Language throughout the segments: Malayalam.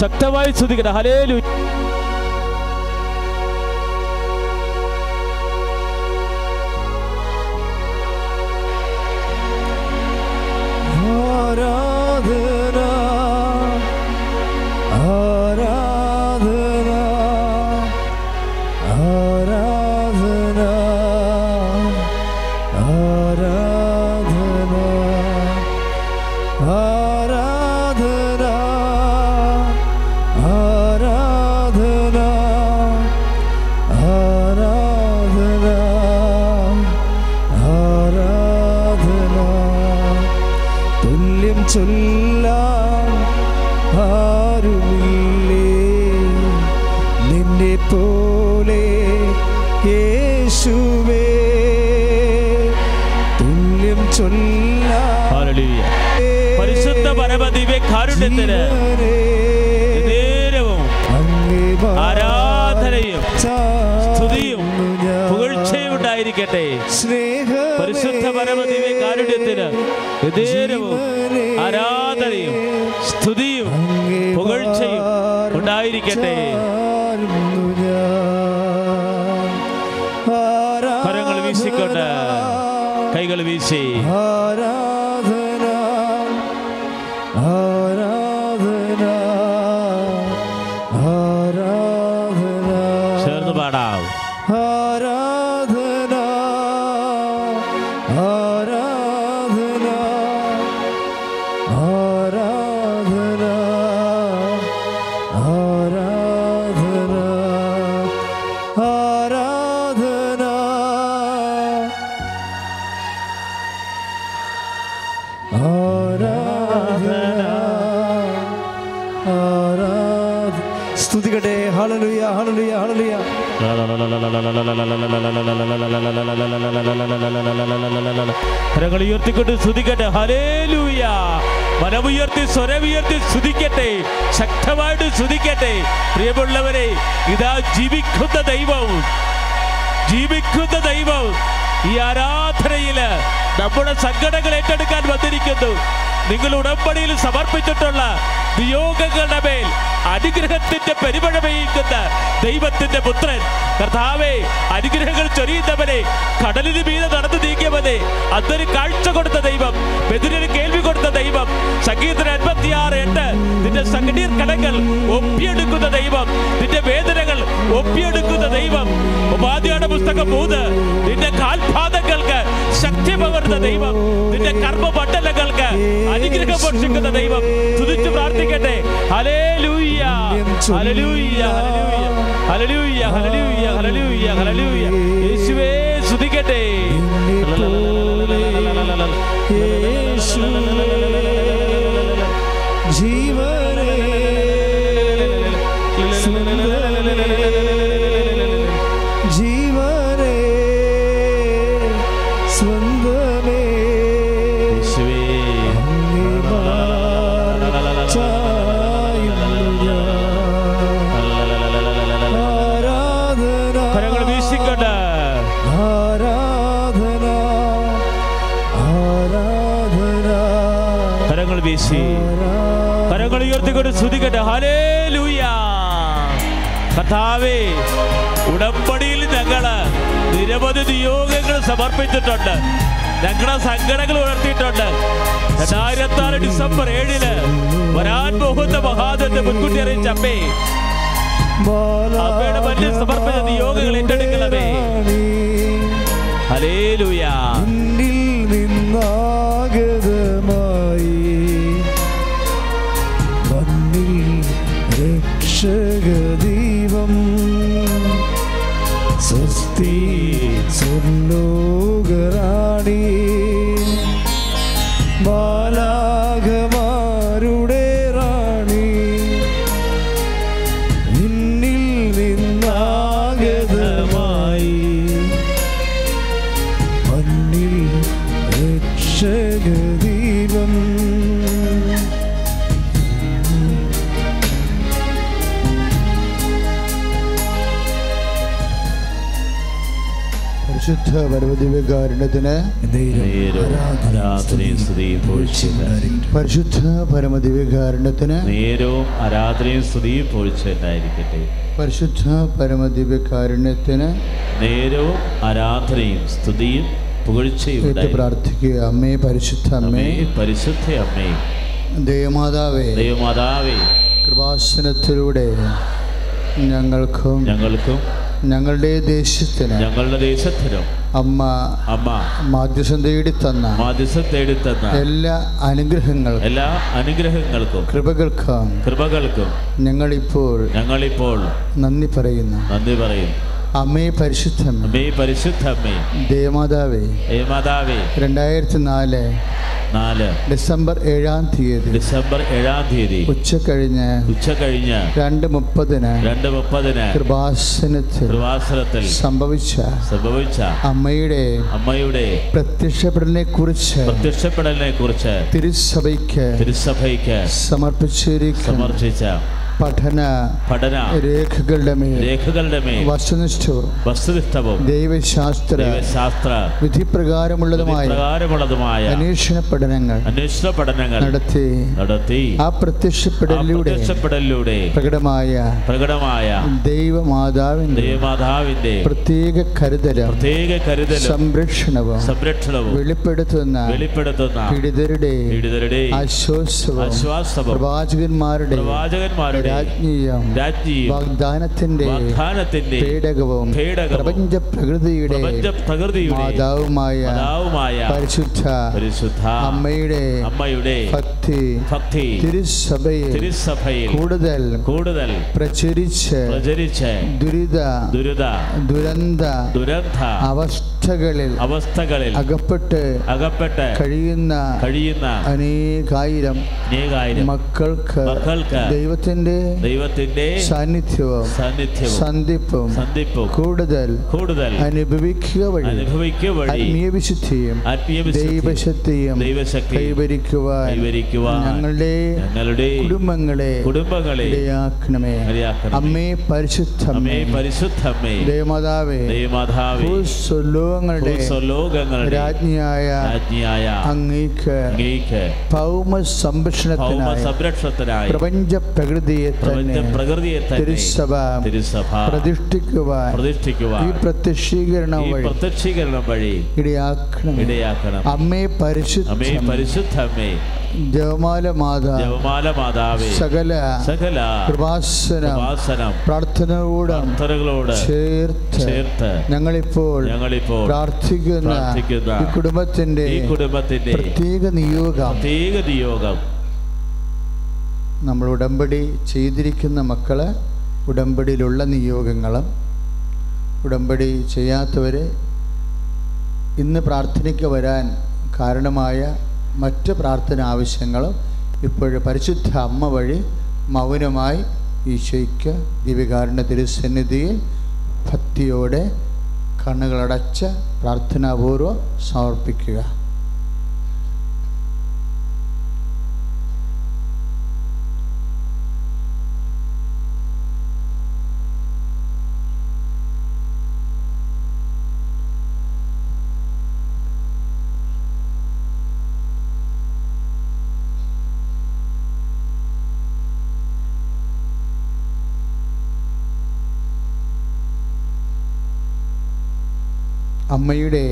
ശക്തമായി ശ്രദ്ധിക്കട്ടെ. ഹലേലു ഉണ്ടായിരിക്കട്ടെ പരിശുദ്ധ പരമദിവ്യ കാരുണ്യത്തിന് നേരവും ആരാധനയും സ്തുതിയും പുകഴ്ചയും ഉണ്ടായിരിക്കട്ടെ. കരങ്ങൾ വീശിക്കൊണ്ട് കൈകൾ വീശി. കരങ്ങൾ ഉയർത്തിക്കൊണ്ട് സ്തുതിക്കട്ടെ ഹലേലൂയ മനമുയർത്തി സ്വരമുയർത്തി സ്തുതിക്കട്ടെ ശക്തമായിട്ട് സ്തുതിക്കട്ടെ പ്രിയമുള്ളവരെ ഇതാ ജീവിക്കുന്ന ദൈവം. ജീവിക്കുന്ന ദൈവം ഈ ആരാധനയിൽ നമ്മുടെ സങ്കടങ്ങൾ ഏറ്റെടുക്കാൻ വന്നിരിക്കുന്നു. നിങ്ങൾ ഉടമ്പടിയിൽ സമർപ്പിച്ചിട്ടുള്ള വിയോഗങ്ങളുടെ മേൽ അനുഗ്രഹത്തിന്റെ പെരുമഴ ദൈവത്തിന്റെ പുത്രൻ. കർത്താവെ അനുഗ്രഹങ്ങൾ ചൊരിയുന്നവനെ കടലിന് മീതെ നടന്നു നീക്കിയവനെ അതൊരു കാഴ്ച കൊടുത്ത ദൈവം ബെതിരിന് കേൾവി കൊടുത്ത ദൈവം സംഗീതത്തിന് അൻപത്തിയാറ് എട്ട് നിന്റെ സംഗീത കടങ്ങൾ ഒപ്പിയെടുക്കുന്ന ദൈവം നിന്റെ വേദനകൾ ഒപ്പിയെടുക്കുന്ന ദൈവം. ഉപാധിയുടെ പുസ്തകം മൂന്ന് നിന്റെ കാൽപാദങ്ങൾക്ക് ശക്തി പകർന്ന ദൈവം. നിന്റെ കർമ്മ പട്ടലങ്ങൾക്ക് അനുഗ്രഹം ദൈവം. തുതിച്ചു പ്രാർത്ഥിക്കട്ടെ. ഹലേ ലൂയ്യ hallelujah hallelujah hallelujah hallelujah hallelujah യേശുവേ സ്തുതിക്കട്ടെ. കരങ്ങൾ സ്തുതികട്ടെ ഹലേ ഹല്ലേലൂയ. കർത്താവേ ഉടമ്പടിയിൽ ഞങ്ങൾ നിരവധി നിയോഗങ്ങൾ സമർപ്പിച്ചിട്ടുണ്ട്. ഞങ്ങളുടെ സങ്കടങ്ങൾ ഉയർത്തിയിട്ടുണ്ട്. രണ്ടായിരത്തി ആറ് ഡിസംബർ ഏഴിന് വരാൻ പോകുന്ന മഹാദത്തെ മുൻകൂട്ടി അറിയിച്ച അമ്മേ അമ്മയുടെ മുന്നിൽ സമർപ്പിച്ച നിയോഗങ്ങൾ ഏറ്റെടുക്കണമേ. നിന്നിൽ പരമദിവ്യകാരുണ്യത്തിന് നേരവും ആരാധനയും സ്തുതിയും പൊഴിച്ചുണ്ടായിരിക്കട്ടെ പരിശുദ്ധ പരമദിവ്യകാരുണ്യത്തിന് നേരവും ആരാധനയും സ്തുതിയും പൊഴിച്ചുണ്ടായിരിക്കട്ടെ പരിശുദ്ധ പരമദിവ്യകാരുണ്യത്തിന് നേരവും ആരാധനയും സ്തുതിയും പുകഴ്ചയും പ്രാർത്ഥിക്കുക. അമ്മേ പരിശുദ്ധ അമ്മേ. അമ്മേ പരിശുദ്ധ അമ്മേ. ദേവമാതാവേ ദൈവമാതാവേ. കൃപാസനത്തിലൂടെ ഞങ്ങൾക്കും ഞങ്ങൾക്കും ഞങ്ങളുടെ ദേശത്തിന് ഞങ്ങളുടെ ദേശത്തിനും അമ്മ അമ്മ. മാധ്യസം തേടി തന്ന മാധ്യസം തേടിത്തന്ന എല്ലാ അനുഗ്രഹങ്ങൾക്കും എല്ലാ അനുഗ്രഹങ്ങൾക്കും കൃപകൾക്കും കൃപകൾക്കും ഞങ്ങളിപ്പോൾ ഞങ്ങളിപ്പോൾ നന്ദി പറയുന്നു. നന്ദി പറയും അമ്മേ പരിശുദ്ധമേ അമ്മേ പരിശുദ്ധ അമ്മേ ദേവമാതാവേ. ദൈവമാതാവേ. രണ്ടായിരത്തി നാല്. നാല് ഡിസംബർ ഏഴാം തീയതി. ഡിസംബർ ഏഴാം തീയതി. ഉച്ച കഴിഞ്ഞ് ഉച്ച കഴിഞ്ഞ് രണ്ട് മുപ്പതിന് രണ്ട് മുപ്പതിന് കൃപാസനത്തിൽ കൃപാസനത്തിൽ സംഭവിച്ച സംഭവിച്ച അമ്മയുടെ അമ്മയുടെ പ്രത്യക്ഷപ്പെടലിനെ കുറിച്ച് പ്രത്യക്ഷപ്പെടലിനെ കുറിച്ച് തിരുസഭയ്ക്ക് തിരുസഭയ്ക്ക് സമർപ്പിച്ചിരിക്കും സമർപ്പിച്ച പഠന പഠന രേഖകളുടെ മേൽ രേഖകളുടെ മേൽ വസ്തുനിഷ്ഠവും വസ്തുനിഷ്ഠവും ദൈവശാസ്ത്ര ദൈവശാസ്ത്ര വിധിപ്രകാരമുള്ളതുമായ പ്രകാരമുള്ളതുമായ അന്വേഷണ പഠനങ്ങൾ അന്വേഷണ പഠനങ്ങൾ നടത്തി നടത്തി ആ പ്രത്യക്ഷപ്പെടലിലൂടെ പ്രത്യക്ഷപ്പെടലിലൂടെ പ്രകടമായ പ്രകടമായ ദൈവമാതാവിന്റെ ദൈവമാതാവിന്റെ പ്രത്യേക കരുതലും പ്രത്യേക കരുതലും സംരക്ഷണവും സംരക്ഷണവും വെളിപ്പെടുത്തുന്ന വെളിപ്പെടുത്തുന്ന പീഡിതരുടെ പീഡിതരുടെ ആശ്വാസവും ആശ്വാസവും പ്രവാചകന്മാരുടെ പ്രവാചകന്മാരുടെ രാജ്ഞിയും വാഗ്ദാനത്തിന്റെ വാഗ്ദാനത്തിന്റെ പേടകവും പ്രപഞ്ച പ്രകൃതിയുടെ പ്രകൃതിയുടെ മാതാവുമായ പരിശുദ്ധ പരിശുദ്ധ അമ്മയുടെ അമ്മയുടെ ഭക്തി ഭക്തി തിരുസഭയിൽ തിരുസഭയിൽ കൂടുതൽ കൂടുതൽ പ്രചരിച്ച് പ്രചരിച്ച് ദുരിത ദുരിത ദുരന്ത ദുരന്ത അവസ്ഥകളിൽ അവസ്ഥകളിൽ അകപ്പെട്ട് അകപ്പെട്ട് കഴിയുന്ന കഴിയുന്ന അനേകായിരം അനേകായിരം മക്കൾക്ക് മക്കൾക്ക് ദൈവത്തിന്റെ ദൈവത്തിന്റെ സാന്നിധ്യവും സാന്നിധ്യവും സന്ധിപ്പും സന്ധിപ്പും കൂടുതൽ കൂടുതൽ അനുഭവിക്കുക വഴി അനുഭവിക്കുക വഴി ആത്മീയ വിശുദ്ധിയും ആത്മീയ ദൈവശക്തിയും ദൈവശക്തി കൈവരിക്കുവാൻ കൈവരിക്കുവാൻ ഞങ്ങളുടെ ഞങ്ങളുടെ കുടുംബങ്ങളെ കുടുംബങ്ങളെ ഇടയാക്കണമേ. അമ്മേ പരിശുദ്ധമേ പരിശുദ്ധമേ ദേവമാതാവേ ദൈവമാതാവേ. ഭൂസ്വലോകങ്ങളുടെ ലോകങ്ങളുടെ രാജ്ഞിയായ അങ്ങേക്ക് ഭൗമ സംരക്ഷണത്തിനായി പ്രപഞ്ച പ്രകൃതിയെ തന്നെ തിരുസഭ പ്രതിഷ്ഠിക്കുവാൻ ഈ പ്രത്യക്ഷീകരണം വഴി പ്രത്യക്ഷീകരണം വഴി ഇടയാക്കണം. ഇടയാക്കണം. അമ്മേ പരിശുദ്ധ അമ്മേ പരിശുദ്ധ അമ്മേ. ജവമാല മാതാ ജപമാല മാതാവേ. സകല സകല കൃപാസനം പ്രാർത്ഥനയോടും ചേർത്ത് ചേർത്ത് ഞങ്ങളിപ്പോൾ ഞങ്ങളിപ്പോൾ പ്രാർത്ഥിക്കുന്ന ഈ കുടുംബത്തിന്റെ കുടുംബത്തിന്റെ പ്രത്യേക നിയോഗം. പ്രത്യേക നിയോഗം. നമ്മൾ ഉടമ്പടി ചെയ്തിരിക്കുന്ന മക്കൾ ഉടമ്പടിയിലുള്ള നിയോഗങ്ങളും ഉടമ്പടി ചെയ്യാത്തവർ ഇന്ന് പ്രാർത്ഥനയ്ക്ക് വരാൻ കാരണമായ മറ്റ് പ്രാർത്ഥന ആവശ്യങ്ങളും ഇപ്പോഴ് പരിശുദ്ധ അമ്മ വഴി മൗനമായി ഈശോയ്ക്ക് ദിവ്യകാരുണ്യ തിരുസന്നിധിയിൽ ഭക്തിയോടെ കണ്ണുകളടച്ച് പ്രാർത്ഥനാപൂർവ്വം സമർപ്പിക്കുക അമ്മയുടെ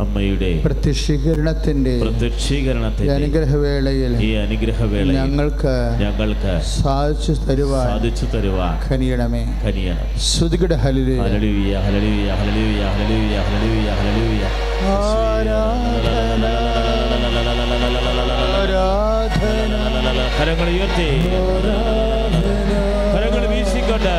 അമ്മയുടെ പ്രത്യക്ഷീകരണത്തിന്റെ പ്രത്യക്ഷീകരണത്തിന്റെ അനുഗ്രഹവേളയിൽ ഈ അനുഗ്രഹവേളയിൽ ഞങ്ങൾക്ക് ഞങ്ങൾക്ക് സാധിച്ചു തരുവാൻ സാധിച്ചു തരുവാൻ കനിയണമേ. കനിയണം. ശ്രുതികട ഹല്ലേലൂയ. Hallelujah hallelujah hallelujah hallelujah hallelujah ഹല്ലേലൂയ. കരങ്ങൾ ഉയർത്തി. കരങ്ങൾ വീശിക്കൊണ്ട്.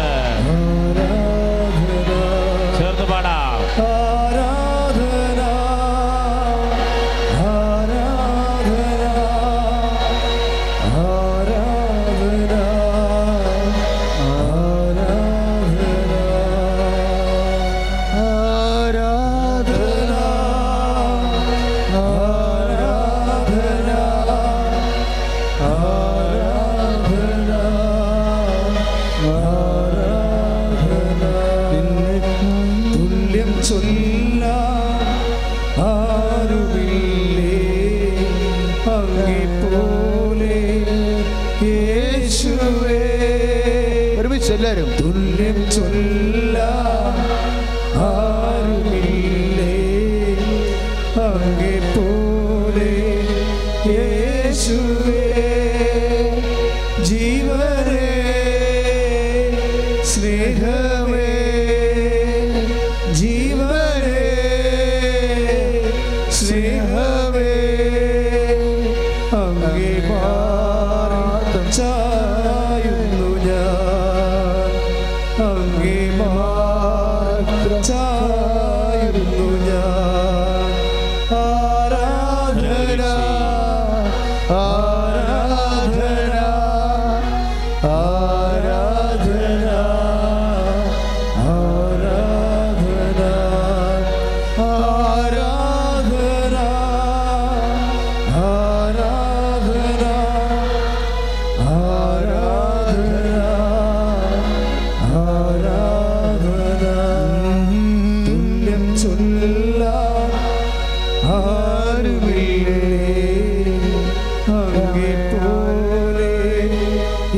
അങ്ങേ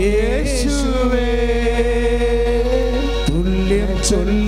യേശുവേ തുല്യം ചൊല്ല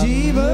Jeeva.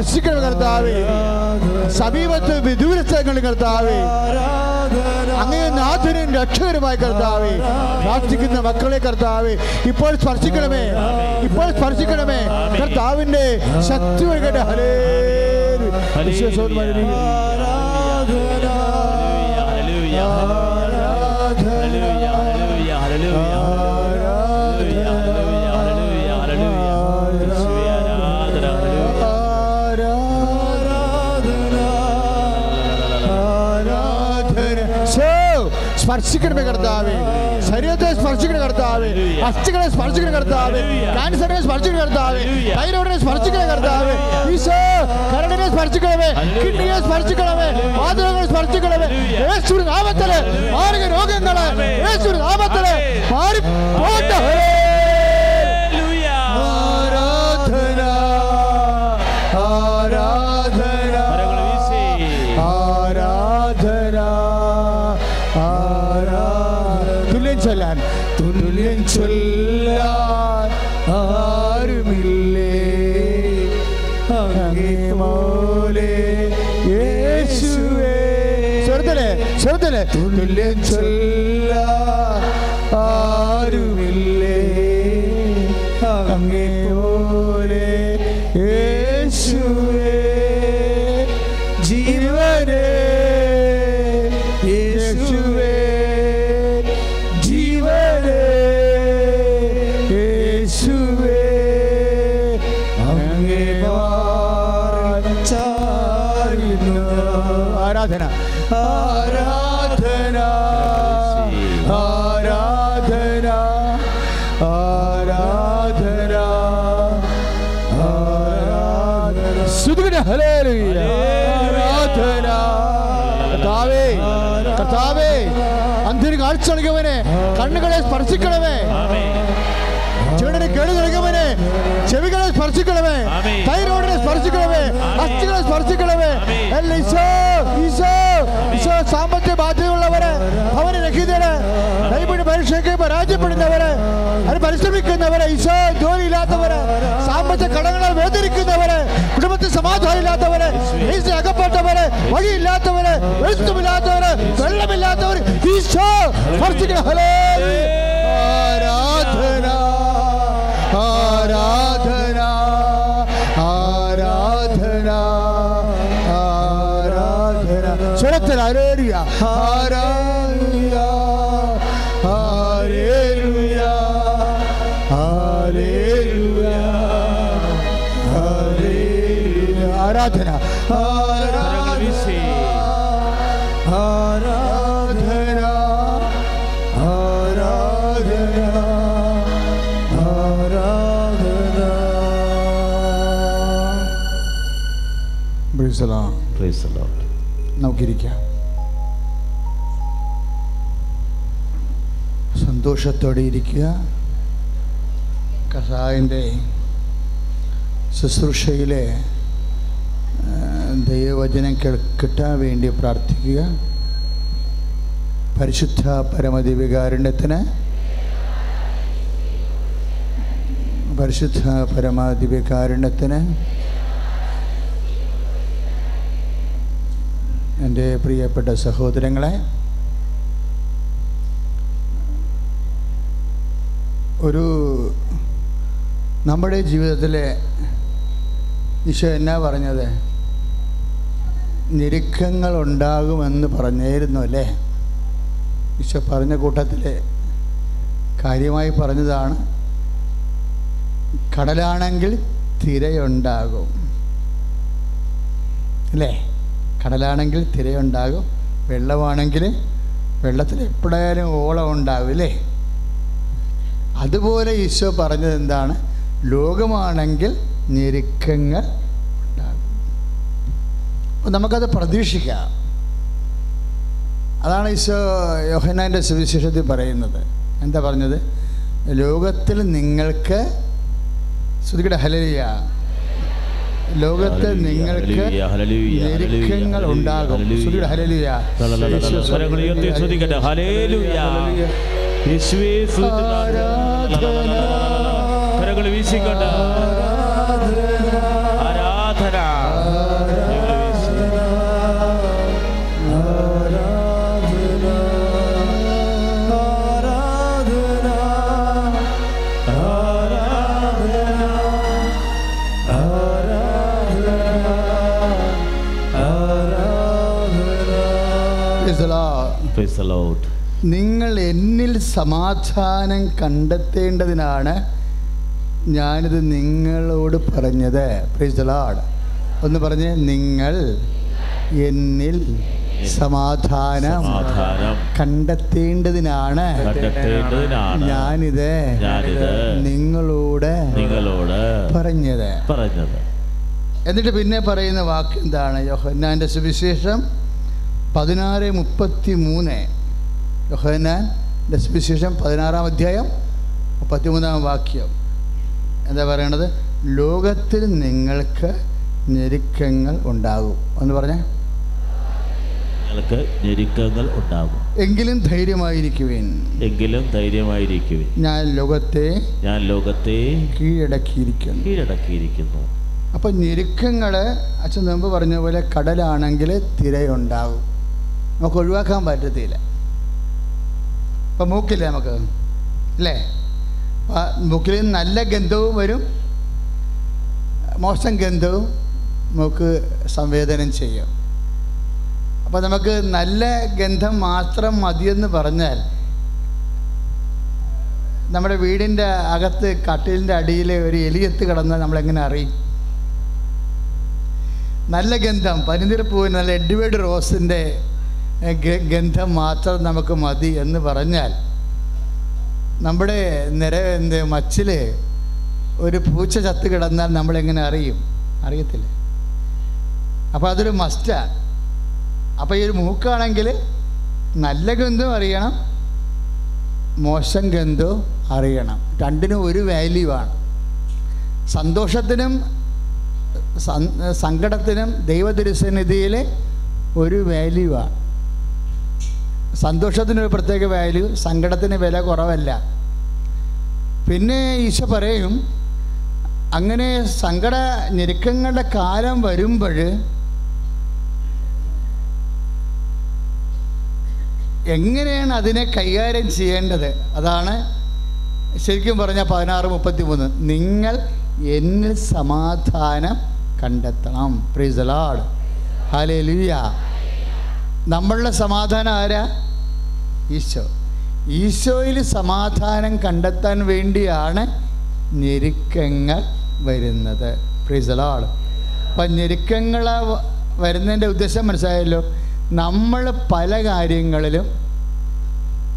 സ്പർശിക്കണം കർത്താവേ. സമീപത്ത് വിദൂരസ്ഥലങ്ങളിൽ കർത്താവേ. അങ്ങേ നാഥനും രക്ഷകരുമായി കർത്താവേ. പ്രാർത്ഥിക്കുന്ന മക്കളെ കർത്താവേ ഇപ്പോൾ സ്പർശിക്കണമേ. ഇപ്പോൾ സ്പർശിക്കണമേ. കർത്താവിന്റെ ശക്തി ഒഴുകട്ടെ ഹലേ സ്പർശിക്കണമേ കർത്താവേ. ശരീരത്തെ സ്പർശിക്കണ കർത്താവേ. അസ്ഥികളെ സ്പർശിക്കണ കർത്താവേ. ക്യാൻസറിനെ സ്പർശിക്കണ കർത്താവേ. തൈറോയിഡിനെ സ്പർശിക്കണ കർത്താവേ. ഈശോ കരടിനെ സ്പർശിക്കണമേ. കിഡ്നിയെ സ്പർശിക്കണമേ. വാതിലുകളെ സ്പർശിക്കണമേ. യേശു നാമത്തിൽ മാർഗ രോഗങ്ങളെ യേശു നാമത്തിൽ മാറി പോട്ടെ ആരുമില്ലേ? അങ്ങേ പോലെ യേശുവേ സ്പർശിക്കണമേ. ചെവിടനെ കേട് നൽകവനെ ചെവികളെ സ്പർശിക്കണമേ. തൈറോയിഡിനെ സ്പർശിക്കണമേ. അസ്ഥികളെ സ്പർശിക്കണമേ. എല്ലാം ഈശോ ഈശോ ഈശോ സാമ്പത്തിക ബാധ്യതയുള്ളവര് ഭവന രഹിതര് കൈപിടി പരീക്ഷയ്ക്ക് പരാജയപ്പെടുന്നവര് അത് പരിശ്രമിക്കുന്നവര് ഈശോ ജോലിയില്ലാത്തവര് സാമ്പത്തിക കടങ്ങളെ വേദനിക്കുന്നവര് കുടുംബത്തിൽ സമാധാനം ഇല്ലാത്തവര് അകപ്പെട്ടവര് വഴിയില്ലാത്തവര് വെളുത്തുമില്ലാത്തവര് വെള്ളമില്ലാത്തവര് ഈശോ സ്പർശിക്കണം. ഹലേ ആരാധന ആരാധന ആരാധന ആരാധന സ്വരത്തിൽ ആരേറിയ ആരാധന സന്തോഷത്തോടെ ഇരിക്കുക. കസായിന്റെ ശുശ്രൂഷയിലെ ദൈവവചനം കിട്ടാൻ വേണ്ടി പ്രാർത്ഥിക്കുക. പരിശുദ്ധ പരമദിവികാരുണ്യത്തിന് പരിശുദ്ധ പരമദിവ്യകാരുണ്യത്തിന് എന്റെ പ്രിയപ്പെട്ട സഹോദരങ്ങളെ ഒരു നമ്മുടെ ജീവിതത്തിലെ ഈശോ എന്നാ പറഞ്ഞത്? ഞെരുക്കങ്ങൾ ഉണ്ടാകുമെന്ന് പറഞ്ഞായിരുന്നു അല്ലേ? ഈശോ പറഞ്ഞ കൂട്ടത്തിൽ കാര്യമായി പറഞ്ഞതാണ്. കടലാണെങ്കിൽ തിരയുണ്ടാകും. അല്ലേ? കടലാണെങ്കിൽ തിരയുണ്ടാകും. വെള്ളമാണെങ്കിൽ വെള്ളത്തിൽ എപ്പോഴായാലും ഓളം ഉണ്ടാകും അല്ലേ? അതുപോലെ ഈശോ പറഞ്ഞത് എന്താണ്? ലോകമാണെങ്കിൽ ഞെരുക്കങ്ങൾ ഉണ്ടാകും. നമുക്കത് പ്രതീക്ഷിക്കാം. അതാണ് ഈശോ യോഹനാന്റെ സുവിശേഷത്തിൽ പറയുന്നത്. എന്താ പറഞ്ഞത്? ലോകത്തിൽ നിങ്ങൾക്ക് ശ്രുതികട ഹലലിയ ലോകത്തിൽ നിങ്ങൾക്ക് ഞെരുക്കങ്ങൾ ഉണ്ടാകും. ശ്രുതികട ഹലലിയ സ്വരങ്ങൾ ഉയർത്തി ശ്രദ്ധിക്കട്ടെ ഹല്ലേലൂയ യേശുവേ സ്തുതിക്കുന്നു. കരങ്ങൾ വീശിക്കട്ടെ ആരാധന കരങ്ങൾ വീശി. Praise the Lord. നിങ്ങൾ എന്നിൽ സമാധാനം കണ്ടെത്തേണ്ടതിനാണ് ഞാനിത് നിങ്ങളോട് പറഞ്ഞത്. പ്രൈസ് ദ ഒന്ന് പറഞ്ഞ് നിങ്ങൾ എന്നിൽ സമാധാനം കണ്ടെത്തേണ്ടതിനാണ് ഞാനിത് നിങ്ങളോട് നിങ്ങളോട് പറഞ്ഞത്. പറഞ്ഞത്. എന്നിട്ട് പിന്നെ പറയുന്ന വാക്ക് എന്താണ്? യോഹന്നാന്റെ സുവിശേഷം പതിനാറ് മുപ്പത്തി മൂന്ന് യോഹന്നാന്റെ സുവിശേഷം പതിനാറാം അധ്യായം മുപ്പത്തിമൂന്നാം വാക്യം. എന്താ പറയണത്? ലോകത്തിൽ നിങ്ങൾക്ക് ഞെരുക്കങ്ങൾ ഉണ്ടാകും. എന്ന് പറഞ്ഞേ. നിങ്ങൾക്ക് ഞെരുക്കങ്ങൾ ഉണ്ടാകും. എങ്കിലും ധൈര്യമായിരിക്കുവേൻ. എങ്കിലും ധൈര്യമായിരിക്കുവിൻ. ഞാൻ ലോകത്തെ ഞാൻ ലോകത്തെ കീഴടക്കിയിരിക്കുന്നു. കീഴടക്കിയിരിക്കുന്നു. അപ്പം ഞെരുക്കങ്ങൾ അച്ഛൻ മുമ്പ് പറഞ്ഞ പോലെ കടലാണെങ്കിൽ തിരയുണ്ടാകും. നമുക്ക് ഒഴിവാക്കാൻ പറ്റത്തില്ല. ഇപ്പം മൂക്കില്ലേ നമുക്ക്? അല്ലേ മൂക്കിൽ നല്ല ഗന്ധവും വരും. മോശം ഗന്ധവും മൂക്ക് സംവേദനം ചെയ്യും. അപ്പോൾ നമുക്ക് നല്ല ഗന്ധം മാത്രം മതിയെന്ന് പറഞ്ഞാൽ നമ്മുടെ വീടിന്റെ അകത്ത് കട്ടിലിന്റെ അടിയിൽ ഒരു എലിയത്ത് കിടന്നാൽ നമ്മളെങ്ങനെ അറിയും? നല്ല ഗന്ധം പനിനീർപ്പൂവിന് നല്ല എഡ്വേർഡ് റോസിന്റെ ഗന്ധം മാത്രം നമുക്ക് മതി എന്ന് പറഞ്ഞാൽ നമ്മുടെ നിര എന്ത് മച്ചിൽ ഒരു പൂച്ച ചത്ത് കിടന്നാൽ നമ്മളെങ്ങനെ അറിയും? അറിയത്തില്ല. അപ്പോൾ അതൊരു മസ്റ്റാണ് അപ്പോൾ ഈ ഒരു മൂക്കാണെങ്കിൽ നല്ല ഗന്ധം അറിയണം മോശം ഗന്ധവും അറിയണം. രണ്ടിനും ഒരു വാല്യൂ ആണ്. സന്തോഷത്തിനും സങ്കടത്തിനും ദൈവതിരുസന്നിധിയിൽ ഒരു വാല്യൂ ആണ്. സന്തോഷത്തിനൊരു പ്രത്യേക വാല്യൂ സങ്കടത്തിന് വില കുറവല്ല. പിന്നെ ഈശോ പറയും അങ്ങനെ സങ്കട ഞെരുക്കങ്ങളുടെ കാലം വരുമ്പോൾ എങ്ങനെയാണ് അതിനെ കൈകാര്യം ചെയ്യേണ്ടത്? അതാണ് ശരിക്കും പറഞ്ഞാൽ പതിനാറ് മുപ്പത്തി മൂന്ന് നിങ്ങൾ എന്നിൽ സമാധാനം കണ്ടെത്തണം. പ്രീസലാഡ് ഹാലേ ലുയ നമ്മളുടെ സമാധാനം ആരാ? ഈശോ. ഈശോയിൽ സമാധാനം കണ്ടെത്താൻ വേണ്ടിയാണ് ഞെരുക്കങ്ങൾ വരുന്നത്. പ്രിസലാൾ അപ്പം ഞെരുക്കങ്ങൾ വരുന്നതിന്റെ ഉദ്ദേശം മനസ്സിലായല്ലോ? നമ്മൾ പല കാര്യങ്ങളിലും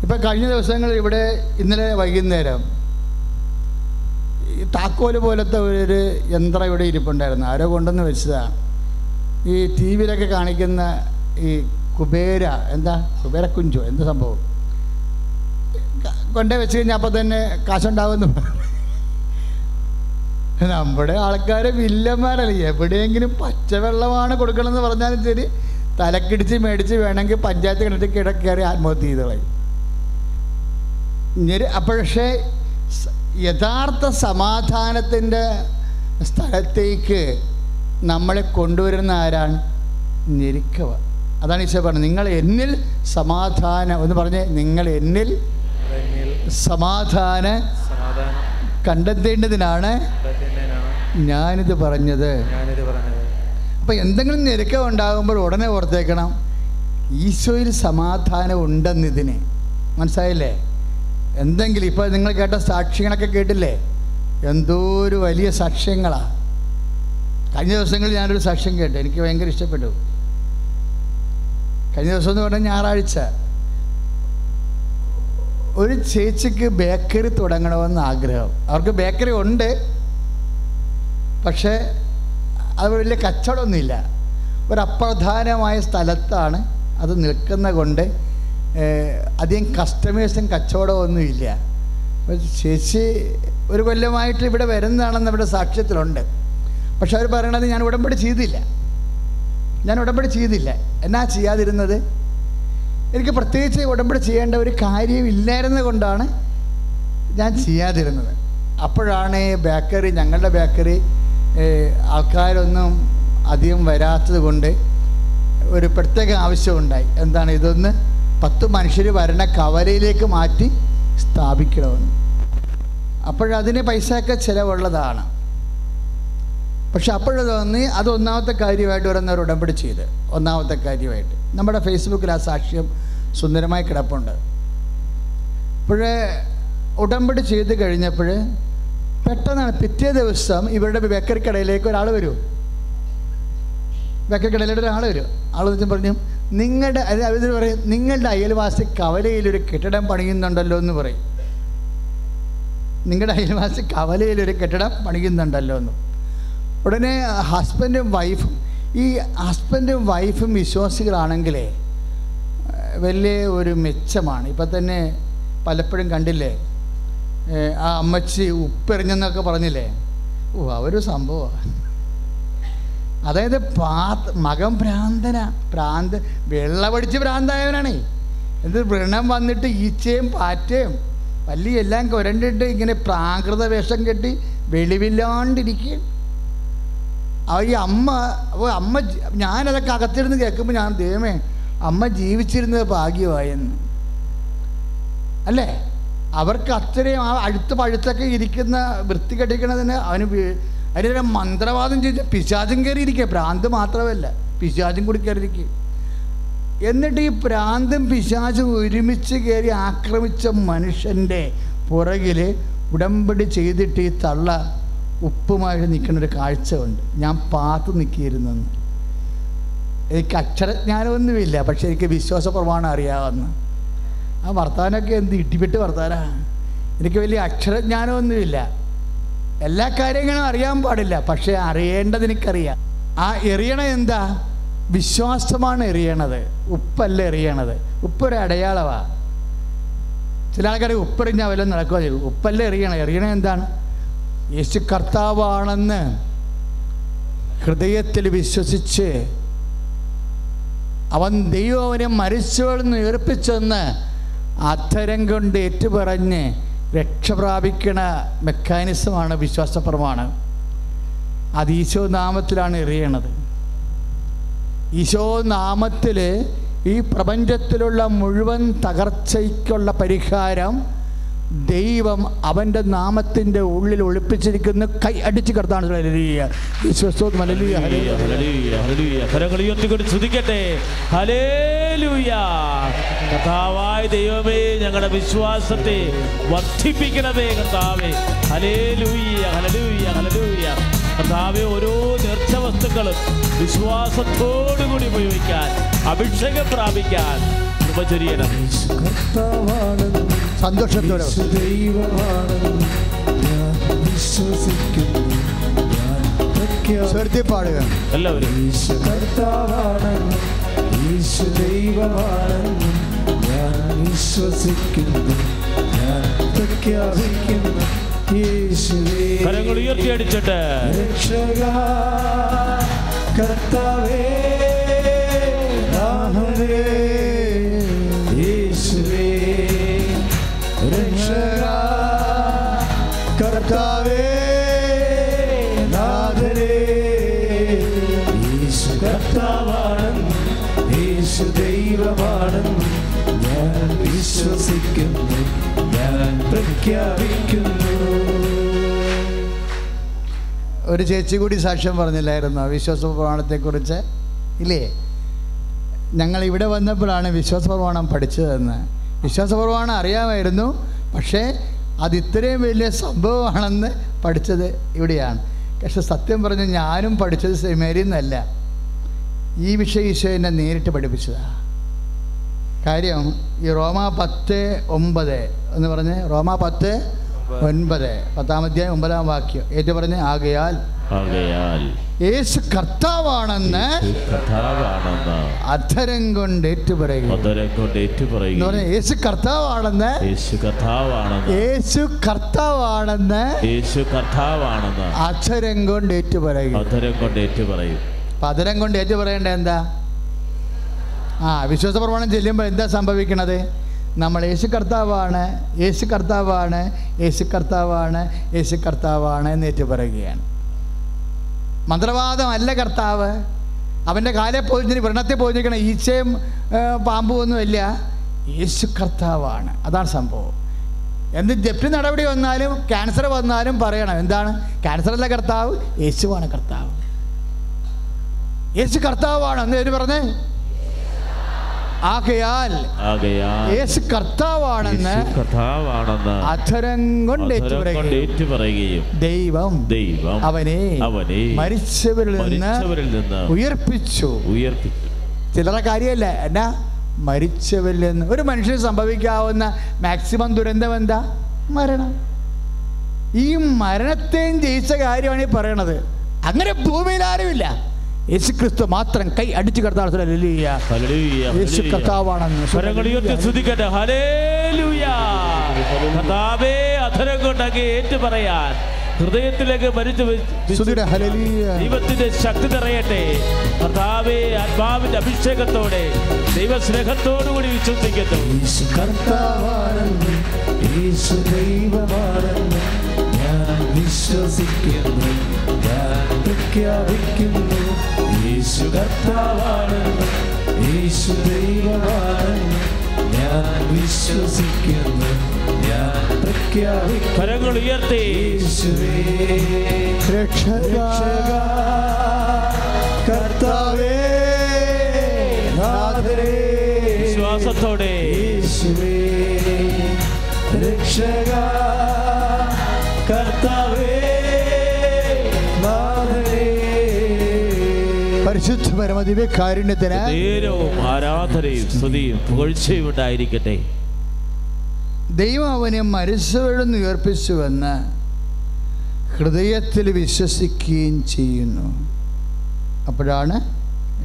ഇപ്പം കഴിഞ്ഞ ദിവസങ്ങളിൽ ഇവിടെ ഇന്നലെ വൈകുന്നേരം ഈ താക്കോൽ പോലത്തെ ഒരു യന്ത്രം ഇവിടെ ഇരിപ്പുണ്ടായിരുന്നു. ആരോ കൊണ്ടുവന്ന് വെച്ചതാണ്. ഈ ടി വിയിലൊക്കെ കാണിക്കുന്ന ഈ കുബേര എന്താ? കുബേര കുഞ്ചോ എന്ത് സംഭവം? കൊണ്ടേ വെച്ച് കഴിഞ്ഞാൽ അപ്പം തന്നെ കാശുണ്ടാവുമെന്ന് നമ്മുടെ ആൾക്കാർ വില്ലന്മാരല്ലേ? എവിടെയെങ്കിലും പച്ചവെള്ളമാണ് കൊടുക്കണമെന്ന് പറഞ്ഞാലും ശരി തലക്കിടിച്ച് മേടിച്ച് വേണമെങ്കിൽ പഞ്ചായത്ത് കിണറ്റിൽ കിടക്കേറി ആത്മഹത്യ ചെയ്തോളായി ഇങ്ങനെ അപ്പോഴേ യഥാർത്ഥ സമാധാനത്തിന്റെ സ്ഥലത്തേക്ക് നമ്മളെ കൊണ്ടുവരുന്ന ആരാണ്? ഞെരുക്കവ. അതാണ് ഈശോ പറഞ്ഞത്. നിങ്ങൾ എന്നിൽ സമാധാനം എന്ന് പറഞ്ഞ് നിങ്ങൾ എന്നിൽ സമാധാന കണ്ടെത്തേണ്ടതിനാണ് ഞാനിത് പറഞ്ഞത്. അപ്പം എന്തെങ്കിലും ഞെരുക്കം ഉണ്ടാകുമ്പോൾ ഉടനെ ഓർത്തേക്കണം. ഈശോയിൽ സമാധാനം ഉണ്ടെന്നിതിന്. മനസ്സിലായില്ലേ? എന്തെങ്കിലും ഇപ്പോൾ നിങ്ങൾ കേട്ട സാക്ഷ്യങ്ങളൊക്കെ കേട്ടില്ലേ? എന്തോ ഒരു വലിയ സാക്ഷ്യങ്ങളാണ് കഴിഞ്ഞ ദിവസങ്ങളിൽ ഞാനൊരു സാക്ഷ്യം കേട്ടു. എനിക്ക് ഭയങ്കര ഇഷ്ടപ്പെട്ടു. കഴിഞ്ഞ ദിവസം എന്ന് പറഞ്ഞാൽ ഞായറാഴ്ച. ഒരു ചേച്ചിക്ക് ബേക്കറി തുടങ്ങണമെന്ന് ആഗ്രഹം. അവർക്ക് ബേക്കറി ഉണ്ട്. പക്ഷേ അത് വലിയ കച്ചവടമൊന്നുമില്ല. ഒരു അപ്രധാനമായ സ്ഥലത്താണ് അത് നിൽക്കുന്ന കൊണ്ട് അധികം കസ്റ്റമേഴ്സും കച്ചവടമൊന്നുമില്ല ചേച്ചി ഒരു കൊല്ലമായിട്ട് ഇവിടെ വരുന്നതാണെന്ന് ഇവിടെ സാക്ഷ്യത്തിലുണ്ട്. പക്ഷെ അവർ പറയണത് ഞാൻ ഉടമ്പടി ചെയ്തില്ല. ഞാൻ ഉടമ്പടി ചെയ്തില്ല. എന്നാ ചെയ്യാതിരുന്നത്? എനിക്ക് പ്രത്യേകിച്ച് ഉടമ്പടി ചെയ്യേണ്ട ഒരു കാര്യമില്ലായിരുന്നത് കൊണ്ടാണ് ഞാൻ ചെയ്യാതിരുന്നത്. അപ്പോഴാണ് ബേക്കറി ഞങ്ങളുടെ ബേക്കറി ആൾക്കാരൊന്നും അധികം വരാത്തത് കൊണ്ട് ഒരു പ്രത്യേക ആവശ്യമുണ്ടായി എന്താണ് ഇതൊന്ന് പത്ത് മനുഷ്യർ വരണ കവലയിലേക്ക് മാറ്റി സ്ഥാപിക്കണമെന്ന്. അപ്പോഴതിന് പൈസയൊക്കെ ചിലവുള്ളതാണ്. പക്ഷെ അപ്പോഴത് തോന്നി അത് ഒന്നാമത്തെ കാര്യമായിട്ട് വരുന്നവർ ഉടമ്പടി ചെയ്ത്. ഒന്നാമത്തെ കാര്യമായിട്ട്. നമ്മുടെ ഫേസ്ബുക്കിൽ ആ സാക്ഷ്യം സുന്ദരമായി കിടപ്പുണ്ട്. അപ്പോഴേ ഉടമ്പടി ചെയ്ത് കഴിഞ്ഞപ്പോൾ പെട്ടെന്നാണ് പിറ്റേ ദിവസം ഇവരുടെ ബേക്കറി കടയിലേക്ക് ഒരാൾ വരും. ബേക്കറി കടയിലോട്ട് ഒരാൾ വരും. ആൾ വെച്ച് പറഞ്ഞു നിങ്ങളുടെ അവർ പറയും നിങ്ങളുടെ അയൽവാസി കവലയിലൊരു കെട്ടിടം പണിയുന്നുണ്ടല്ലോ എന്ന് പറയും. നിങ്ങളുടെ അയൽവാസി കവലയിലൊരു കെട്ടിടം പണിയുന്നുണ്ടല്ലോ എന്ന്. ഉടനെ ഹസ്ബൻഡും വൈഫും ഈ ഹസ്ബൻഡും വൈഫും വിശ്വാസികളാണെങ്കിലേ വലിയ ഒരു മെച്ചമാണ്. ഇപ്പം തന്നെ പലപ്പോഴും കണ്ടില്ലേ ആ അമ്മച്ചി ഉപ്പെറിഞ്ഞെന്നൊക്കെ പറഞ്ഞില്ലേ ഓ അവരു സംഭവമാണ് അതായത് പാ മകൻ ഭ്രാന്തന ഭ്രാന്ത് വെള്ളമടിച്ച് ഭ്രാന്തായവനാണേ. എന്ത് വ്രണം വന്നിട്ട് ഈച്ചയും പാറ്റയും പല്ലി എല്ലാം കുരണ്ടിട്ട് ഇങ്ങനെ പ്രാകൃത വേഷം കെട്ടി വെളിവില്ലാണ്ടിരിക്കുക ആ ഈ അമ്മ അപ്പോൾ അമ്മ ഞാനതൊക്കെ അകത്തിരുന്ന് കേൾക്കുമ്പോൾ ഞാൻ ദൈവമേ അമ്മ ജീവിച്ചിരുന്നത് ഭാഗ്യമായെന്ന്. അല്ലേ? അവർക്ക് അത്രയും ആ അടുത്ത് പഴുത്തൊക്കെ ഇരിക്കുന്ന വൃത്തി കെട്ടിക്കണതിന് അവന് അതിന്റെ അതിന് മന്ത്രവാദം ചെയ്ത് പിശാചും കയറിയിരിക്കുക. ഭ്രാന്ത് മാത്രമല്ല പിശാചും കൂടി കയറിയിരിക്കുക. എന്നിട്ട് ഈ ഭ്രാന്തും പിശാചും ഒരുമിച്ച് കയറി ആക്രമിച്ച മനുഷ്യന്റെ പുറകിൽ ഉടമ്പടി ചെയ്തിട്ട് ഈ തള്ള ഉപ്പുമായിട്ട് നിൽക്കുന്ന ഒരു കാഴ്ച ഉണ്ട് ഞാൻ പാത്ത് നിൽക്കിയിരുന്നെന്ന് എനിക്ക് അക്ഷരജ്ഞാനമൊന്നുമില്ല പക്ഷെ എനിക്ക് വിശ്വാസ പ്രമാണം അറിയാവുന്ന. ആ വർത്താനമൊക്കെ എന്ത് ഇടിപെട്ട് വർത്താനാ? എനിക്ക് വലിയ അക്ഷരജ്ഞാനമൊന്നുമില്ല. എല്ലാ കാര്യങ്ങളും അറിയാൻ പാടില്ല പക്ഷെ അറിയേണ്ടത് എനിക്കറിയാം. ആ എറിയണ എന്താ? വിശ്വാസമാണ് എറിയണത്. ഉപ്പല്ല എറിയണത്. ഉപ്പൊരു അടയാളമാണ് ചില ആൾക്കാർ ഉപ്പെറിഞ്ഞാൽ വല്ലതും നടക്കുക ഉപ്പല്ല എറിയണം എറിയണ എന്താണ്? യേശു കർത്താവാണെന്ന് ഹൃദയത്തിൽ വിശ്വസിച്ച് അവൻ ദൈവം അവനെ മരിച്ചവളെന്ന് ഉയർപ്പിച്ചെന്ന് അധരം കൊണ്ട് ഏറ്റുപറഞ്ഞ് രക്ഷ പ്രാപിക്കണ മെക്കാനിസമാണ് വിശ്വാസപ്രമാണം. അത് ഈശോ നാമത്തിലാണ് എറിയണത്. ഈശോ നാമത്തിൽ ഈ പ്രപഞ്ചത്തിലുള്ള മുഴുവൻ തകർച്ചയ്ക്കുള്ള പരിഹാരം ദൈവം അവന്റെ നാമത്തിന്റെ ഉള്ളിൽ ഒളിപ്പിച്ചിരിക്കുന്ന കൈ അടിച്ച് കർത്താണ് കർത്താവായ ദൈവമേ ഞങ്ങളുടെ വിശ്വാസത്തെ വർദ്ധിപ്പിക്കണമേ കർത്താവേ. ഹലേ ലൂയ്യ ഹലലൂയ്യ ഹലലൂയ്യ കർത്താവെ ഓരോ നേർച്ച വസ്തുക്കളും വിശ്വാസത്തോടുകൂടി ഉപയോഗിക്കാൻ അഭിഷേകം പ്രാപിക്കാൻ ഉപചരിയണം. സന്തോഷത്തോടെ പാടുക എല്ലാവരും. ദൈവമാണെന്നും ഞാൻ വിശ്വസിക്കുന്നു ഞാൻ പ്രഖ്യാപിക്കുന്നു കരങ്ങൾ ഉയർത്തി അടിച്ചിട്ട് രക്ഷക കർത്താവേ കർത്താവേ ഞാൻ വിശ്വസിക്കുന്നു ഞാൻ പ്രഖ്യാപിക്കുന്നു. ഒരു ചേച്ചി കൂടി സാക്ഷ്യം പറഞ്ഞില്ലായിരുന്നു വിശ്വാസ പ്രമാണത്തെക്കുറിച്ച്. ഇല്ലേ? ഞങ്ങൾ ഇവിടെ വന്നപ്പോഴാണ് വിശ്വാസ പ്രമാണം പഠിച്ചതെന്ന്. വിശ്വാസ പ്രമാണം അറിയാമായിരുന്നു പക്ഷേ അത് ഇത്രയും വലിയ സംഭവമാണെന്ന് പഠിച്ചത് ഇവിടെയാണ്. പക്ഷെ സത്യം പറഞ്ഞ് ഞാനും പഠിച്ചത് സെമിനാരിയിൽ നിന്നല്ല. ഈ വിഷയം ഈശോ എന്നെ നേരിട്ട് പഠിപ്പിച്ചതാണ് കാര്യം ഈ റോമ പത്ത് ഒമ്പത് എന്ന് പറഞ്ഞ് റോമ പത്ത് ഒൻപത് പത്താമത്തെ ഒമ്പതാം വാക്യം. ഏറ്റു പറഞ്ഞ് ആകയാൽ ആകയാൽ യേശു കർത്താവാണെന്ന് കർത്താവാണെന്ന് അധരം കൊണ്ട് ഏറ്റുപറയുക. അതരം കൊണ്ട് പറഞ്ഞാൽ യേശു കർത്താവാണെന്ന് യേശു കർത്താവാണെന്ന് യേശു കർത്താവാണെന്ന് യേശു കർത്താവാണെന്ന് അധരം കൊണ്ട് ഏറ്റുപറയുക. അധരം കൊണ്ട് ഏറ്റുപറയും. അപ്പൊ അധരം കൊണ്ട് ഏറ്റുപറയേണ്ട എന്താ? ആ വിശ്വാസ പ്രമാണം ചെല്ലുമ്പോൾ എന്താ സംഭവിക്കണത്? നമ്മൾ യേശു കർത്താവാണ് യേശു കർത്താവാണ് യേശു കർത്താവാണ് യേശു കർത്താവാണ് എന്ന് ഏറ്റുപറയുകയാണ്. മന്ത്രവാദമല്ല കർത്താവ്. അവന്റെ കാലെ പോയി വ്രണത്തെ പോയിരിക്കണ ഈച്ചയും ഏ, പാമ്പും ഒന്നുമില്ല യേശു കർത്താവാണ്. അതാണ് സംഭവം. എന്ത് ജപ്തി നടപടി വന്നാലും ക്യാൻസർ വന്നാലും പറയണം. എന്താണ്? ക്യാൻസർ അല്ല കർത്താവ് യേശുവാണ് കർത്താവ്. യേശു കർത്താവാണ്. എന്ന് പറഞ്ഞേ? ആകയാൽ കാര്യല്ലേ യേശു കർത്താവാണെന്ന് യേശു കർത്താവാണെന്ന് അധരം കൊണ്ട് അതരം കൊണ്ട് ഏറ്റുപറയുകയും ഏറ്റുപറയുകയും ദൈവം ദൈവം അവനെ അവനെ മരിച്ചവരിൽ നിന്ന് മരിച്ചവരിൽ നിന്ന് ഉയർപ്പിച്ചു. ഉയർപ്പിച്ചു. ചില്ലറ കാര്യമല്ല. എന്നാ? മരിച്ചവരിൽ നിന്ന് ഒരു മനുഷ്യന് സംഭവിക്കാവുന്ന മാക്സിമം ദുരന്തം എന്താ? മരണം. ഈ മരണത്തെയും ജയിച്ച കാര്യമാണ് ഈ പറയണത്. അങ്ങനെ ഭൂമിയിൽ ആരുമില്ല. യേശു ക്രിസ്തു മാത്രം കൈ അടിച്ചു ഹല്ലേലൂയ, യേശു. ഹല്ലേലൂയ. കർത്താവാണെന്ന് അധരം ഏറ്റു പറയാൻ ഹൃദയത്തിലേക്ക് മരിച്ചു. ദൈവത്തിന്റെ ശക്തി നിറയട്ടെ. കർത്താവേ ആത്മാവിന്റെ അഭിഷേകത്തോടെ ദൈവസ്നേഹത്തോടുകൂടി വിശ്വസിക്കുന്നു. ഞാൻ വിശ്വസിക്കുന്നു. ഞാൻ പ്രഖ്യാപിക്കുന്നു യേശു കർത്താവാണെന്ന് യേശു ദൈവമാണെന്ന് ഞാൻ വിശ്വസിക്കുന്നു. ഞാൻ പ്രഖ്യാപിക്കുന്നു കരങ്ങൾ ഉയർത്തി. യേശുവേ. രക്ഷക. കർത്താവേ. നാഥരേ. വിശ്വാസത്തോടെ. യേശുവേ. രക്ഷക. പരിശുദ്ധ പരമദിവ്യ കാരുണ്യത്തിന് നേരവും ആരാധനയും സ്തുതിയും പുകഴ്ചയും ഉണ്ടായിരിക്കട്ടെ. ദൈവം അവനെ മരിച്ചവരിൽ ഉയർപ്പിച്ചുവെന്ന് ഹൃദയത്തിൽ വിശ്വസിക്കുകയും ചെയ്യുന്നു. അപ്പോഴാണ്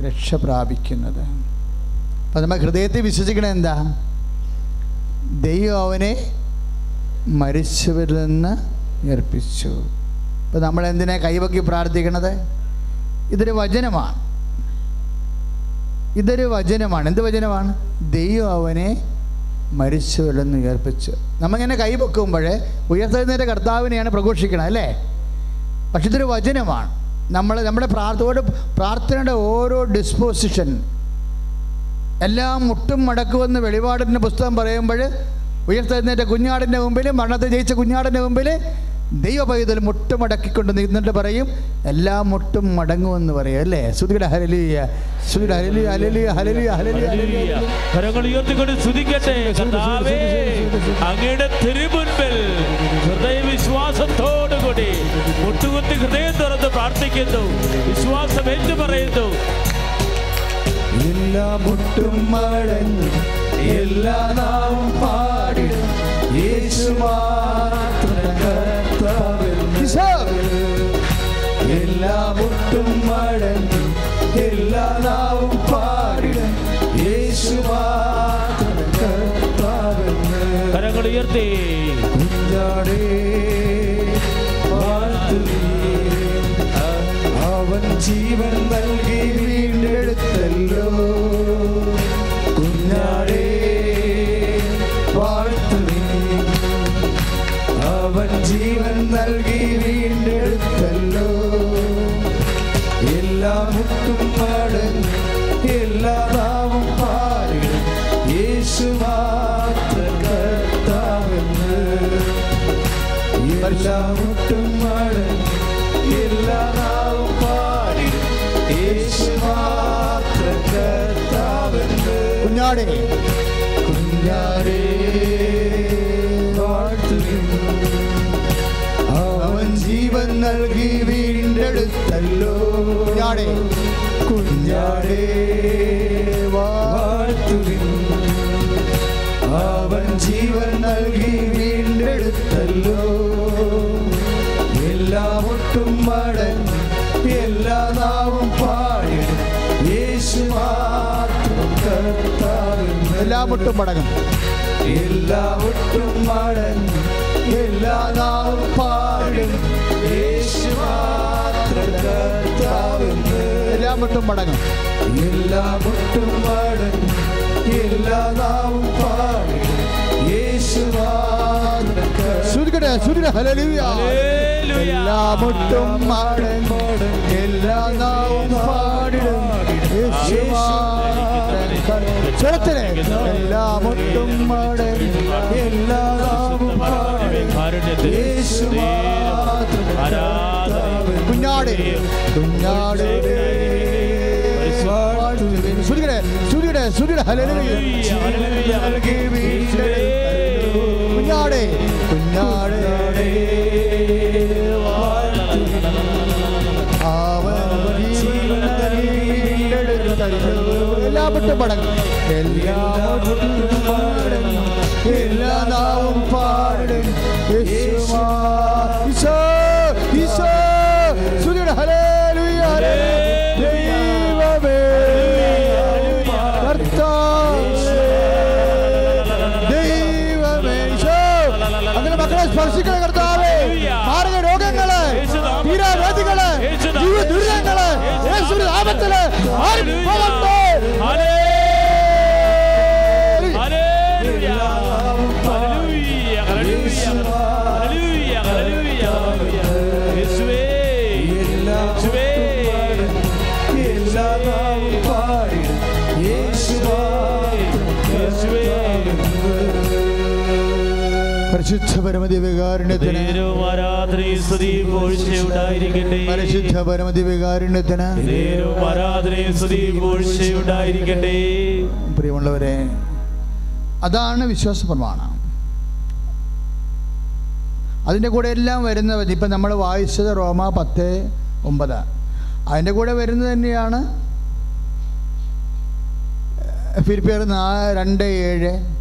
രക്ഷ പ്രാപിക്കുന്നത്. അപ്പം നമ്മൾ ഹൃദയത്തിൽ വിശ്വസിക്കണത് എന്താ? ദൈവം അവനെ മരിച്ചവരിൽ നിന്ന് ഉയർപ്പിച്ചു. ഇപ്പം നമ്മൾ എന്തിനാ കൈവക്കി പ്രാർത്ഥിക്കണത്? ഇതൊരു വചനമാണ്. ഇതൊരു വചനമാണ്. എന്ത് വചനമാണ്? ദൈവം അവനെ മരിച്ചവരിൽ നിന്ന് ഉയർപ്പിച്ചു. നമ്മങ്ങനെ കൈ പൊക്കുമ്പോൾ ഉയർത്തെഴുന്നേറ്റ കർത്താവിനെയാണ് പ്രഘോഷിക്കണം അല്ലേ? പക്ഷെ ഇതൊരു വചനമാണ്. നമ്മൾ നമ്മുടെ പ്രാർത്ഥനയോട് പ്രാർത്ഥനയുടെ ഓരോ ഡിസ്പോസിഷൻ എല്ലാം മുട്ടും മടക്കുമെന്ന് വെളിപാടിന്റെ പുസ്തകം പറയുമ്പോൾ ഉയർത്തെഴുന്നേറ്റ കുഞ്ഞാടിന്റെ മുമ്പിൽ മരണത്തെ ജയിച്ച കുഞ്ഞാടിന്റെ മുമ്പിൽ ദൈവ പൈതൽ മുട്ടുമടക്കിക്കൊണ്ട് നിന്നിട്ട് പറയും എല്ലാം മുട്ടും മടങ്ങുമെന്ന് പറയും. അല്ലേ? ശ്രുതിയുടെ ഹരലിയ ശ്രുതിയുടെ ഹരലിയ ഹലലിയ ഹലലിയ ഹലലിയ. കരങ്ങൾ ഉയർത്തിക്കൊണ്ട് ശ്രുതിക്കട്ടെ അങ്ങയുടെ തിരുമുൻപിൽ ഹൃദയ വിശ്വാസത്തോടുകൂടി മുട്ടുകുത്തി ഹൃദയം തുറന്ന് പ്രാർത്ഥിക്കുന്നു വിശ്വാസം എന്തു പറയുന്നു. എല്ലാ മുട്ടും മടങ്ങും എല്ലാ നാവും പാടിടും യേശു മാത്രം കർത്താവെന്ന് എല്ലാ മുട്ടും മടങ്ങും എല്ലാ നാവും പാടിടും യേശു മാത്രം കർത്താവെന്ന് കരങ്ങൾ ഉയർത്തി. കുഞ്ഞാടേ. അവൻ ജീവൻ നൽകി കുഞ്ഞാടേ. കുഞ്ഞാടേ വാഴ്ത്തുവിൻ. അവൻ ജീവൻ നൽകി വീണ്ടെടുത്തല്ലോ എല്ലാ ഒട്ടും മടങ്ങി എല്ലാ നാവും പാടി യേശു മാത്രം എല്ലാ മുട്ടും മടങ്ങും എല്ലാ ഒട്ടും മടൻ എല്ലാ നാവും പാടും യേശു മാത്രം മുട്ടും മടങ്ങും. എല്ലാ മുട്ടും മടങ്ങും എല്ലാ നാവും പാടി. മുട്ടും മടങ്ങും എല്ലാ നാവും പാടിടും യേശു മാത്രം കർത്താവ്. സ്വരത്തിലെ എല്ലാ മുട്ടും മടങ്ങും എല്ലാ നാവും പാടിടും കാരുണ്യത്തിൽ യേശു മാത്രം ആരാധന കുഞ്ഞാട്. കുഞ്ഞാട്. വീണ്ടെടുത്തല്ലോ. കുഞ്ഞാടേ കുഞ്ഞാടേ. അവൻ ജീവൻ നൽകി എല്ലാ മുട്ടും മടങ്ങും എല്ലാ മുട്ടും മടങ്ങും എല്ലാ നാവും പാടും പരിശുദ്ധ പരമതി പരിശുദ്ധ ഉണ്ടായിരിക്കട്ടെ പ്രിയമുള്ളവരെ അതാണ് വിശ്വാസ പ്രമാണം. അതിന്റെ കൂടെ എല്ലാം വരുന്നത് ഇപ്പം നമ്മൾ വായിച്ചത് റോമ പത്ത് ഒമ്പത്. അതിന്റെ കൂടെ വരുന്നത് തന്നെയാണ് ഫിലിപ്പിയർ നാ രണ്ട് ഏഴ്.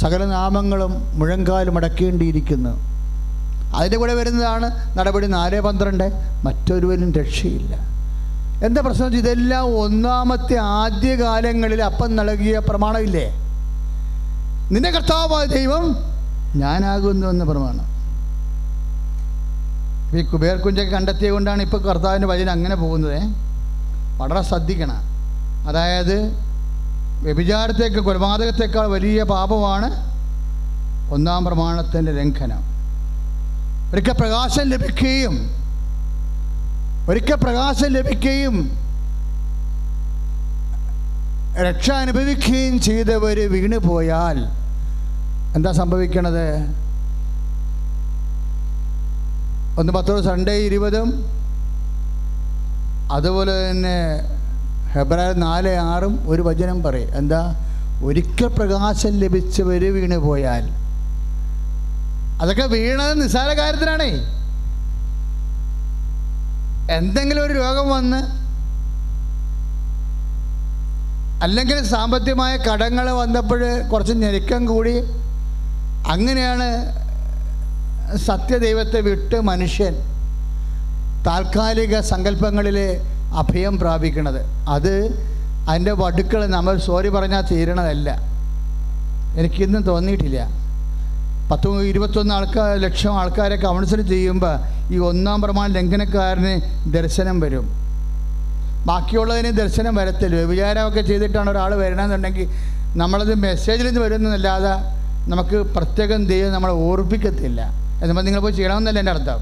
സകല നാമങ്ങളും മുഴങ്കാലും അടക്കേണ്ടിയിരിക്കുന്നു. അതിന്റെ കൂടെ വരുന്നതാണ് നടപടി നാല് പന്ത്രണ്ട്. മറ്റൊരുവനും രക്ഷയില്ല. എന്താ പ്രശ്നം ഇതെല്ലാം ഒന്നാമത്തെ ആദ്യകാലങ്ങളിൽ അപ്പം നൽകിയ പ്രമാണമില്ലേ? നിന്നെ കർത്താവായ ദൈവം ഞാനാകുന്നു എന്ന പ്രമാണം. ഈ കുബേർ കുഞ്ചൊക്കെ കണ്ടെത്തിയത് കൊണ്ടാണ് ഇപ്പോൾ കർത്താവിന്റെ വചനം അങ്ങനെ പോകുന്നത്. വളരെ ശ്രദ്ധിക്കണം. അതായത് വ്യഭിചാരത്തേക്ക് കൊലപാതകത്തേക്കാൾ വലിയ പാപമാണ് ഒന്നാം പ്രമാണത്തിന്റെ ലംഘനം. ഒരിക്കൽ പ്രകാശം ലഭിക്കുകയും ഒരിക്കൽ പ്രകാശം ലഭിക്കുകയും രക്ഷ അനുഭവിക്കുകയും ചെയ്തവർ വീണു പോയാൽ എന്താ സംഭവിക്കണത്? ഒന്ന് പത്തോ സൺഡേ ഇരുപതും അതുപോലെ തന്നെ ഹെബ്രായർ നാല് ആറും ഒരു വചനം പറയും. എന്താ? ഒരിക്കൽ പ്രകാശം ലഭിച്ചവർ വീണു പോയാൽ അതൊക്കെ വീണത് നിസ്സാര കാര്യത്തിനാണേ. എന്തെങ്കിലും ഒരു രോഗം വന്ന് അല്ലെങ്കിൽ സാമ്പത്തികമായ കടങ്ങൾ വന്നപ്പോൾ കുറച്ച് ഞെരുക്കം കൂടി അങ്ങനെയാണ് സത്യദൈവത്തെ വിട്ട് മനുഷ്യൻ താൽക്കാലിക സങ്കല്പങ്ങളിൽ അഭയം പ്രാപിക്കുന്നത്. അത് അതിന്റെ വടുക്കൾ നമ്മൾ സോറി പറഞ്ഞാൽ തീരണതല്ല. എനിക്കിന്നും തോന്നിയിട്ടില്ല. പത്ത് ഇരുപത്തൊന്ന് ആൾക്കാർ ലക്ഷം ആൾക്കാരെ കൗൺസിൽ ചെയ്യുമ്പോൾ ഈ ഒന്നാം പ്രമാണ ലംഘനക്കാരന് ദർശനം വരും. ബാക്കിയുള്ളതിന് ദർശനം വരത്തില്ല. വ്യഭിചാരമൊക്കെ ചെയ്തിട്ടാണ് ഒരാൾ വരണമെന്നുണ്ടെങ്കിൽ നമ്മളത് മെസ്സേജിൽ നിന്ന് വരുന്നതല്ലാതെ നമുക്ക് പ്രത്യേകം ദൈവം നമ്മളെ ഓർപ്പിക്കത്തില്ല. എന്നുമ്പോൾ നിങ്ങൾ പോയി ചെയ്യണമെന്നല്ല എന്റെ അർത്ഥം.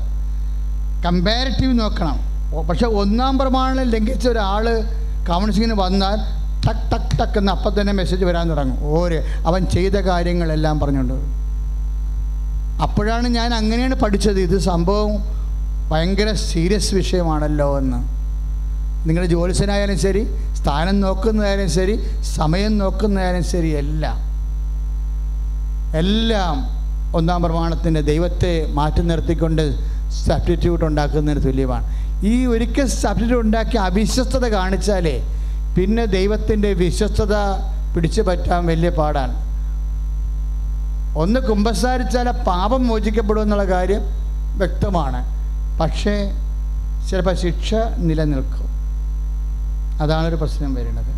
കമ്പാരിറ്റീവ് നോക്കണം. പക്ഷെ ഒന്നാം പ്രമാണം ലംഘിച്ച ഒരാൾ കൗൺസിലിങ്ങിന് വന്നാൽ ടക്ക് ടക്ക് ടക്ക് എന്ന് അപ്പം തന്നെ മെസ്സേജ് വരാൻ തുടങ്ങും. ഓര് അവൻ ചെയ്ത കാര്യങ്ങളെല്ലാം പറഞ്ഞുകൊണ്ട് അപ്പോഴാണ് ഞാൻ അങ്ങനെയാണ് പഠിച്ചത്. ഇത് സംഭവം ഭയങ്കര സീരിയസ് വിഷയമാണല്ലോ എന്ന്. നിങ്ങളുടെ ജോലിസനായാലും ശരി സ്ഥാനം നോക്കുന്നതായാലും ശരി സമയം നോക്കുന്നതായാലും ശരി എല്ലാം. എല്ലാം ഒന്നാം പ്രമാണത്തിന്റെ ദൈവത്തെ മാറ്റി നിർത്തിക്കൊണ്ട് സബ്സ്റ്റിറ്റ്യൂട്ട് ഉണ്ടാക്കുന്നതിന് തുല്യമാണ്. ഈ ഒരിക്കൽ സബ്സ്റ്റിറ്റ്യൂട്ട് ഉണ്ടാക്കി അവിശ്വസ്തത കാണിച്ചാലേ പിന്നെ ദൈവത്തിന്റെ വിശ്വസ്തത പിടിച്ചു പറ്റാൻ വലിയ പാടാണ്. ഒന്ന് കുമ്പസാരിച്ചാൽ പാപം മോചിക്കപ്പെടും എന്നുള്ള കാര്യം വ്യക്തമാണ്. പക്ഷേ ചിലപ്പോൾ ശിക്ഷ നിലനിൽക്കും. അതാണൊരു പ്രശ്നം വരുന്നത്.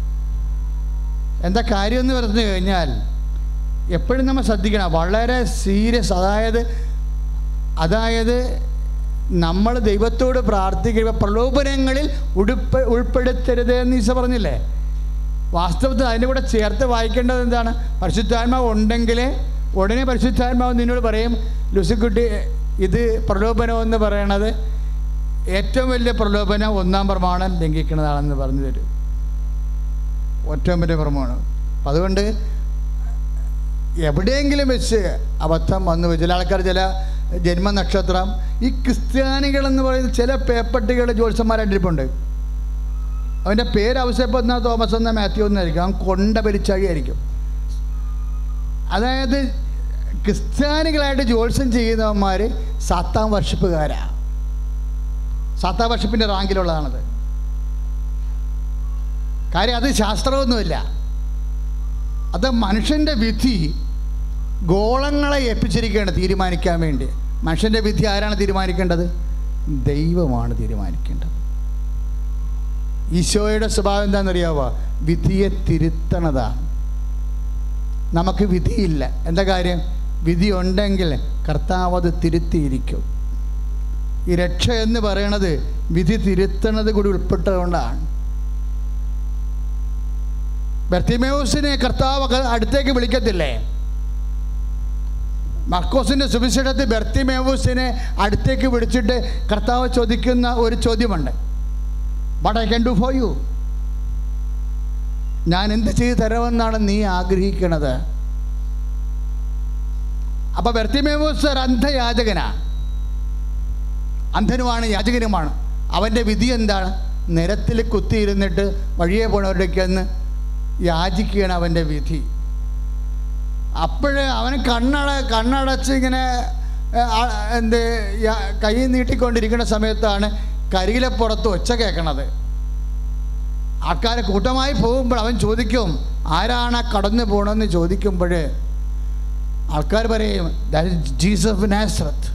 എന്താ കാര്യം എന്ന് പറഞ്ഞു കഴിഞ്ഞാൽ എപ്പോഴും നമ്മൾ ശ്രദ്ധിക്കണം. വളരെ സീരിയസ് അതായത് അതായത് നമ്മൾ ദൈവത്തോട് പ്രാർത്ഥിക്കുക പ്രലോഭനങ്ങളിൽ ഉടുപ്പ് ഉൾപ്പെടുത്തരുത് എന്ന് ഈശ പറഞ്ഞില്ലേ? വാസ്തവത്തിൽ അതിന്റെ കൂടെ ചേർത്ത് വായിക്കേണ്ടത് എന്താണ്? പരിശുദ്ധാത്മാവ് ഉണ്ടെങ്കിൽ ഉടനെ പരിശുദ്ധാത്മാവ് നിന്നോട് പറയും ലുസിക്കുട്ടി ഇത് പ്രലോഭനമെന്ന് പറയണത് ഏറ്റവും വലിയ പ്രലോഭനം ഒന്നാം പ്രമാണം ലംഘിക്കുന്നതാണെന്ന് പറഞ്ഞു തരും. ഏറ്റവും വലിയ പ്രമാണം. അപ്പം അതുകൊണ്ട് എവിടെയെങ്കിലും വെച്ച് അബദ്ധം വന്നു. ചില ആൾക്കാർ ചില ജന്മനക്ഷത്രം. ഈ ക്രിസ്ത്യാനികൾ എന്ന് പറയുന്ന ചില പേപ്പട്ടികളുടെ ജ്യോത്സ്യന്മാരായിട്ടിരിപ്പുണ്ട് അവന്റെ പേര് അവശ്യപ്പെടുന്ന തോമസ് എന്ന മാത്യു എന്നായിരിക്കും. അവൻ കൊണ്ട പരിച്ചാഴിയായിരിക്കും അതായത് ക്രിസ്ത്യാനികളായിട്ട് ജ്യോത്സ്യം ചെയ്യുന്നവന്മാർ സാത്താം വർഷിപ്പുകാരാണ് സാത്താം വർഷിപ്പിന്റെ റാങ്കിലുള്ളതാണത്. കാര്യം അത് ശാസ്ത്രമൊന്നുമില്ല. അത് മനുഷ്യന്റെ വിധി ഗോളങ്ങളെ ഏൽപ്പിച്ചിരിക്കുകയാണ് തീരുമാനിക്കാൻ വേണ്ടി. മനുഷ്യന്റെ വിധി ആരാണ് തീരുമാനിക്കേണ്ടത്? ദൈവമാണ് തീരുമാനിക്കേണ്ടത്. ഈശോയുടെ സ്വഭാവം എന്താണെന്നറിയാവോ? വിധിയെ തിരുത്തണതാണ്. നമുക്ക് വിധിയില്ല. എന്താ കാര്യം? വിധി ഉണ്ടെങ്കിൽ കർത്താവ് അത് തിരുത്തിയിരിക്കും. ഈ രക്ഷ എന്ന് പറയണത് വിധി തിരുത്തണത് കൂടി ഉൾപ്പെട്ടതുകൊണ്ടാണ്. ബർത്തിമേവസിനെ കർത്താവ് അടുത്തേക്ക് വിളിക്കത്തില്ലേ? മർക്കോസിന്റെ സുവിശേഷത്തിൽ ബെർത്തിമേവൂസിനെ അടുത്തേക്ക് വിളിച്ചിട്ട് കർത്താവ് ചോദിക്കുന്ന ഒരു ചോദ്യമുണ്ട്. What I can do for you ഞാൻ എന്ത് ചെയ്തു തരാമെന്നാണ് നീ ആഗ്രഹിക്കണത്. അപ്പൊ ബെർത്തിമേവൂസ് ഒരു അന്ധയാചകനാ. അന്ധനുമാണ് യാചകനുമാണ്. അവന്റെ വിധി എന്താണ്? നിരത്തിൽ കുത്തിയിരുന്നിട്ട് വഴിയെ പോണവരുടെയൊക്കെ ഒന്ന് യാചിക്കുകയാണ് അവന്റെ വിധി. അപ്പോഴ് അവന് കണ്ണട കണ്ണടച്ച് ഇങ്ങനെ എന്ത് കൈ നീട്ടിക്കൊണ്ടിരിക്കുന്ന സമയത്താണ് കരികിലെ പുറത്ത് ഒച്ച കേൾക്കണത് ആൾക്കാർ കൂട്ടമായി പോകുമ്പോൾ അവൻ ചോദിക്കും ആരാണ് കടന്നു പോകണമെന്ന് ചോദിക്കുമ്പോൾ ആൾക്കാർ പറയും ജീസഫ് നാസ്രത്ത്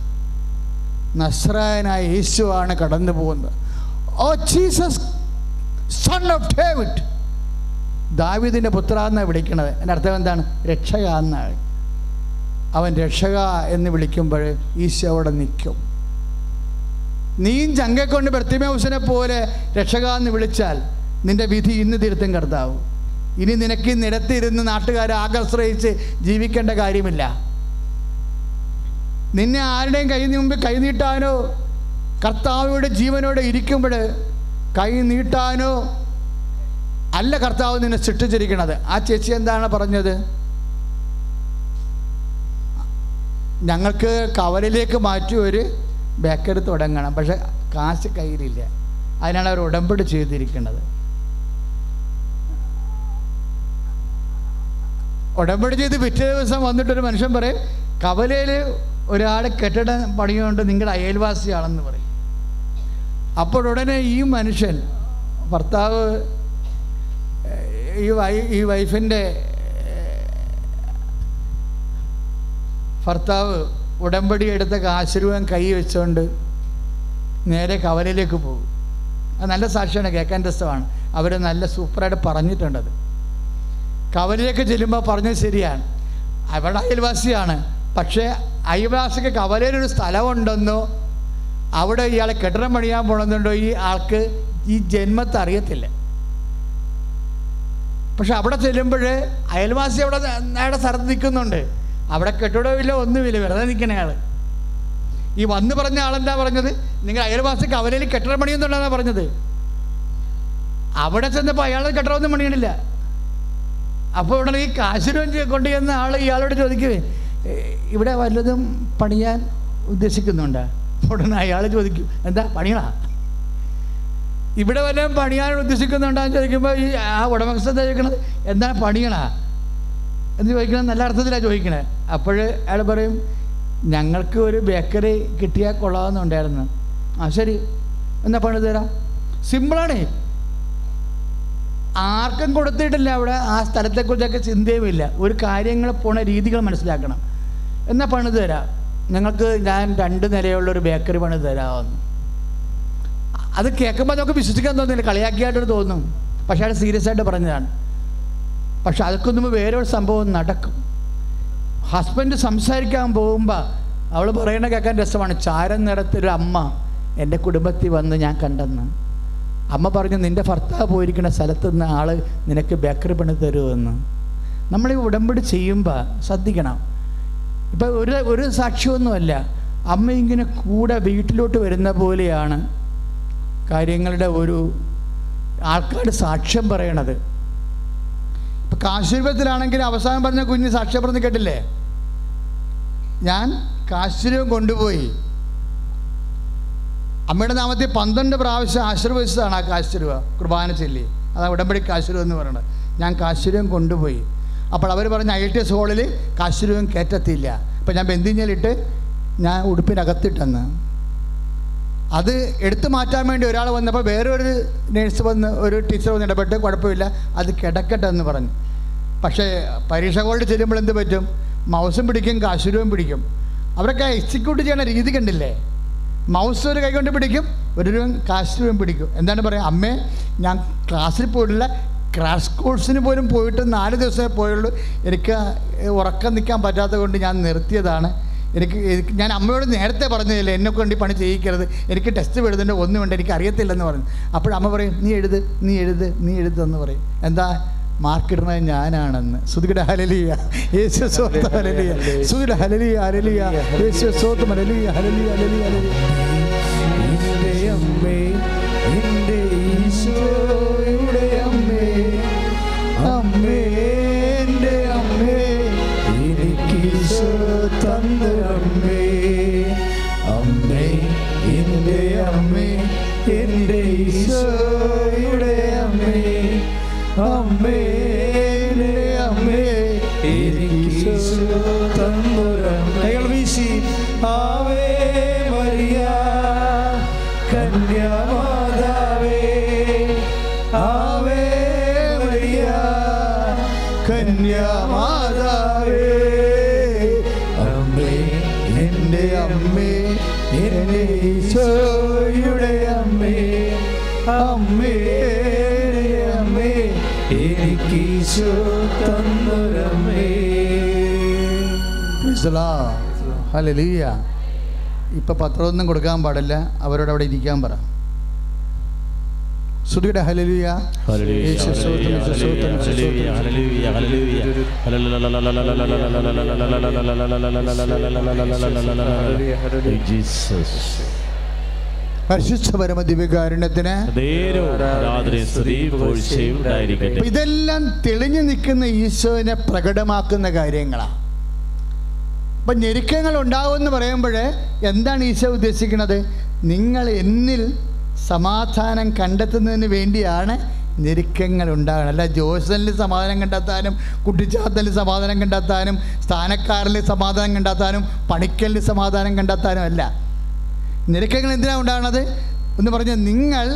നസ്രായനായ യേശുവാണ് കടന്നു പോകുന്നത്. ഓ ജീസസ് സൺ ഓഫ് ഡേവിഡ് ദാവിദിന്റെ പുത്ര എന്നാണ് വിളിക്കണത്. എന്റെ അർത്ഥം എന്താണ്? രക്ഷക എന്നാണ് അവൻ രക്ഷക എന്ന് വിളിക്കുമ്പോൾ ഈശോ അവിടെ നിൽക്കും. നീയും ചങ്കക്കൊണ്ട് കൊണ്ട് ബർത്തിമേൗസിനെ പോലെ രക്ഷക എന്ന് വിളിച്ചാൽ നിന്റെ വിധി ഇന്ന് തിരുത്തും കർത്താവ്. ഇനി നിനക്ക് നിരത്തിരുന്ന് നാട്ടുകാരെ ആകർശ്രയിച്ച് ജീവിക്കേണ്ട കാര്യമില്ല. നിന്നെ ആരുടെയും കൈ മുമ്പ് കൈനീട്ടാനോ കർത്താവിയുടെ ജീവനോടെ ഇരിക്കുമ്പോൾ കൈ നീട്ടാനോ അല്ല കർത്താവ് നിന്നെ സൃഷ്ടിച്ചിരിക്കുന്നത് ആ ചേച്ചി എന്താണ് പറഞ്ഞത്? ഞങ്ങൾക്ക് കവലിലേക്ക് മാറ്റി ഒരു ബേക്കറി തുടങ്ങണം പക്ഷെ കാശ് കയ്യിലില്ല. അതിനാണ് അവർ ഉടമ്പടി ചെയ്തിരിക്കുന്നത്. ഉടമ്പടി ചെയ്ത് പിറ്റേ ദിവസം വന്നിട്ടൊരു മനുഷ്യൻ പറയും കവലയിൽ ഒരാൾ കെട്ടിടം പണിയുകൊണ്ട് നിങ്ങളുടെ അയൽവാസിയാണെന്ന് പറയും. അപ്പോഴുടനെ ഈ മനുഷ്യൻ ഭർത്താവ് ഈ വൈ ഈ വൈഫിന്റെ ഭർത്താവ് ഉടമ്പടി എടുത്ത കാശുരൂപം കൈ വെച്ചുകൊണ്ട് നേരെ കവലയിലേക്ക് പോകും. അത് നല്ല സാക്ഷിയാണ് കേൾക്കാൻ രസമാണ്. അവർ നല്ല സൂപ്പറായിട്ട് പറഞ്ഞിട്ടുണ്ടത്. കവലയിലേക്ക് ചെല്ലുമ്പോൾ പറഞ്ഞത് ശരിയാണ്. അവിടെ അയൽവാസിയാണ്. പക്ഷേ അയൽവാസിക്ക് കവലയിലൊരു സ്ഥലമുണ്ടെന്നോ അവിടെ ഇയാളെ കെട്ടിടം പണിയാൻ പോകണമെന്നുണ്ടോ ഈ ആൾക്ക് ഈ ജന്മത്തെ അറിയത്തില്ല പക്ഷെ അവിടെ ചെല്ലുമ്പോൾ അയൽവാസി അവിടെ നേരെ സ്ഥലത്ത് നിൽക്കുന്നുണ്ട് അവിടെ കെട്ടിടമില്ല ഒന്നുമില്ല വെറുതെ നിൽക്കണ ആൾ ഈ വന്ന് പറഞ്ഞ ആളെന്താ പറഞ്ഞത്? നിങ്ങൾ അയൽവാസിക്ക് കവലയിൽ കെട്ടിടം പണിയുന്നുണ്ടെന്നാണ് പറഞ്ഞത്. അവിടെ ചെന്നപ്പോൾ അയാൾ കെട്ടിടമൊന്നും പണിയണില്ല. അപ്പോൾ ഇവിടെ ഈ കാശുരം കൊണ്ട് ചെന്ന ആൾ ഇയാളോട് ചോദിക്കുവേ ഇവിടെ വല്ലതും പണിയാൻ ഉദ്ദേശിക്കുന്നുണ്ട്? ഉടനെ അയാൾ ചോദിക്കും എന്താ പണിയണ ഇവിടെ വല്ലതും പണിയാൻ ഉദ്ദേശിക്കുന്നുണ്ടോന്ന് ചോദിക്കുമ്പോൾ ഈ ആ ഉടമസ്ഥ ചോദിക്കണത്. എന്താ പണിയണാ എന്ന് ചോദിക്കണത് നല്ല അർത്ഥത്തിലാണ് ചോദിക്കണേ. അപ്പോൾ അയാൾ പറയും ഞങ്ങൾക്ക് ഒരു ബേക്കറി കിട്ടിയാൽ കൊള്ളാമെന്നുണ്ടായിരുന്നു ആ ശരി. എന്നാ പണി തരാം. സിമ്പിളാണ്. ആർക്കും കൊടുത്തിട്ടില്ല അവിടെ. ആ സ്ഥലത്തെക്കുറിച്ചൊക്കെ ചിന്തയുമില്ല. ഒരു കാര്യങ്ങൾ പോണ രീതികൾ മനസ്സിലാക്കണം. എന്നാൽ പണിത് തരാം. ഞങ്ങൾക്ക് ഞാൻ രണ്ട് നിലയുള്ള ഒരു ബേക്കറി പണിത് തരാമെന്ന്. അത് കേൾക്കുമ്പോൾ നമുക്ക് വിശ്വസിക്കാൻ തോന്നുന്നില്ല കളിയാക്കിയായിട്ട് തോന്നും. പക്ഷേ അത് സീരിയസ് ആയിട്ട് പറഞ്ഞതാണ്. പക്ഷെ അതൊക്കെ വേറൊരു സംഭവം നടക്കും. ഹസ്ബൻഡ് സംസാരിക്കാൻ പോകുമ്പോൾ അവൾ പറയണ കേൾക്കാൻ രസമാണ്. ചാരം നിറത്തൊരു അമ്മ എന്റെ കുടുംബത്തിൽ വന്ന് ഞാൻ കണ്ടെന്ന്. അമ്മ പറഞ്ഞു നിന്റെ ഭർത്താവ് പോയിരിക്കുന്ന സ്ഥലത്ത് നിന്ന് ആൾ നിനക്ക് ബേക്കറി പണി തരുമെന്ന്. നമ്മൾ ഈ ഉടമ്പടി ചെയ്യുമ്പോൾ ശ്രദ്ധിക്കണം. ഇപ്പം ഒരു ഒരു സാക്ഷ്യമൊന്നുമല്ല. അമ്മ ഇങ്ങനെ കൂടെ വീട്ടിലോട്ട് വരുന്ന പോലെയാണ് കാര്യങ്ങളുടെ ഒരു ആൾക്കാർ സാക്ഷ്യം പറയണത്. ഇപ്പം കാശുരൂപത്തിലാണെങ്കിൽ അവസാനം പറഞ്ഞ കുഞ്ഞ് സാക്ഷ്യം പറഞ്ഞ് കേട്ടില്ലേ? ഞാൻ കാശുരൂപം കൊണ്ടുപോയി. അമ്മയുടെ നാമത്തിൽ പന്ത്രണ്ട് പ്രാവശ്യം ആശീർവദിച്ചതാണ് ആ കാശുരൂപ കുർബാന ചൊല്ലി. അതാ ഉടമ്പടി കാശുരൂപം എന്ന് പറയുന്നത് ഞാൻ കാശുരൂപം കൊണ്ടുപോയി. അപ്പോൾ അവർ പറഞ്ഞ ഐ ടി എസ് ഹോളിൽ കാശുരൂപം കയറ്റത്തില്ല. അപ്പോൾ ഞാൻ ബന്ധിഞ്ഞലിട്ട് ഞാൻ ഉടുപ്പിനകത്തിട്ടെന്ന്. അത് എടുത്തു മാറ്റാൻ വേണ്ടി ഒരാൾ വന്നപ്പോൾ വേറൊരു നേഴ്സ് വന്ന് ഒരു ടീച്ചർ വന്ന് ഇടപെട്ട് കുഴപ്പമില്ല അത് കിടക്കട്ടെ എന്ന് പറഞ്ഞു. പക്ഷേ പരീക്ഷ ഹോളിൽ ചെല്ലുമ്പോൾ എന്ത് പറ്റും? മൗസും പിടിക്കും കാശുരവും പിടിക്കും. അവരൊക്കെ എക്സിക്യൂട്ട് ചെയ്യണ രീതി കണ്ടില്ലേ? മൗസ് ഒരു കൈ കൊണ്ട് പിടിക്കും ഒരു രൂപ കാശുരൂപം പിടിക്കും. എന്താണ് പറയുക? അമ്മേ ഞാൻ ക്ലാസ്സിൽ പോയിട്ടില്ല ക്രാഷ് കോഴ്സിന് പോലും പോയിട്ട് നാല് ദിവസമേ പോയുള്ളൂ. എനിക്ക് ഉറക്കം നിൽക്കാൻ പറ്റാത്തത് കൊണ്ട് ഞാൻ നിർത്തിയതാണ്. എനിക്ക് ഞാൻ അമ്മയോട് നേരത്തെ പറഞ്ഞതില്ല എന്നെ കൊണ്ട് പണി ചെയ്യിക്കരുത്. എനിക്ക് ടെസ്റ്റ് എഴുതേണ്ട ഒന്നും വേണ്ട എനിക്ക് അറിയത്തില്ലെന്ന് പറഞ്ഞു. അപ്പോൾ അമ്മ പറയും നീ എഴുത് നീ എഴുത് നീ എഴുതെന്ന് പറയും. എന്താ? മാർക്കിടുന്നത് ഞാനാണെന്ന്. സുധിയുടെ ഹലലിയ യേശു സോത്ത് ഹലലിയ സുധിയുടെ ഹലലിയ ഹലലിയ യേശു സോത്ത് ഹലലിയ ഹലലിയ ഹലലിയ ഹലലിയ തന്നൊരമ്മേ ഹലലിയ ഇപ്പം പത്രമൊന്നും കൊടുക്കാൻ പാടില്ല അവരോട് അവിടെ ഇരിക്കാൻ പറ ശ്രുതിയുടെ ഹലലിയ യേശു ഇതെല്ലാം തെളിഞ്ഞു നിൽക്കുന്ന ഈശോനെ പ്രകടമാക്കുന്ന കാര്യങ്ങളാണ് അപ്പം ഞെരുക്കങ്ങൾ ഉണ്ടാവുമെന്ന് പറയുമ്പോൾ എന്താണ് ഈശോ ഉദ്ദേശിക്കുന്നത്? നിങ്ങൾ എന്നിൽ സമാധാനം കണ്ടെത്തുന്നതിന് വേണ്ടിയാണ് ഞെരുക്കങ്ങൾ ഉണ്ടാകണം അല്ല ജോസലിന് സമാധാനം കണ്ടെത്താനും കുട്ടിച്ചാത്തലിൽ സമാധാനം കണ്ടെത്താനും സ്ഥാനക്കാരന് സമാധാനം കണ്ടെത്താനും പണിക്കലിന് സമാധാനം കണ്ടെത്താനും അല്ല. ഞെരുക്കങ്ങൾ എന്തിനാണ് ഉണ്ടാകുന്നത് എന്ന് പറഞ്ഞ നിങ്ങൾ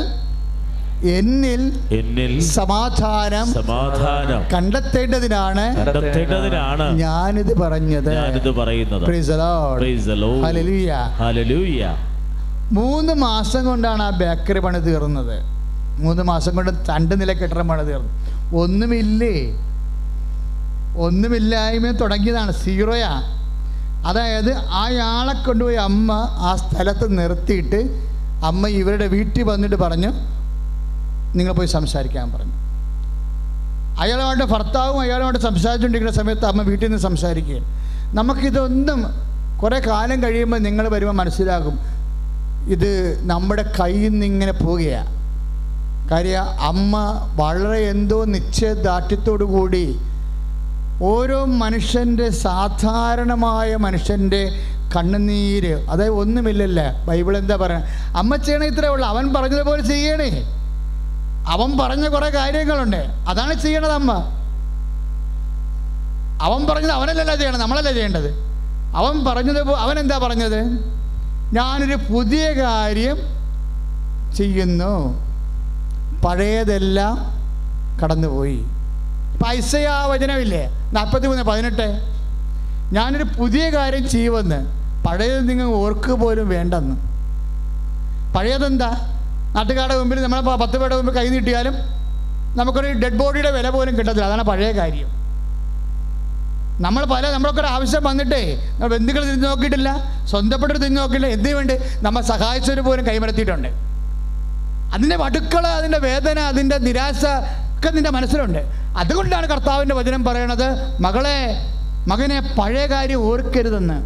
എന്നിൽ എന്നിൽ സമാധാനം സമാധാനം കണ്ടെത്തേണ്ടതിനാണ് കണ്ടെത്തേണ്ടതിനാണ് ഞാനിത് പറഞ്ഞത്. ഞാനിത് പറയുന്നത്. മൂന്ന് മാസം കൊണ്ടാണ് ആ ബേക്കറി പണി തീർന്നത്. മൂന്ന് മാസം കൊണ്ട് രണ്ട് നില കെട്ടിടം പണി തീർന്നു. ഒന്നുമില്ലേ? ഒന്നുമില്ലായ്മ തുടങ്ങിയതാണ്. സീറോയാ അതായത് അയാളെ കൊണ്ടുപോയി അമ്മ ആ സ്ഥലത്ത് നിർത്തിയിട്ട് അമ്മ ഇവരുടെ വീട്ടിൽ വന്നിട്ട് പറഞ്ഞു നിങ്ങൾ പോയി സംസാരിക്കാൻ പറഞ്ഞു. അയാളുമായിട്ട് ഭർത്താവും അയാളുമായിട്ട് സംസാരിച്ചുകൊണ്ടിരിക്കുന്ന സമയത്ത് അമ്മ വീട്ടിൽ നിന്ന് സംസാരിക്കുകയാണ്. നമുക്കിതൊന്നും കുറേ കാലം കഴിയുമ്പോൾ നിങ്ങൾ വരുമ്പോൾ മനസ്സിലാകും. ഇത് നമ്മുടെ കയ്യിൽ നിന്ന് ഇങ്ങനെ പോവുകയാണ് കാര്യം അമ്മ വളരെ എന്തോ നിശ്ചയദാർഢ്യത്തോടു കൂടി ഓരോ മനുഷ്യന്റെ സാധാരണമായ മനുഷ്യന്റെ കണ്ണുനീര്. അതായത് ഒന്നുമില്ലല്ല? ബൈബിൾ എന്താ പറയുക അമ്മ ചെയ്യണേ ഇത്രേ ഉള്ളൂ. അവൻ പറഞ്ഞതുപോലെ ചെയ്യണേ. അവൻ പറഞ്ഞ കുറേ കാര്യങ്ങളുണ്ട്. അതാണ് ചെയ്യണത് അമ്മ. അവൻ പറഞ്ഞത് അവനല്ലല്ല ചെയ്യണത് നമ്മളല്ലേ ചെയ്യേണ്ടത്. അവൻ പറഞ്ഞത് അവൻ എന്താ പറഞ്ഞത്? ഞാനൊരു പുതിയ കാര്യം ചെയ്യുന്നു. പഴയതെല്ലാം കടന്നുപോയി. പൈസ ആ വചനമില്ലേ? നാൽപ്പത്തി മൂന്ന് പതിനെട്ട്. ഞാനൊരു പുതിയ കാര്യം ചെയ്യുമെന്ന്. പഴയത് നിങ്ങൾ ഓർക്ക് പോലും വേണ്ടെന്ന്. പഴയതെന്താ? നാട്ടുകാരുടെ മുമ്പിൽ നമ്മളെ പത്ത് പേരുടെ മുമ്പിൽ കൈ നീട്ടിയാലും നമുക്കൊരു ഡെഡ് ബോഡിയുടെ വില പോലും കിട്ടത്തില്ല. അതാണ് പഴയ കാര്യം. നമ്മൾ പല നമ്മളൊക്കെ ഒരു ആവശ്യം വന്നിട്ടേ നമ്മൾ ബന്ധുക്കൾ തിരിഞ്ഞു നോക്കിയിട്ടില്ല സ്വന്തപ്പെട്ടവർ തിരിഞ്ഞു നോക്കിയില്ല എന്തിനു വേണ്ടി നമ്മൾ സഹായിച്ചവർ പോലും കൈമരത്തിയിട്ടുണ്ട് അതിന്റെ വടുക്കൾ അതിന്റെ വേദന അതിന്റെ നിരാശ ഒക്കെ നിന്റെ മനസ്സിലുണ്ട്. അതുകൊണ്ടാണ് കർത്താവിന്റെ വചനം പറയണത് മകളെ മകനെ പഴയ കാര്യം ഓർക്കരുതെന്ന്.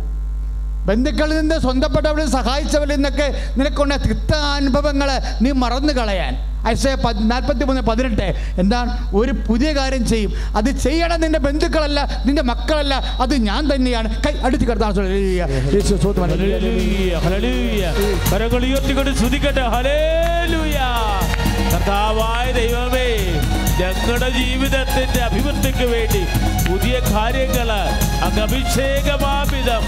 ബന്ധുക്കളിൽ നിന്ന് സ്വന്തപ്പെട്ടവരിൽ സഹായിച്ചവരിൽ നിന്നൊക്കെ നിനക്കുള്ള തിക്ത അനുഭവങ്ങൾ നീ മറന്നു കളയാൻ. ഐസയ നാൽപ്പത്തി മൂന്ന് പതിനെട്ട് എന്താ ഒരു പുതിയ കാര്യം ചെയ്യും. അത് ചെയ്യണം നിന്റെ ബന്ധുക്കളല്ല നിന്റെ മക്കളല്ല അത് ഞാൻ തന്നെയാണ്. കൈ അടുത്ത് കിടത്താൻ. കർത്താവായ ദൈവമേ ഞങ്ങളുടെ ജീവിതത്തിന്റെ അഭിവൃദ്ധിക്ക് വേണ്ടി പുതിയ കാര്യങ്ങൾ അങ്ങ് അഭിഷേകമാപിതം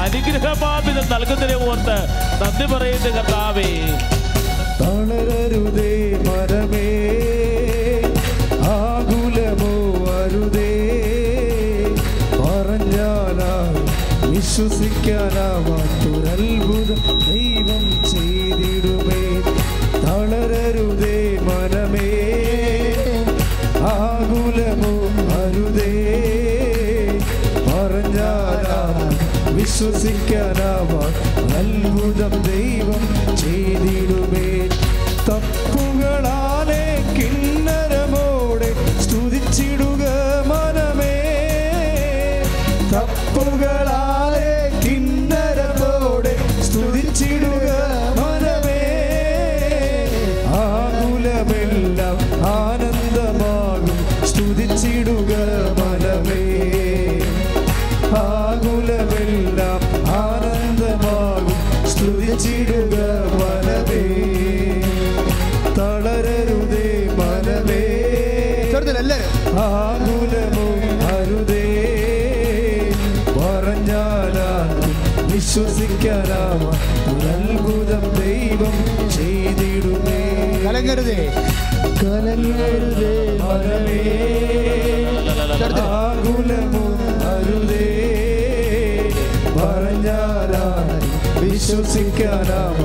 അനുഗ്രഹമാപിതം നൽകുന്നതിനെ ഓർത്ത് നന്ദി പറയുന്ന കർത്താവേ. വിശ്വസിക്കാനാവാത്തൊരത്ഭുതം ദൈവം ചെയ്തിടുമേ വിശ്വസിക്കാനാവാ അത്ഭുതം ദൈവം ചെയ്തിടുമേ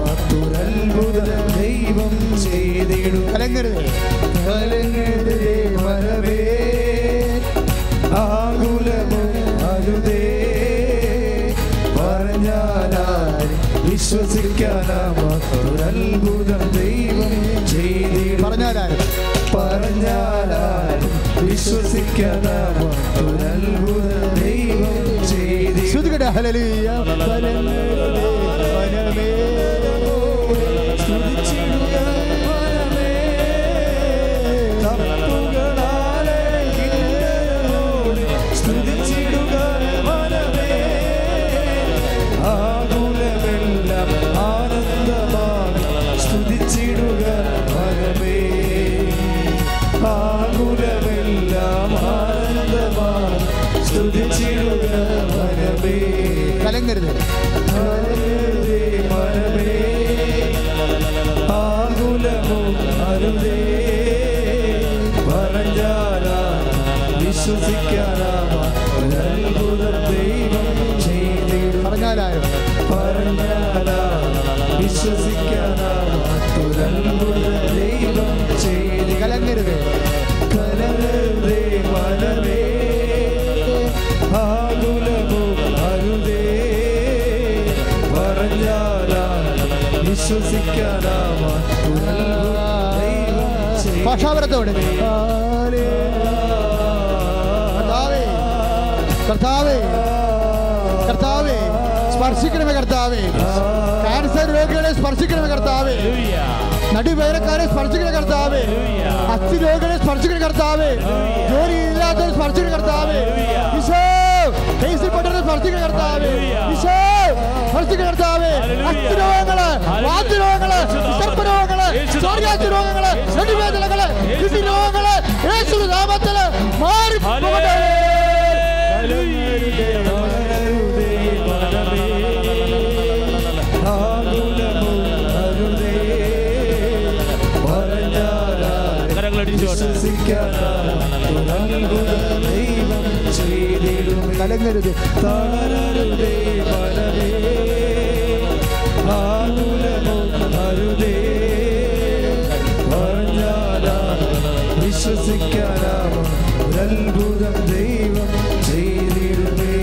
വിശ്വസിക്കാനാവാത്തൊരത്ഭുതം ദൈവം ചെയ്തിടും കലങ്ങരുത് കലങ്ങരുതേ മരവേ ആകുലമോ അരുതേ പറഞ്ഞാലാരും വിശ്വസിക്കാനാവാത്തൊരത്ഭുത ദൈവം ചെയ്തിടും പറഞ്ഞാലാരും പറഞ്ഞാലാരും വിശ്വസിക്കാനാവാത്തൊരത്ഭുത ദൈവം ചെയ്തിടും ശ്രുതികട ഹല്ലേലൂയ ഭാഷാപരത്തോടെ. കർത്താവേ കർത്താവേ സ്പർശിക്കണമേ കർത്താവേ. ക്യാൻസർ രോഗികളെ സ്പർശിക്കണമേ കർത്താവേ. നടുവേദനക്കാരെ സ്പർശിക്കണ കർത്താവേ. അസ്ഥി രോഗികളെ സ്പർശിക്കണ കർത്താവേ. ജോലി ഇല്ലാത്തവരെ സ്പർശിക്കണ കർത്താവേ. കേസിൽപ്പെട്ടവരെ കർത്താവേ. ഈശോ സ്പർശിക്കണ കർത്താവേ. അസ്ഥി രോഗങ്ങൾ രോഗങ്ങൾ സോറിയാസ് രോഗങ്ങൾ നടുവേദനകൾ കിഡ്നി രോഗങ്ങൾ യേശു നാമത്തിൽ മാറി പോകട്ടെ. തളരരുതേ മനമേ. ആകുലമോ വിശ്വസിക്കാനാവും ഒരത്ഭുതം ദൈവം ചെയ്തിടുമേ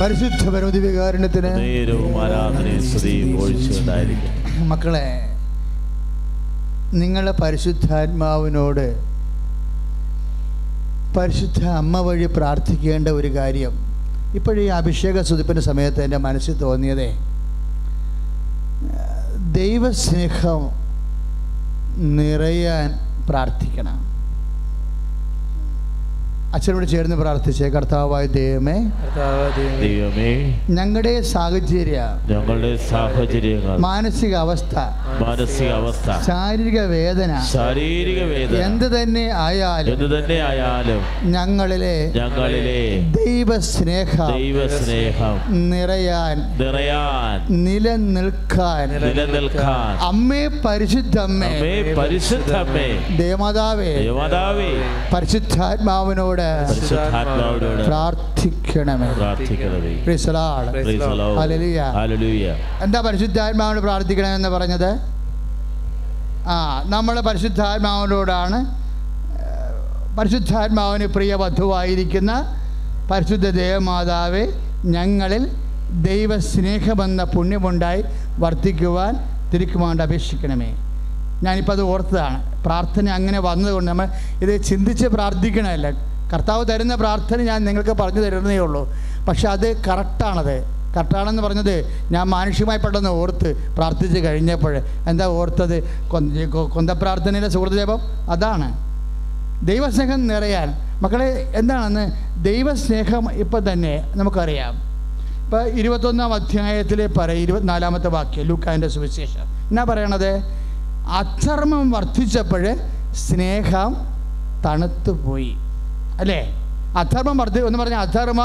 പരിശുദ്ധ മക്കളെ നിങ്ങളെ പരിശുദ്ധാത്മാവിനോട് പരിശുദ്ധ അമ്മ വഴി പ്രാർത്ഥിക്കേണ്ട ഒരു കാര്യം ഇപ്പോഴീ അഭിഷേക സുതിപ്പിന്റെ സമയത്ത് എന്റെ മനസ്സിൽ തോന്നിയതേ ദൈവസ്നേഹം നിറയാൻ പ്രാർത്ഥിക്കണം. അച്ഛനോട് ചേർന്ന് പ്രാർത്ഥിച്ചേ കർത്താവായ ദൈവമേ ദൈവമേ, ദൈവമേ ഞങ്ങളുടെ സാഹചര്യ ഞങ്ങളുടെ സാഹചര്യങ്ങൾ മാനസിക അവസ്ഥ മാനസിക അവസ്ഥ ശാരീരിക വേദന ശാരീരിക വേദന എന്ത് തന്നെ ആയാലും എന്ത് തന്നെ ആയാലും ഞങ്ങളിലെ ഞങ്ങളിലെ ദൈവസ്നേഹം ദൈവസ്നേഹം നിറയാൻ നിറയാൻ നിലനിൽക്കാൻ നിലനിൽക്കാൻ അമ്മേ പരിശുദ്ധമ്മേ അമ്മേ പരിശുദ്ധമ്മേ ദേവമാതാവേ ദേവമാതാവേ പരിശുദ്ധാത്മാവിനോട് പരിശുദ്ധാത്മാവിനോട് പ്രാർത്ഥിക്കണമേ. പ്രാർത്ഥിക്കണമേ. Praise Lord praise Lord hallelujah hallelujah. എന്താ പരിശുദ്ധാത്മാവിനോട് പ്രാർത്ഥിക്കണമെന്ന് പറഞ്ഞത്? ആ നമ്മൾ പരിശുദ്ധാത്മാവിനോടാണ് പരിശുദ്ധാത്മാവിന് പ്രിയ വധുവായിരിക്കുന്ന പരിശുദ്ധ ദേവമാതാവെ ഞങ്ങളിൽ ദൈവസ്നേഹമെന്ന പുണ്യമുണ്ടായി വർദ്ധിക്കുവാൻ തിരുക്കുമാണ്ട് അപേക്ഷിക്കണമേ. ഞാനിപ്പോൾ അത് ഓർത്തതാണ്. പ്രാർത്ഥന അങ്ങനെ വന്നതുകൊണ്ട് നമ്മൾ ഇത് ചിന്തിച്ച് പ്രാർത്ഥിക്കണമല്ല. കർത്താവ് തരുന്ന പ്രാർത്ഥന ഞാൻ നിങ്ങൾക്ക് പറഞ്ഞു തരുന്നേ ഉള്ളൂ. പക്ഷെ അത് കറക്റ്റാണത്. കറക്റ്റാണെന്ന് പറഞ്ഞത് ഞാൻ മാനുഷികമായി പെട്ടെന്ന് ഓർത്ത് പ്രാർത്ഥിച്ച് കഴിഞ്ഞപ്പോൾ. എന്താ ഓർത്തത്? കൊന്ത പ്രാർത്ഥനയിലെ സുഹൃത്തുജപം അതാണ്. ദൈവസ്നേഹം നിറയാൻ. മക്കളെ എന്താണെന്ന് ദൈവസ്നേഹം ഇപ്പം തന്നെ നമുക്കറിയാം. ഇപ്പം ഇരുപത്തൊന്നാം അധ്യായത്തിലെ പറയും ഇരുപത്തിനാലാമത്തെ വാക്യം ലൂക്കാന്റെ സുവിശേഷം. എന്നാ പറയണത്? അധർമ്മം വർദ്ധിച്ചപ്പോൾ സ്നേഹം തണുത്തു പോയി അല്ലേ? അധർമ്മം വർദ്ധി എന്ന് പറഞ്ഞാൽ അധർമ്മ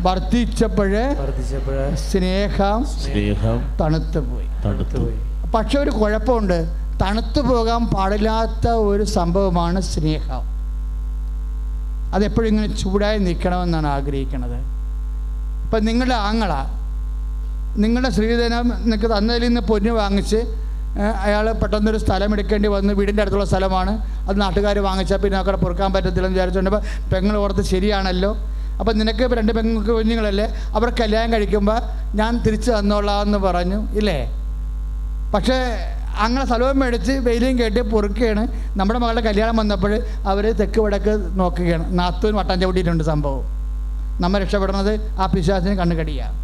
വർദ്ധിച്ചപ്പോഴ് സ്നേഹം സ്നേഹം തണുത്തു പോയി തണുത്തു പോയി പക്ഷെ ഒരു കുഴപ്പമുണ്ട്. തണുത്തു പോകാൻ പാടില്ലാത്ത ഒരു സംഭവമാണ് സ്നേഹം. അതെപ്പോഴും ഇങ്ങനെ ചൂടായി നിൽക്കണമെന്നാണ് ആഗ്രഹിക്കുന്നത്. ഇപ്പം നിങ്ങളുടെ ആങ്ങള നിങ്ങളുടെ ശ്രീധനം നിങ്ങൾക്ക് തന്നതിൽ നിന്ന് പൊന്നു വാങ്ങിച്ച് അയാൾ പെട്ടെന്നൊരു സ്ഥലം എടുക്കേണ്ടി വന്ന് വീടിന്റെ അടുത്തുള്ള സ്ഥലമാണ് അത് നാട്ടുകാർ വാങ്ങിച്ചാൽ പിന്നെ അവിടെ പൊറുക്കാൻ പറ്റത്തില്ലെന്ന് വിചാരിച്ചുകൊണ്ട് പെങ്ങൾ ഓർത്ത് ശരിയാണല്ലോ. അപ്പം നിനക്ക് രണ്ട് പെങ്ങൾക്ക് കുഞ്ഞുങ്ങളല്ലേ അവർ കല്യാണം കഴിക്കുമ്പോൾ ഞാൻ തിരിച്ചു തന്നോളാം എന്ന് പറഞ്ഞു ഇല്ലേ? പക്ഷേ അങ്ങനെ സ്ഥലവും മേടിച്ച് വെയിലും കേട്ട് പൊറുക്കുകയാണ്. നമ്മുടെ മകളുടെ കല്യാണം വന്നപ്പോൾ അവർ തെക്ക് വടക്ക് നോക്കുകയാണ്. നാത്തൂൻ വട്ടം ചവിട്ടിയിട്ടുണ്ട് സംഭവം. നമ്മൾ രക്ഷപ്പെടുന്നത് ആ പിശാസിന് കണ്ണുകടിയാണ്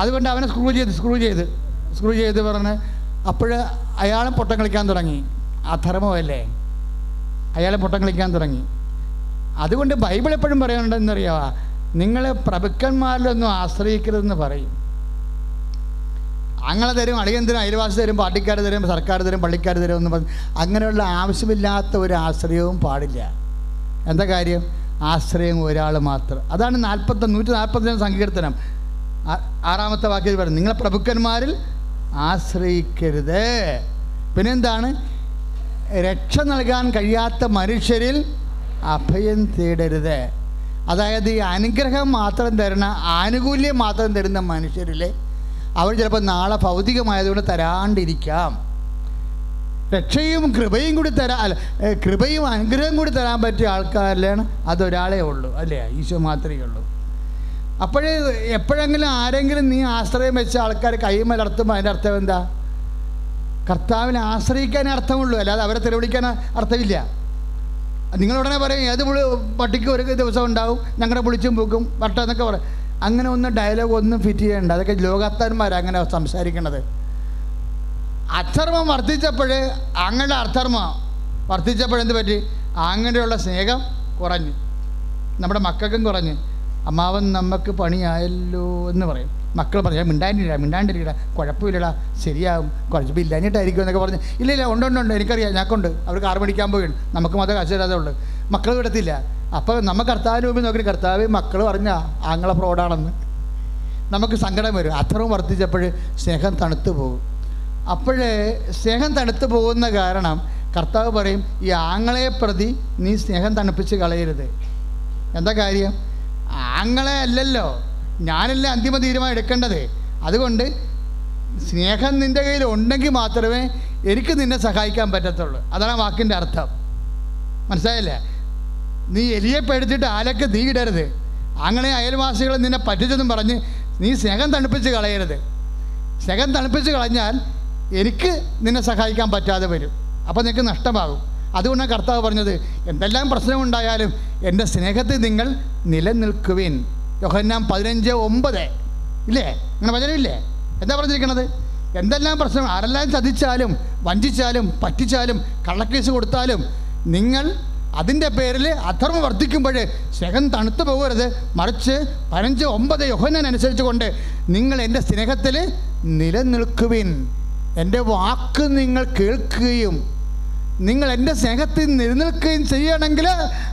അതുകൊണ്ട് അവനെ സ്ക്രൂ ചെയ്ത് സ്ക്രൂ ചെയ്ത് സ്ക്രൂ ചെയ്ത് പറഞ്ഞ് അപ്പോൾ അയാളും പൊട്ടം കളിക്കാൻ തുടങ്ങി. അധർമ്മമല്ലേ അയാളെ പൊട്ടം കളിക്കാൻ തുടങ്ങി. അതുകൊണ്ട് ബൈബിൾ എപ്പോഴും പറയാനുണ്ടെന്നറിയാവാ നിങ്ങൾ പ്രഭുക്കന്മാരിലൊന്നും ആശ്രയിക്കരുതെന്ന് പറയും. അങ്ങനെ തരും അളിയൻ തരും അയൽവാസി തരും പാർട്ടിക്കാർ തരും സർക്കാർ തരും പള്ളിക്കാർ തരും എന്ന് പറഞ്ഞ് അങ്ങനെയുള്ള ആവശ്യമില്ലാത്ത ഒരു ആശ്രയവും പാടില്ല. എന്താ കാര്യം? ആശ്രയം ഒരാൾ മാത്രം. അതാണ് നാൽപ്പത്തി നൂറ്റി നാൽപ്പത്തഞ്ച് സങ്കീർത്തനം ആറാമത്തെ വാക്യത്തിൽ പറഞ്ഞു നിങ്ങളെ പ്രഭുക്കന്മാരിൽ ആശ്രയിക്കരുത്. പിന്നെന്താണ്? രക്ഷ നൽകാൻ കഴിയാത്ത മനുഷ്യരിൽ അഭയം തേടരുത്. അതായത് ഈ അനുഗ്രഹം മാത്രം തരുന്ന ആനുകൂല്യം മാത്രം തരുന്ന മനുഷ്യരിൽ അവർ ചിലപ്പോൾ നാളെ ഭൗതികമായതുകൊണ്ട് തരാണ്ടിരിക്കാം. രക്ഷയും കൃപയും കൂടി തരാ അല്ല കൃപയും അനുഗ്രഹം കൂടി തരാൻ പറ്റിയ ആൾക്കാരിലാണ് അതൊരാളേ ഉള്ളൂ അല്ലേ? ഈശോ മാത്രമേ ഉള്ളൂ. അപ്പോഴേ എപ്പോഴെങ്കിലും ആരെങ്കിലും നീ ആശ്രയം വെച്ച ആൾക്കാർ കൈമലർത്തുമ്പോൾ അതിന്റെ അർത്ഥം എന്താ? കർത്താവിനെ ആശ്രയിക്കാനേ അർത്ഥമുള്ളൂ അല്ലാതെ അവരെ തെളിവിളിക്കാൻ അർത്ഥമില്ല. നിങ്ങൾ ഉടനെ പറയും ഏത് പുളി പട്ടിക്ക് ഒരു ദിവസം ഉണ്ടാവും ഞങ്ങളുടെ പുളിച്ചും പൂക്കും വട്ടം എന്നൊക്കെ പറയും. അങ്ങനെ ഒന്നും ഡയലോഗ് ഒന്നും ഫിറ്റ് ചെയ്യേണ്ട. അതൊക്കെ ലോകത്താന്മാർ അങ്ങനെ സംസാരിക്കണത്. അധർമ്മം വർദ്ധിച്ചപ്പോൾ അങ്ങനെ അധർമ്മം വർദ്ധിച്ചപ്പോഴെന്ത് പറ്റി? അങ്ങനെയുള്ള സ്നേഹം കുറഞ്ഞു. നമ്മുടെ മക്കൾക്കും കുറഞ്ഞു. അമ്മാവൻ നമുക്ക് പണിയായല്ലോ എന്ന് പറയും. മക്കൾ പറഞ്ഞു മിണ്ടാണ്ടിരിക്കട മിണ്ടാണ്ടിരിക്കട കുഴപ്പമില്ലടാ ശരിയാവും. കുറച്ച് ഇല്ലാഞ്ഞിട്ടായിരിക്കും എന്നൊക്കെ പറഞ്ഞ്. ഇല്ല ഇല്ല ഉണ്ട് ഉണ്ട് ഉണ്ട്. എനിക്കറിയാം ഞങ്ങൾക്കുണ്ട് അവർ കാർ മണിക്കാൻ പോവുകയാണ് നമുക്ക് മാത്രമേ കാശ് തരാതെ ഉള്ളൂ. മക്കൾ വിടത്തില്ല. അപ്പോൾ നമ്മൾ കർത്താവിന് മുമ്പിൽ നോക്കി കർത്താവ് മക്കൾ പറഞ്ഞ ആങ്ങളെ പ്രോഡാണെന്ന് നമുക്ക് സങ്കടം വരും. അത്രയും വർദ്ധിച്ചപ്പോൾ സ്നേഹം തണുത്തു പോകും. അപ്പോഴേ സ്നേഹം തണുത്തു പോകുന്ന കാരണം കർത്താവ് പറയും ഈ ആങ്ങളെ പ്രതി നീ സ്നേഹം തണുപ്പിച്ച് കളയരുത്. എന്താ കാര്യം? ആങ്ങളെ അല്ലല്ലോ. ഞാനല്ലേ അന്തിമ തീരുമാനം എടുക്കേണ്ടത്? അതുകൊണ്ട് സ്നേഹം നിന്റെ കയ്യിൽ ഉണ്ടെങ്കിൽ മാത്രമേ എനിക്ക് നിന്നെ സഹായിക്കാൻ പറ്റത്തുള്ളൂ. അതാണ് വാക്കിന്റെ അർത്ഥം. മനസ്സിലായില്ലേ? നീ എലിയെ പേടിച്ചിട്ട് ആലക്ക് നീ ഇടരുത്. അങ്ങനെ അയൽവാസികൾ നിന്നെ പറ്റിച്ചെന്നും പറഞ്ഞ് നീ സ്നേഹം തണുപ്പിച്ച് കളയരുത്. സ്നേഹം തണുപ്പിച്ച് കളഞ്ഞാൽ എനിക്ക് നിന്നെ സഹായിക്കാൻ പറ്റാതെ വരും. അപ്പോൾ നിനക്ക് നഷ്ടമാകും. അതുകൊണ്ടാണ് കർത്താവ് പറഞ്ഞത് എന്തെല്ലാം പ്രശ്നമുണ്ടായാലും എന്റെ സ്നേഹത്തിൽ നിങ്ങൾ നിലനിൽക്കുവിൻ. യോഹന്നാം പതിനഞ്ച് ഒമ്പത്. ഇല്ലേ? അങ്ങനെ വചനമില്ലേ? എന്താ പറഞ്ഞിരിക്കണത്? എന്തെല്ലാം പ്രശ്നം ആരെല്ലാം ചതിച്ചാലും വഞ്ചിച്ചാലും പറ്റിച്ചാലും കള്ളക്കേസ് കൊടുത്താലും നിങ്ങൾ അതിന്റെ പേരിൽ അധർമ്മം വർദ്ധിക്കുമ്പോൾ സ്നേഹം തണുത്തു പോകരുത്. മറിച്ച് പതിനഞ്ച് ഒമ്പത് യോഹനനുസരിച്ച് കൊണ്ട് നിങ്ങൾ എന്റെ സ്നേഹത്തിൽ നിലനിൽക്കുവിൻ. എന്റെ വാക്ക് നിങ്ങൾ കേൾക്കുകയും നിങ്ങൾ എന്റെ സ്നേഹത്തിൽ നിലനിൽക്കുകയും ചെയ്യണമെങ്കിൽ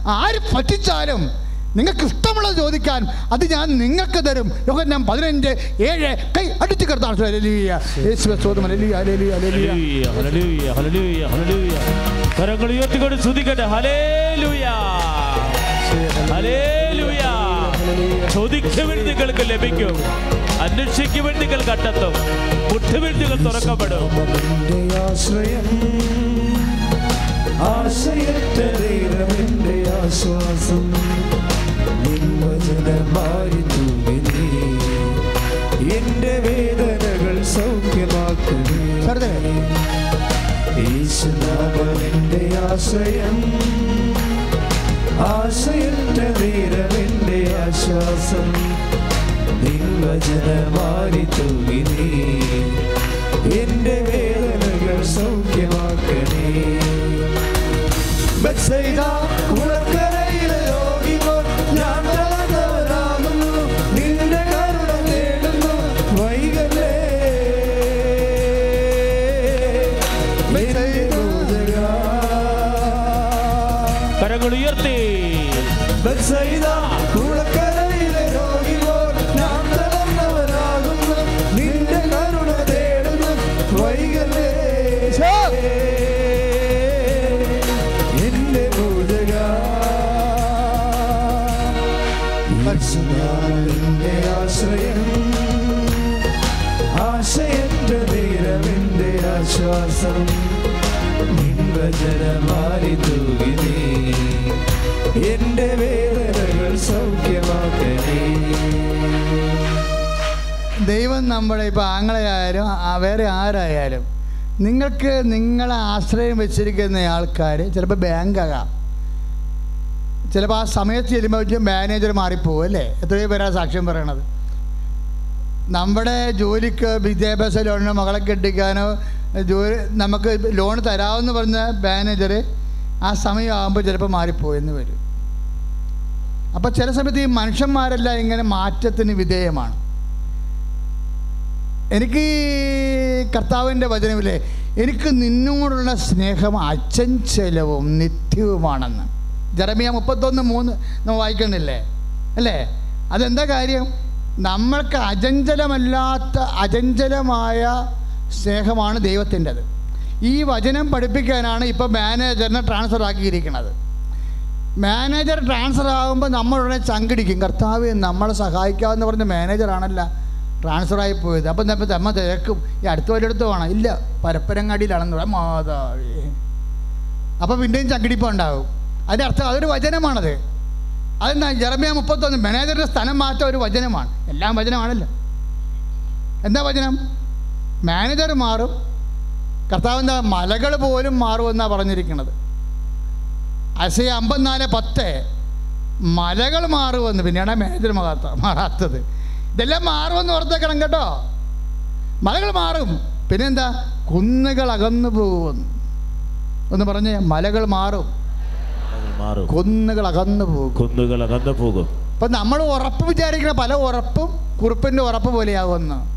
ആര് പറ്റിച്ചാലും നിങ്ങൾക്ക് ഇഷ്ടമുള്ളത് ചോദിക്കാൻ അത് ഞാൻ നിങ്ങൾക്ക് തരും. യോഹന്നാൻ പതിനഞ്ച് ഏഴ് കൈ അടിച്ചു ചോദിക്കുവിൻ നിങ്ങൾക്ക് ലഭിക്കും. അന്വേഷിക്കുവിൻ നിങ്ങൾ കണ്ടെത്തും. മുട്ടുവിൻ നിങ്ങൾ തുറക്കപ്പെടും. ആശ്രയം ദൈവമെന്റെ ആശ്വാസം. നിൻവചനമാരി തൂങ്ങി എന്റെ വേദനകൾ സൗഖ്യമാക്കുമേ. വെറുതെ. യേശുനാമമെന്റെ ആശ്രയം ആശയറ്റ ദൈവമെന്റെ ആശ്വാസം. നിൻവചനമാരി തൂങ്ങി എന്റെ വേദനകൾ സൗഖ്യമാക്കണേ. ബത്സയിദ ആശ്വാസം നിൻവചനമാരി തൂകി നീ എന്റെ വേദനകൾ സൗഖ്യമാക്കണേ. ദൈവം നമ്മുടെ ഇപ്പോൾ ആങ്ങളെയായാലും വേറെ ആരായാലും നിങ്ങൾക്ക് നിങ്ങളെ ആശ്രയം വെച്ചിരിക്കുന്ന ആൾക്കാർ ചിലപ്പോൾ ബാങ്കാകാം. ചിലപ്പോൾ ആ സമയത്ത് ചെല്ലുമ്പോൾ മാനേജർ മാറിപ്പോവും അല്ലേ? എത്രയോ പേരാ സാക്ഷ്യം പറയണത്. നമ്മുടെ ജോലിക്ക് വിദ്യാഭ്യാസ ലോണിനോ മകളെ കെട്ടിക്കാനോ ജോലി നമുക്ക് ലോൺ തരാമെന്ന് പറഞ്ഞ മാനേജർ ആ സമയമാകുമ്പോൾ ചിലപ്പോൾ മാറിപ്പോയെന്ന് വരും. അപ്പോൾ ചില സമയത്ത് ഈ മനുഷ്യന്മാരെല്ലാം ഇങ്ങനെ മാറ്റത്തിന് വിധേയമാണ്. എനിക്ക് കർത്താവിന്റെ വചനമില്ലേ എനിക്ക് നിന്നോടുള്ള സ്നേഹം അച്ചഞ്ചലവും നിത്യവുമാണെന്ന്. ജറമിയ മുപ്പത്തൊന്ന് മൂന്ന് നമ്മൾ വായിക്കണില്ലേ അല്ലേ? അതെന്താ കാര്യം? നമ്മൾക്ക് അചഞ്ചലമല്ലാത്ത അചഞ്ചലമായ സ്നേഹമാണ് ദൈവത്തിന്റെത്. ഈ വചനം പഠിപ്പിക്കാനാണ് ഇപ്പോൾ മാനേജറിനെ ട്രാൻസ്ഫർ ആക്കിയിരിക്കുന്നത്. മാനേജർ ട്രാൻസ്ഫർ ആകുമ്പോൾ നമ്മളുടനെ ചങ്കിടിക്കും. കർത്താവ് നമ്മളെ സഹായിക്കാമെന്ന് പറഞ്ഞ മാനേജറാണല്ല ട്രാൻസ്ഫർ ആയി പോയത്. അപ്പം നമ്മൾ നമ്മ തിരക്കും. ഈ അടുത്ത വല്ലയിടത്ത് വേണം ഇല്ല പരപ്പരങ്ങാടിയിലാണെന്ന് പറയാം. മാതാവേ. അപ്പം പിന്നെയും ചങ്കിടിപ്പം ഉണ്ടാവും അതിന്റെ അർത്ഥം അതൊരു വചനമാണത്. അതെന്താ? ജെറമിയ മുപ്പത്തൊന്ന്. മാനേജറുടെ സ്ഥലം മാറ്റം ഒരു വചനമാണ്. എല്ലാം വചനമാണല്ലോ. എന്താ വചനം? മാനേജർ മാറും. കർത്താവ് എന്താ മലകൾ പോലും മാറുമെന്നാണ് പറഞ്ഞിരിക്കുന്നത്. അസയ അമ്പത്തിനാല് പത്ത് മലകൾ മാറുമെന്ന് പിന്നെയാണ് മാനേജർ മാറാത്ത മാറാത്തത്. ഇതെല്ലാം മാറുമെന്ന് ഓർത്തേക്കണം കേട്ടോ. മലകൾ മാറും. പിന്നെന്താ? കുന്നുകൾ അകന്നു പോകുമെന്ന് ഒന്ന് പറഞ്ഞേ മലകൾ മാറും. കുന്നുകൾ അകന്നു പോകും. കുന്നുകൾ അകന്നു പോകും. അപ്പൊ നമ്മൾ ഉറപ്പ് വിചാരിക്കുന്ന പല ഉറപ്പും കുറിപ്പിന്റെ ഉറപ്പ് പോലെയാകുമെന്ന്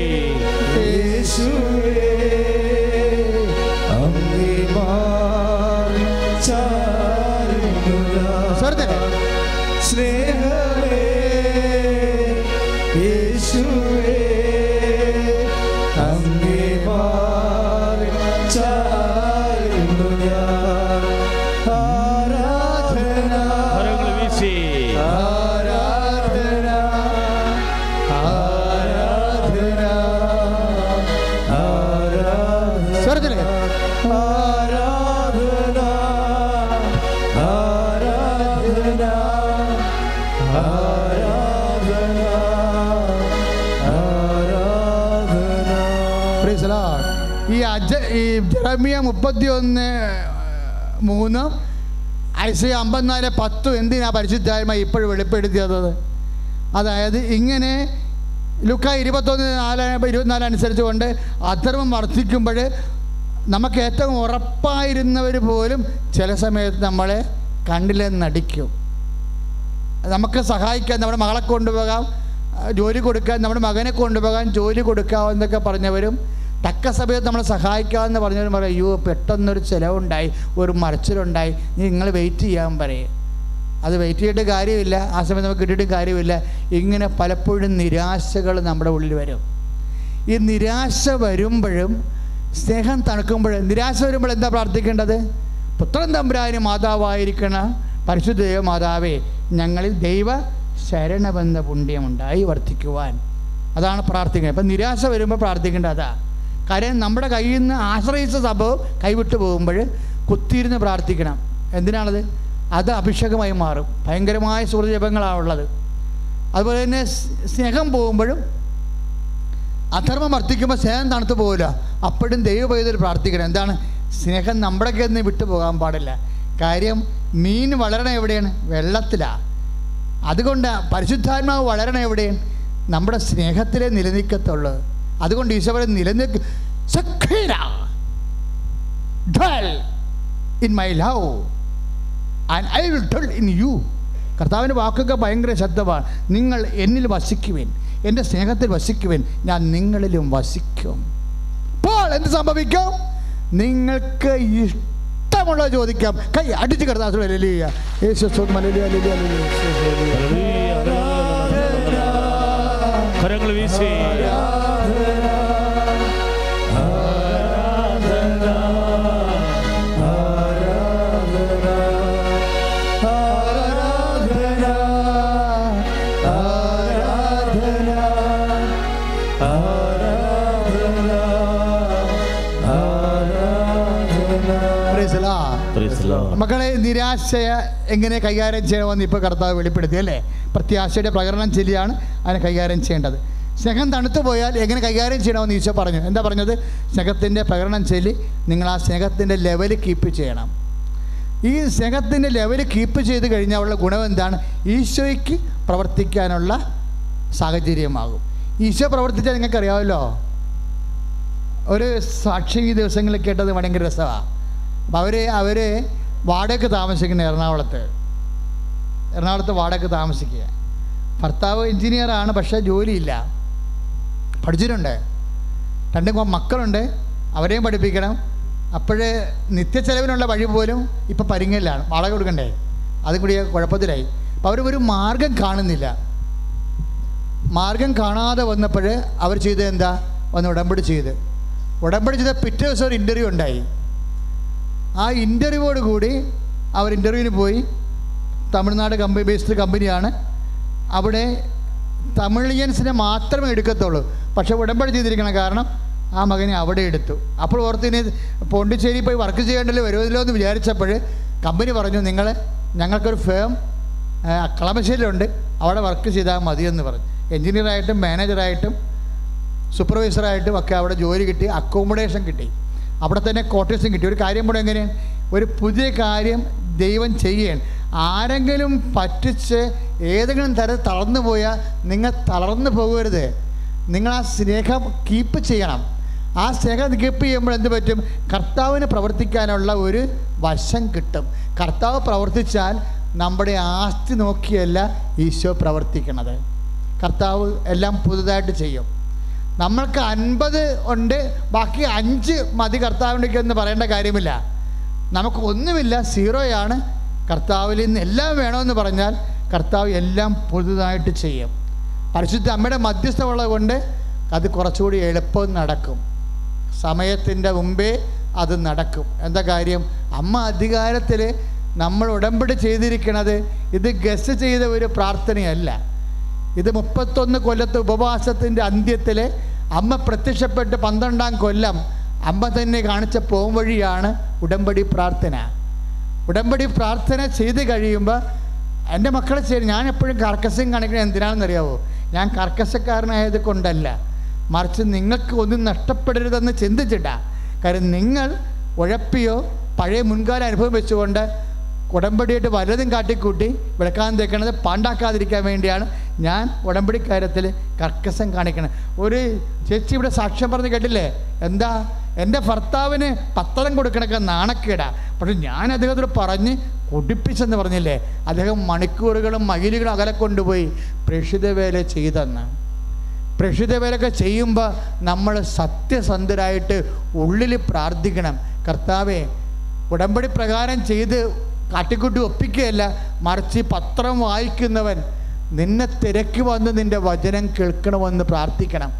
ഈ ജെറമിയ മുപ്പത്തി ഒന്ന് മൂന്ന്. ഐസി അമ്പത്തിനാല് പത്തും. എന്തിനാ പരിശുദ്ധായ്മ ഇപ്പോഴും വെളിപ്പെടുത്തിയത്? അതായത് ഇങ്ങനെ ലുക്ക ഇരുപത്തൊന്ന് നാല് ഇരുപത്തിനാല് അനുസരിച്ച് കൊണ്ട് അധർമ്മം വർദ്ധിക്കുമ്പോൾ നമുക്ക് ഏറ്റവും ഉറപ്പായിരുന്നവർ പോലും ചില സമയത്ത് നമ്മളെ കണ്ണിലെ നടിക്കും. നമുക്ക് സഹായിക്കാൻ നമ്മുടെ മകളെ കൊണ്ടുപോകാം ജോലി കൊടുക്കാൻ നമ്മുടെ മകനെ കൊണ്ടുപോകാൻ ജോലി കൊടുക്കാം എന്നൊക്കെ പറഞ്ഞവരും തക്ക സമയത്ത് നമ്മളെ സഹായിക്കാമെന്ന് പറഞ്ഞവരും പറയും അയ്യോ പെട്ടെന്നൊരു ചിലവുണ്ടായി ഒരു മറിച്ചിലുണ്ടായി നിങ്ങൾ വെയിറ്റ് ചെയ്യാൻ പറയും. അത് വെയിറ്റ് ചെയ്തിട്ട് കാര്യമില്ല ആ സമയത്ത് നമുക്ക് കിട്ടിയിട്ട് കാര്യമില്ല. ഇങ്ങനെ പലപ്പോഴും നിരാശകൾ നമ്മുടെ ഉള്ളിൽ വരും. ഈ നിരാശ വരുമ്പോഴും സ്നേഹം തണുക്കുമ്പോഴും നിരാശ വരുമ്പോൾ എന്താ പ്രാർത്ഥിക്കേണ്ടത്? പുത്രൻ തമ്പുരാന് മാതാവായിരിക്കണ പരിശുദ്ധ ദൈവ മാതാവേ ഞങ്ങളിൽ ദൈവ ശരണബന്ധ പുണ്യമുണ്ടായി വർദ്ധിക്കുവാൻ അതാണ് പ്രാർത്ഥിക്കുന്നത്. അപ്പം നിരാശ വരുമ്പോൾ പ്രാർത്ഥിക്കേണ്ടത് അതാ. കാര്യം നമ്മുടെ കയ്യിൽ നിന്ന് ആശ്രയിച്ച സംഭവം കൈവിട്ട് പോകുമ്പോൾ കുത്തിയിരുന്ന് പ്രാർത്ഥിക്കണം. എന്തിനാണത്? അത് അഭിഷേകമായി മാറും. ഭയങ്കരമായ സുഹൃജപങ്ങളാണ് ഉള്ളത് അതുപോലെ തന്നെ സ്നേഹം പോകുമ്പോഴും അധർമ്മം വർദ്ധിക്കുമ്പോൾ സ്നേഹം തണുത്തു പോകില്ല അപ്പോഴും ദൈവപൈതൽ പ്രാർത്ഥിക്കണം. എന്താണ്? സ്നേഹം നമ്മുടെ കയ്യിൽ നിന്ന് വിട്ടു പോകാൻ പാടില്ല. കാര്യം മീൻ വളരണ എവിടെയാണ്? വെള്ളത്തിലാണ് അതുകൊണ്ട് പരിശുദ്ധാത്മാവ് വളരണ എവിടെയാണ്? നമ്മുടെ സ്നേഹത്തിലെ നിലനിൽക്കത്തുള്ളൂ. അതുകൊണ്ട് ഈശോ പറയും നിലനിൽക്ക. സഖീര, my love and I will I in you കർത്താവിന്റെ വാക്കൊക്കെ ഭയങ്കര ശബ്ദമാണ്. നിങ്ങൾ എന്നിൽ വസിക്കുവിൻ. എന്റെ സ്നേഹത്തിൽ വസിക്കുവിൻ. ഞാൻ നിങ്ങളിലും വസിക്കും. അപ്പോൾ എന്ത് സംഭവിക്കും? നിങ്ങൾക്ക് ഇഷ്ടമുള്ള ചോദിക്കാം. കൈ അടിച്ച് കർത്താവ് യേശു. കരങ്ങൾ വീശി. മക്കളെ നിരാശയെ എങ്ങനെ കൈകാര്യം ചെയ്യണമെന്ന് ഇപ്പോൾ കർത്താവ് വെളിപ്പെടുത്തി അല്ലേ? പ്രത്യാശയുടെ പ്രകടനം ചെല്ലിയാണ് അതിനെ കൈകാര്യം ചെയ്യേണ്ടത്. സ്നേഹം തണുത്തു പോയാൽ എങ്ങനെ കൈകാര്യം ചെയ്യണമെന്ന് ഈശോ പറഞ്ഞു. എന്താ പറഞ്ഞത്? സ്നേഹത്തിന്റെ പ്രകടനം ചെല്ലി നിങ്ങൾ ആ സ്നേഹത്തിന്റെ ലെവൽ കീപ്പ് ചെയ്യണം. ഈ സ്നേഹത്തിന്റെ ലെവൽ കീപ്പ് ചെയ്ത് കഴിഞ്ഞാൽ ഉള്ള ഗുണം എന്താണ്? ഈശോയ്ക്ക് പ്രവർത്തിക്കാനുള്ള സാഹചര്യമാകും. ഈശോ പ്രവർത്തിച്ചാൽ നിങ്ങൾക്കറിയാമല്ലോ? ഒരു സാക്ഷി ഈ ദിവസങ്ങളിൽ കേട്ടത് ഭയങ്കര രസമാണ് അപ്പോൾ അവർ അവർ വാടകയ്ക്ക് താമസിക്കുന്ന എറണാകുളത്ത്. എറണാകുളത്ത് വാടകയ്ക്ക് താമസിക്കുക. ഭർത്താവ് എഞ്ചിനീയറാണ് പക്ഷേ ജോലിയില്ല. പഠിച്ചിട്ടുണ്ട്. രണ്ട് മക്കളുണ്ട്. അവരെയും പഠിപ്പിക്കണം. അപ്പോഴേ നിത്യച്ചെലവിനുള്ള വഴി പോലും ഇപ്പം പരിങ്ങലിലാണ്. വാടക കൊടുക്കണ്ടേ? അതും കൂടി കുഴപ്പത്തിലായി. അപ്പോൾ അവർ ഒരു മാർഗം കാണുന്നില്ല. മാർഗം കാണാതെ വന്നപ്പോൾ അവർ ചെയ്തത് എന്താ? വന്ന് ഉടമ്പടി ചെയ്ത്. ഉടമ്പടി ചെയ്ത പിറ്റേ ദിവസം ഒരു ഇന്റർവ്യൂ ഉണ്ടായി. ആ ഇന്റർവ്യൂവോട് കൂടി അവർ ഇന്റർവ്യൂവിന് പോയി. തമിഴ്നാട് കമ്പനി ബേസ്ഡ് കമ്പനിയാണ് അവിടെ തമിഴിയൻസിനെ മാത്രമേ എടുക്കത്തുള്ളൂ. പക്ഷേ ഉടമ്പടി ചെയ്തിരിക്കണം കാരണം ആ മകനെ അവിടെ എടുത്തു. അപ്പോൾ ഓർത്തിന് പോണ്ടിച്ചേരി പോയി വർക്ക് ചെയ്യേണ്ടല്ലോ വരുമല്ലോ എന്ന് വിചാരിച്ചപ്പോൾ കമ്പനി പറഞ്ഞു നിങ്ങൾ ഞങ്ങൾക്കൊരു ഫേം കളമശ്ശേരിയിലുണ്ട്. അവിടെ വർക്ക് ചെയ്താൽ മതിയെന്ന് പറഞ്ഞു. എൻജിനീയറായിട്ടും മാനേജറായിട്ടും സൂപ്പർവൈസറായിട്ടും ഒക്കെ അവിടെ ജോലി കിട്ടി അക്കോമഡേഷൻ കിട്ടി. അവിടെ തന്നെ കോട്ടേഷൻ കിട്ടി. ഒരു കാര്യം കൂടെ എങ്ങനെ? ഒരു പുതിയ കാര്യം ദൈവം ചെയ്യണം ആരെങ്കിലും പറ്റിച്ച് ഏതെങ്കിലും തരത്തിൽ തളർന്നു പോയാൽ നിങ്ങൾ തളർന്നു പോകരുത്. നിങ്ങൾ ആ സ്നേഹം കീപ്പ് ചെയ്യണം. ആ സ്നേഹം കീപ്പ് ചെയ്യുമ്പോൾ എന്ത് പറ്റും? കർത്താവിന് പ്രവർത്തിക്കാനുള്ള ഒരു വശം കിട്ടും. കർത്താവ് പ്രവർത്തിച്ചാൽ നമ്മുടെ ആസ്തി നോക്കിയല്ല ഈശോ പ്രവർത്തിക്കണത്. കർത്താവ് എല്ലാം പുതുതായിട്ട് ചെയ്യും. നമ്മൾക്ക് അൻപത് ഉണ്ട് ബാക്കി അഞ്ച് മതി കർത്താവിലേക്ക് എന്ന് പറയേണ്ട കാര്യമില്ല. നമുക്ക് ഒന്നുമില്ല സീറോയാണ് കർത്താവിൽ നിന്ന് എല്ലാം വേണമെന്ന് പറഞ്ഞാൽ കർത്താവ് എല്ലാം പുതുതായിട്ട് ചെയ്യും. പരിശുദ്ധ അമ്മയുടെ മധ്യസ്ഥ ഉള്ളതുകൊണ്ട് അത് കുറച്ചുകൂടി എളുപ്പം നടക്കും. സമയത്തിന്റെ മുമ്പേ അത് നടക്കും. എന്താ കാര്യം? അമ്മ അധികാരത്തിൽ നമ്മൾ ഉടമ്പടി ചെയ്തിരിക്കുന്നത് ഇത് ഗസ് ചെയ്ത ഒരു പ്രാർത്ഥനയല്ല. ഇത് മുപ്പത്തൊന്ന് കൊല്ലത്തെ ഉപവാസത്തിന്റെ അന്ത്യത്തിൽ അമ്മ പ്രത്യക്ഷപ്പെട്ട് പന്ത്രണ്ടാം കൊല്ലം അമ്മ തന്നെ കാണിച്ച പോം വഴിയാണ് ഉടമ്പടി പ്രാർത്ഥന. ഉടമ്പടി പ്രാർത്ഥന ചെയ്ത് കഴിയുമ്പോൾ എന്റെ മക്കളെ ശരി ഞാൻ എപ്പോഴും കർക്കശം കാണിക്കുന്നത് എന്തിനാണെന്നറിയാവോ? ഞാൻ കർക്കശക്കാരനായത് കൊണ്ടല്ല. മറിച്ച് നിങ്ങൾക്ക് ഒന്നും നഷ്ടപ്പെടരുതെന്ന് ചിന്തിച്ചിട്ടാണ് കാര്യം നിങ്ങൾ ഉഴപ്പിയോ പഴയ മുൻകാല അനുഭവം വെച്ചുകൊണ്ട് ഉടമ്പടിയായിട്ട് വലതും കാട്ടിക്കൂട്ടി വിളക്കാൻ തേക്കണത് പാണ്ടാക്കാതിരിക്കാൻ വേണ്ടിയാണ് ഞാൻ ഉടമ്പടി കാര്യത്തിൽ കർക്കസം കാണിക്കണം ഒരു ചേച്ചി ഇവിടെ സാക്ഷ്യം പറഞ്ഞ് കേട്ടില്ലേ? എന്താ? എന്റെ ഭർത്താവിന് പത്രം കൊടുക്കണൊക്കെ നാണക്കേടാ. പക്ഷെ ഞാൻ അദ്ദേഹത്തോട് പറഞ്ഞ് കുടിപ്പിച്ചെന്ന് പറഞ്ഞില്ലേ? അദ്ദേഹം മണിക്കൂറുകളും മയിലുകളും അകലെ കൊണ്ടുപോയി പ്രേക്ഷിത വേല ചെയ്തെന്ന്. പ്രേക്ഷിത വേലൊക്കെ ചെയ്യുമ്പോൾ നമ്മൾ സത്യസന്ധരായിട്ട് ഉള്ളിൽ പ്രാർത്ഥിക്കണം. കർത്താവെ ഉടമ്പടി പ്രകാരം ചെയ്ത് കാട്ടിക്കുട്ടി ഒപ്പിക്കുകയല്ല മറിച്ച് പത്രം വായിക്കുന്നവൻ നിന്നെ തിരക്കി വന്ന് നിന്റെ വചനം കേൾക്കണമെന്ന് പ്രാർത്ഥിക്കണം.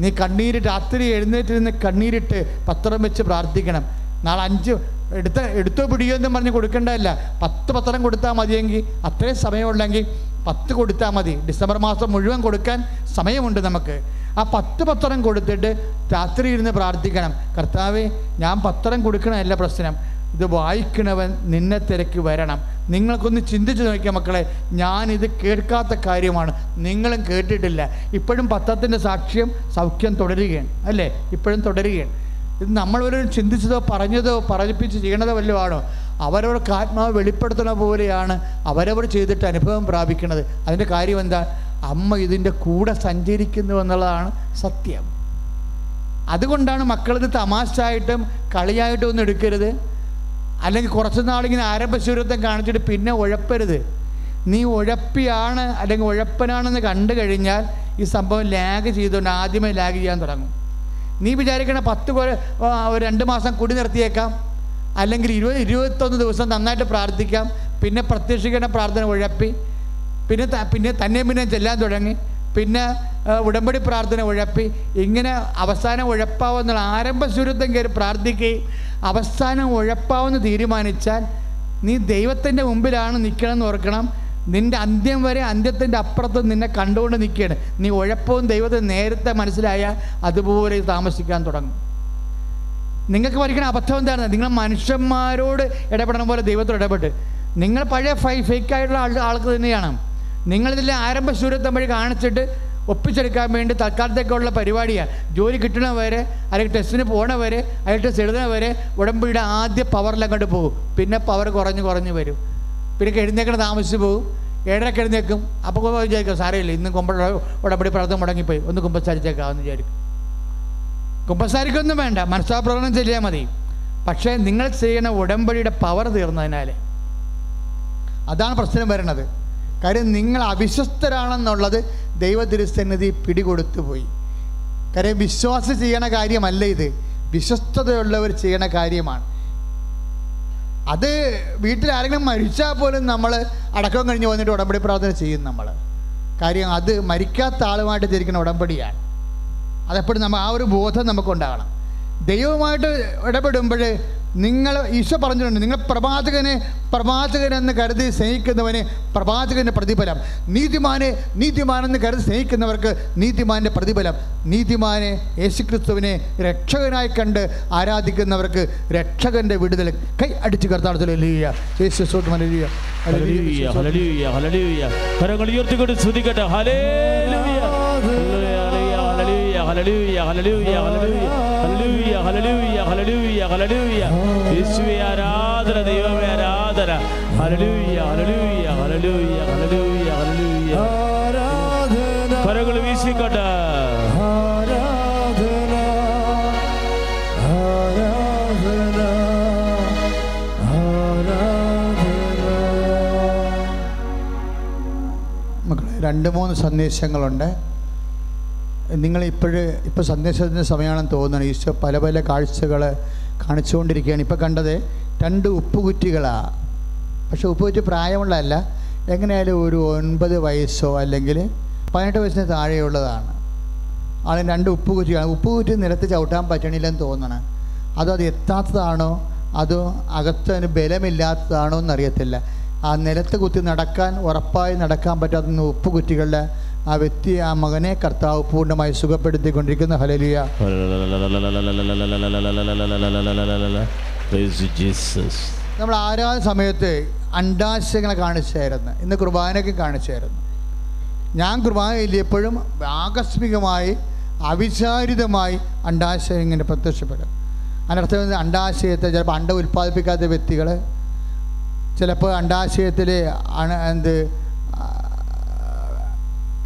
നീ കണ്ണീര് രാത്രി എഴുന്നേറ്റ് നിന്ന് കണ്ണീരിട്ട് പത്രം വെച്ച് പ്രാർത്ഥിക്കണം. നാളെ അഞ്ച് എടുത്ത എടുത്തോ പിടിയോ എന്നും പറഞ്ഞ് കൊടുക്കേണ്ടതല്ല. പത്ത് പത്രം കൊടുത്താൽ മതിയെങ്കിൽ അത്രയും സമയമുള്ളെങ്കിൽ പത്ത് കൊടുത്താൽ മതി. ഡിസംബർ മാസം മുഴുവൻ കൊടുക്കാൻ സമയമുണ്ട് നമുക്ക്. ആ പത്ത് പത്രം കൊടുത്തിട്ട് രാത്രി ഇരുന്ന് പ്രാർത്ഥിക്കണം. കർത്താവെ ഞാൻ പത്രം കൊടുക്കണമല്ല പ്രശ്നം. ഇത് വായിക്കണവൻ നിന്നെ തിരക്കി വരണം. നിങ്ങൾക്കൊന്ന് ചിന്തിച്ച് നോക്കിയ മക്കളെ ഞാനിത് കേൾക്കാത്ത കാര്യമാണ്. നിങ്ങളും കേട്ടിട്ടില്ല. ഇപ്പോഴും പത്രത്തിന്റെ സാക്ഷ്യം സൗഖ്യം തുടരുകയാണ് അല്ലേ? ഇപ്പോഴും തുടരുകയാണ്. ഇത് നമ്മളൊരു ചിന്തിച്ചതോ പറഞ്ഞതോ പറയിപ്പിച്ച് ചെയ്യണതോ വല്ലതും ആണോ അവരവർക്ക് ആത്മാവ് വെളിപ്പെടുത്തുന്ന പോലെയാണ് അവരവർ ചെയ്തിട്ട് അനുഭവം പ്രാപിക്കുന്നത്. അതിന്റെ കാര്യം എന്താ? അമ്മ ഇതിന്റെ കൂടെ സഞ്ചരിക്കുന്നു എന്നുള്ളതാണ് സത്യം. അതുകൊണ്ടാണ് മക്കളിത് തമാശയായിട്ടും കളിയായിട്ടും ഒന്നും എടുക്കരുത്. അല്ലെങ്കിൽ കുറച്ച് നാളിങ്ങനെ ആരംഭശൂരത്വം കാണിച്ചിട്ട് പിന്നെ ഉഴപ്പരുത്. നീ ഉഴപ്പിയാണ് അല്ലെങ്കിൽ ഉഴപ്പനാണെന്ന് കണ്ടു കഴിഞ്ഞാൽ ഈ സംഭവം ലാഗ് ചെയ്തുകൊണ്ട് ആദ്യമേ ലാഗ് ചെയ്യാൻ തുടങ്ങും. നീ വിചാരിക്കണ പത്ത് രണ്ട് മാസം കുടി നിർത്തിയേക്കാം. അല്ലെങ്കിൽ ഇരുപത് ഇരുപത്തൊന്ന് ദിവസം നന്നായിട്ട് പ്രാർത്ഥിക്കാം. പിന്നെ പ്രത്യക്ഷിക്കേണ്ട പ്രാർത്ഥന ഉഴപ്പി. പിന്നെ പിന്നെ തന്നെ പിന്നെ ചെല്ലാൻ തുടങ്ങി. പിന്നെ ഉടമ്പടി പ്രാർത്ഥന ഉഴപ്പി. ഇങ്ങനെ അവസാനം ഉഴപ്പാവുന്ന ആരംഭ സ്വരൂപം കയറി പ്രാർത്ഥിക്കുകയും അവസാനം ഉഴപ്പാവെന്ന് തീരുമാനിച്ചാൽ നീ ദൈവത്തിന്റെ മുമ്പിലാണ് നിൽക്കണമെന്ന് ഓർക്കണം. നിന്റെ അന്ത്യം വരെ അന്ത്യത്തിന്റെ അപ്പുറത്ത് നിന്നെ കണ്ടുകൊണ്ട് നിൽക്കുകയാണ് നീ ഉഴപ്പവും ദൈവത്തെ നേരത്തെ മനസ്സിലായാൽ അതുപോലെ താമസിക്കാൻ തുടങ്ങും. നിങ്ങൾക്ക് പഠിക്കുന്ന അബദ്ധം എന്താണ്? നിങ്ങൾ മനുഷ്യന്മാരോട് ഇടപെടണ പോലെ ദൈവത്തോട് ഇടപെട്ട്. നിങ്ങൾ പഴയ ഫൈ ഫേക്കായിട്ടുള്ള ആൾ ആൾക്ക് തന്നെയാണ്. നിങ്ങളിതിലെ ആരംഭ ശൂരത്വം വഴി കാണിച്ചിട്ട് ഒപ്പിച്ചെടുക്കാൻ വേണ്ടി തൽക്കാലത്തേക്കുള്ള പരിപാടിയാണ്. ജോലി കിട്ടണ വരെ അല്ലെങ്കിൽ ടെസ്റ്റിന് പോണ വരെ അല്ലെങ്കിൽ ടെസ്റ്റ് എഴുതണ വരെ ഉടമ്പടിയുടെ ആദ്യ പവറിൽ അങ്ങോട്ട് പോകും. പിന്നെ പവർ കുറഞ്ഞ് കുറഞ്ഞ് വരും. പിന്നെ എഴുന്നേക്കണ താമസിച്ച് പോകും. ഏഴരക്ക് എഴുന്നേക്കും അപ്പോൾ വിചാരിക്കും സാരമില്ല ഇന്ന് കുമ്പ ഉടമ്പടി പ്രാർത്ഥന മുടങ്ങിപ്പോയി. ഒന്ന് കുമ്പസാരിച്ചേക്കാമെന്ന് വിചാരിക്കും. കുമ്പസാരിക്കൊന്നും വേണ്ട. മനസ്സാപ്രകടനം ചെയ്യാൻ മതി. പക്ഷേ നിങ്ങൾ ചെയ്യുന്ന ഉടമ്പടിയുടെ പവർ തീർന്നതിനാൽ അതാണ് പ്രശ്നം വരുന്നത്. കാര്യം നിങ്ങൾ അവിശ്വസ്തരാണെന്നുള്ളത് ദൈവതിരുസന്നിധി പിടികൊടുത്തു പോയി. കാര്യം വിശ്വാസം ചെയ്യണ കാര്യമല്ല ഇത്. വിശ്വസ്തതയുള്ളവർ ചെയ്യണ കാര്യമാണ്. അത് വീട്ടിൽ ആരെങ്കിലും മരിച്ചാൽ പോലും നമ്മൾ അടക്കം കഴിഞ്ഞ് വന്നിട്ട് ഉടമ്പടി പ്രാർത്ഥന ചെയ്യും നമ്മൾ. കാര്യം അത് മരിക്കാത്ത ആളുമായിട്ട് തിരിക്കുന്ന ഉടമ്പടിയാണ്. അതെപ്പോഴും നമ്മൾ ആ ഒരു ബോധം നമുക്കുണ്ടാകണം. ദൈവവുമായിട്ട് ഇടപെടുമ്പോൾ നിങ്ങൾ ഈശോ പറഞ്ഞിട്ടുണ്ട് നിങ്ങൾ പ്രവാചകനെ പ്രവാചകനെന്ന് കരുതി സ്നേഹിക്കുന്നവനെ പ്രവാചകന്റെ പ്രതിഫലം. നീതിമാനെ നീതിമാനെന്ന് കരുതി സ്നേഹിക്കുന്നവർക്ക് നീതിമാന്റെ പ്രതിഫലം. നീതിമാനെ യേശുക്രിസ്തുവിനെ രക്ഷകനായി കണ്ട് ആരാധിക്കുന്നവർക്ക് രക്ഷകന്റെ വിടുതൽ. കൈ അടിച്ച് യേശു ഹല്ലേലൂയ. കരങ്ങൾ ഉയർത്തിക്കൊണ്ട് ശ്രദ്ധിക്കട്ടെ ഹല്ലേലൂയ. ഹല്ലേലൂയ, ഹല്ലേലൂയ, ഹല്ലേലൂയ, ഹല്ലേലൂയ, ഹല്ലേലൂയ, ഹലലൂയ ഹല്ലേലൂയ. യേശുവേ ആരാധന ദൈവമേ ആരാധന. ഹല്ലേലൂയ, ഹല്ലേലൂയ, ഹല്ലേലൂയ, ഹല്ലേലൂയ. ആരാധന. കരങ്ങൾ വീശിക്കട്ടെ. രണ്ട് മൂന്ന് സന്ദേശങ്ങളുണ്ട്. നിങ്ങൾ ഇപ്പോഴ് ഇപ്പോൾ സന്ദേശത്തിന്റെ സമയമാണെന്ന് തോന്നുന്നു. ഈശോ പല പല കാഴ്ചകൾ കാണിച്ചുകൊണ്ടിരിക്കുകയാണ്. ഇപ്പോൾ കണ്ടത് രണ്ട് ഉപ്പുകുറ്റികളാണ് പക്ഷേ ഉപ്പുകുറ്റി പ്രായമുള്ളതല്ല. എങ്ങനെയായാലും ഒരു ഒൻപത് വയസ്സോ അല്ലെങ്കിൽ പതിനെട്ട് വയസ്സിന് താഴെയുള്ളതാണ്. ആളിന് രണ്ട് ഉപ്പുകുറ്റിയാണ് ഉപ്പുകുറ്റി ഉപ്പ് കുറ്റി നിലത്ത് ചവിട്ടാൻ പറ്റണില്ലെന്ന് തോന്നണം. അതോ അത് എത്താത്തതാണോ? അതോ അകത്തതിന് ബലമില്ലാത്തതാണോ എന്നറിയത്തില്ല. ആ നിലത്ത് കുത്തി നടക്കാൻ ഉറപ്പായി നടക്കാൻ പറ്റാത്ത ഉപ്പ് കുറ്റികളുടെ ആ വ്യക്തി ആ മകനെ കർത്താവ് പൂർണമായി സുഖപ്പെടുത്തിക്കൊണ്ടിരിക്കുന്ന ഹലലിയ. നമ്മൾ ആരാധന സമയത്ത് അണ്ടാശയങ്ങളെ കാണിച്ചായിരുന്നു ഇന്ന് കുർബാനയ്ക്ക് കാണിച്ചായിരുന്നു ഞാൻ കുർബാന എഴുതിയപ്പോഴും ആകസ്മികമായി അവിചാരിതമായി അണ്ടാശയം ഇങ്ങനെ പ്രത്യക്ഷപ്പെടും അതിനർത്ഥം? അണ്ടാശയത്തെ ചിലപ്പോൾ അണ്ട ഉൽപ്പാദിപ്പിക്കാത്ത വ്യക്തികൾ ചിലപ്പോൾ അണ്ടാശയത്തിൽ അണ എന്ത്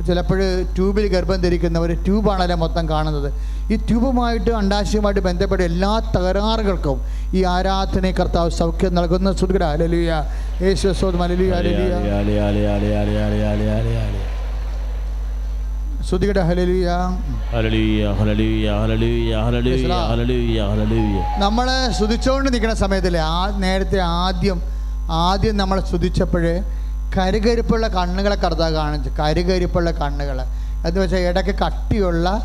ചിലപ്പോൾ ട്യൂബിൽ ഗർഭം ധരിക്കുന്ന ധരിക്കുന്നവർ ട്യൂബാണല്ലോ മൊത്തം കാണുന്നത്. ഈ ട്യൂബുമായിട്ട് അണ്ടാശയവുമായിട്ട് ബന്ധപ്പെട്ട എല്ലാ തകരാറുകൾക്കും ഈ ആരാധന കർത്താവ് സൗഖ്യം നൽകുന്ന. സുദ്ഗര അലലിയ യേശു സ്വതം അലലിയ അലലിയ ഹലലിയ. നമ്മൾ സ്തുതിച്ചുകൊണ്ട് നിൽക്കുന്ന സമയത്തിൽ ആ നേരത്തെ ആദ്യം ആദ്യം നമ്മളെ സ്തുതിച്ചപ്പോൾ കരുകരിപ്പുള്ള കണ്ണുകളെ കർത്താവ് കാണിച്ചു. കരുകരിപ്പുള്ള കണ്ണുകൾ എന്ന് വെച്ചാൽ ഇടയ്ക്ക് കട്ടിയുള്ള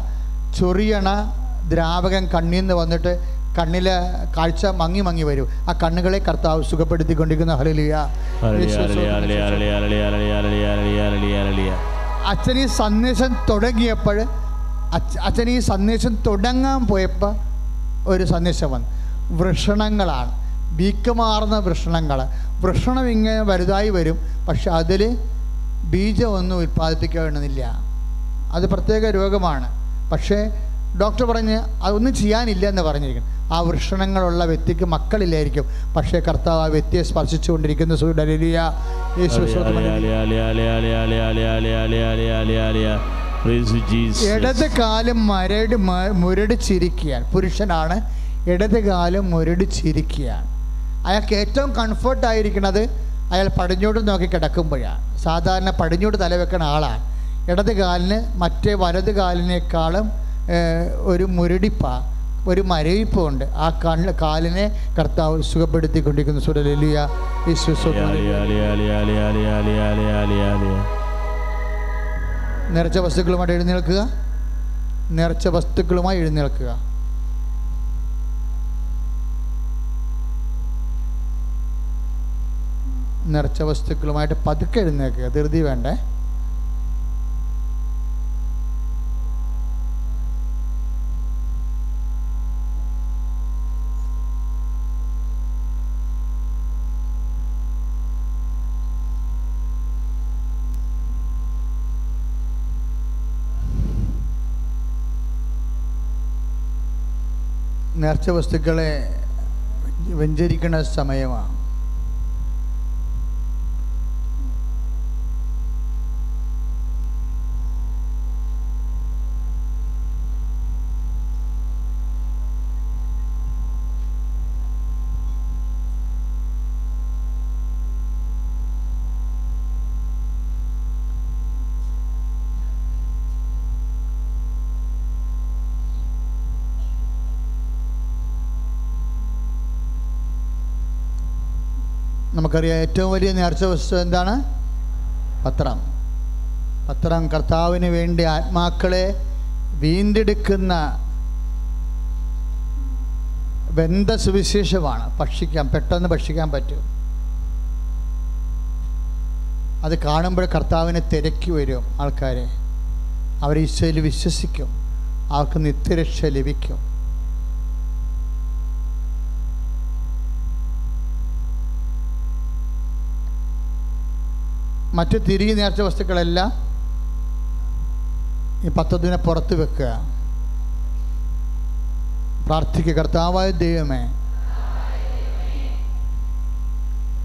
ചൊറിയണ ദ്രാവകം കണ്ണിൽ നിന്ന് വന്നിട്ട് കണ്ണിലെ കാഴ്ച മങ്ങി മങ്ങി വരും. ആ കണ്ണുകളെ കർത്താവ് സുഖപ്പെടുത്തിക്കൊണ്ടിരിക്കുന്ന. ഹലിയ. അച്ഛൻ ഈ സന്ദേശം തുടങ്ങിയപ്പോൾ അച്ഛ- അച്ഛൻ ഈ സന്ദേശം തുടങ്ങാൻ പോയപ്പോൾ ഒരു സന്ദേശം വന്നു. വൃഷണങ്ങളാണ്. വീക്കമാർന്ന വൃഷണങ്ങൾ വൃഷണം ഇങ്ങനെ വലുതായി വരും പക്ഷെ അതിൽ ബീജമൊന്നും ഉൽപ്പാദിപ്പിക്കണമെന്നില്ല അത് പ്രത്യേക രോഗമാണ്. പക്ഷേ ഡോക്ടർ പറഞ്ഞ് അതൊന്നും ചെയ്യാനില്ല എന്ന് പറഞ്ഞിരിക്കുന്നു. ആ വൃഷണങ്ങളുള്ള വ്യക്തിക്ക് മക്കളില്ലായിരിക്കും. പക്ഷേ കർത്താവ് ആ വ്യക്തിയെ സ്പർശിച്ചുകൊണ്ടിരിക്കുന്ന. ഇടത് കാലം മരട് മുരടിച്ചിരിക്കുകയാണ്. പുരുഷനാണ് ഇടത് കാലം മുരടിച്ചിരിക്കുകയാണ്. അയാൾക്ക് ഏറ്റവും കംഫർട്ട് ആയിരിക്കുന്നത് അയാൾ പടിഞ്ഞോട്ട് നോക്കി കിടക്കുമ്പോഴാണ് സാധാരണ പടിഞ്ഞോട്ട് തലവെക്കുന്ന ആളാണ് ഇടത് കാലിന് മറ്റേ വലത് കാലിനേക്കാളും ഒരു മുരടിപ്പ ഒരു മരവിപ്പുണ്ട്. ആ കണ്ണ് കാലിനെ കർത്താവ് സുഖപ്പെടുത്തിക്കൊണ്ടിരിക്കുന്ന. സുരലിയ. നിറച്ച വസ്തുക്കളുമായിട്ട് എഴുന്നേൽക്കുക. നിറച്ച വസ്തുക്കളുമായി എഴുന്നേൽക്കുക. നിറച്ച വസ്തുക്കളുമായിട്ട് പതുക്കെ എഴുന്നേക്കുക ധൃതി വേണ്ടേ? നേർച്ച വസ്തുക്കളെ വ്യഞ്ചരിക്കുന്ന സമയമാണ്. നമുക്കറിയാം ഏറ്റവും വലിയ നേർച്ച വസ്തു എന്താണ്? പത്രം. പത്രം കർത്താവിന് വേണ്ടി ആത്മാക്കളെ വീണ്ടെടുക്കുന്ന വെന്ത സുവിശേഷമാണ് ഭക്ഷിക്കാൻ പെട്ടെന്ന് ഭക്ഷിക്കാൻ പറ്റും. അത് കാണുമ്പോൾ കർത്താവിനെ തിരക്കി വരും ആൾക്കാരെ. അവർ ഈശോയിൽ വിശ്വസിക്കും. അവർക്ക് നിത്യരക്ഷ ലഭിക്കും. മറ്റ് തിരികെ നേർച്ച വസ്തുക്കളെല്ലാം ഈ പത്തതിനെ പുറത്ത് വെക്കുക. പ്രാർത്ഥിക്കുക കർത്താവായ ദൈവമേ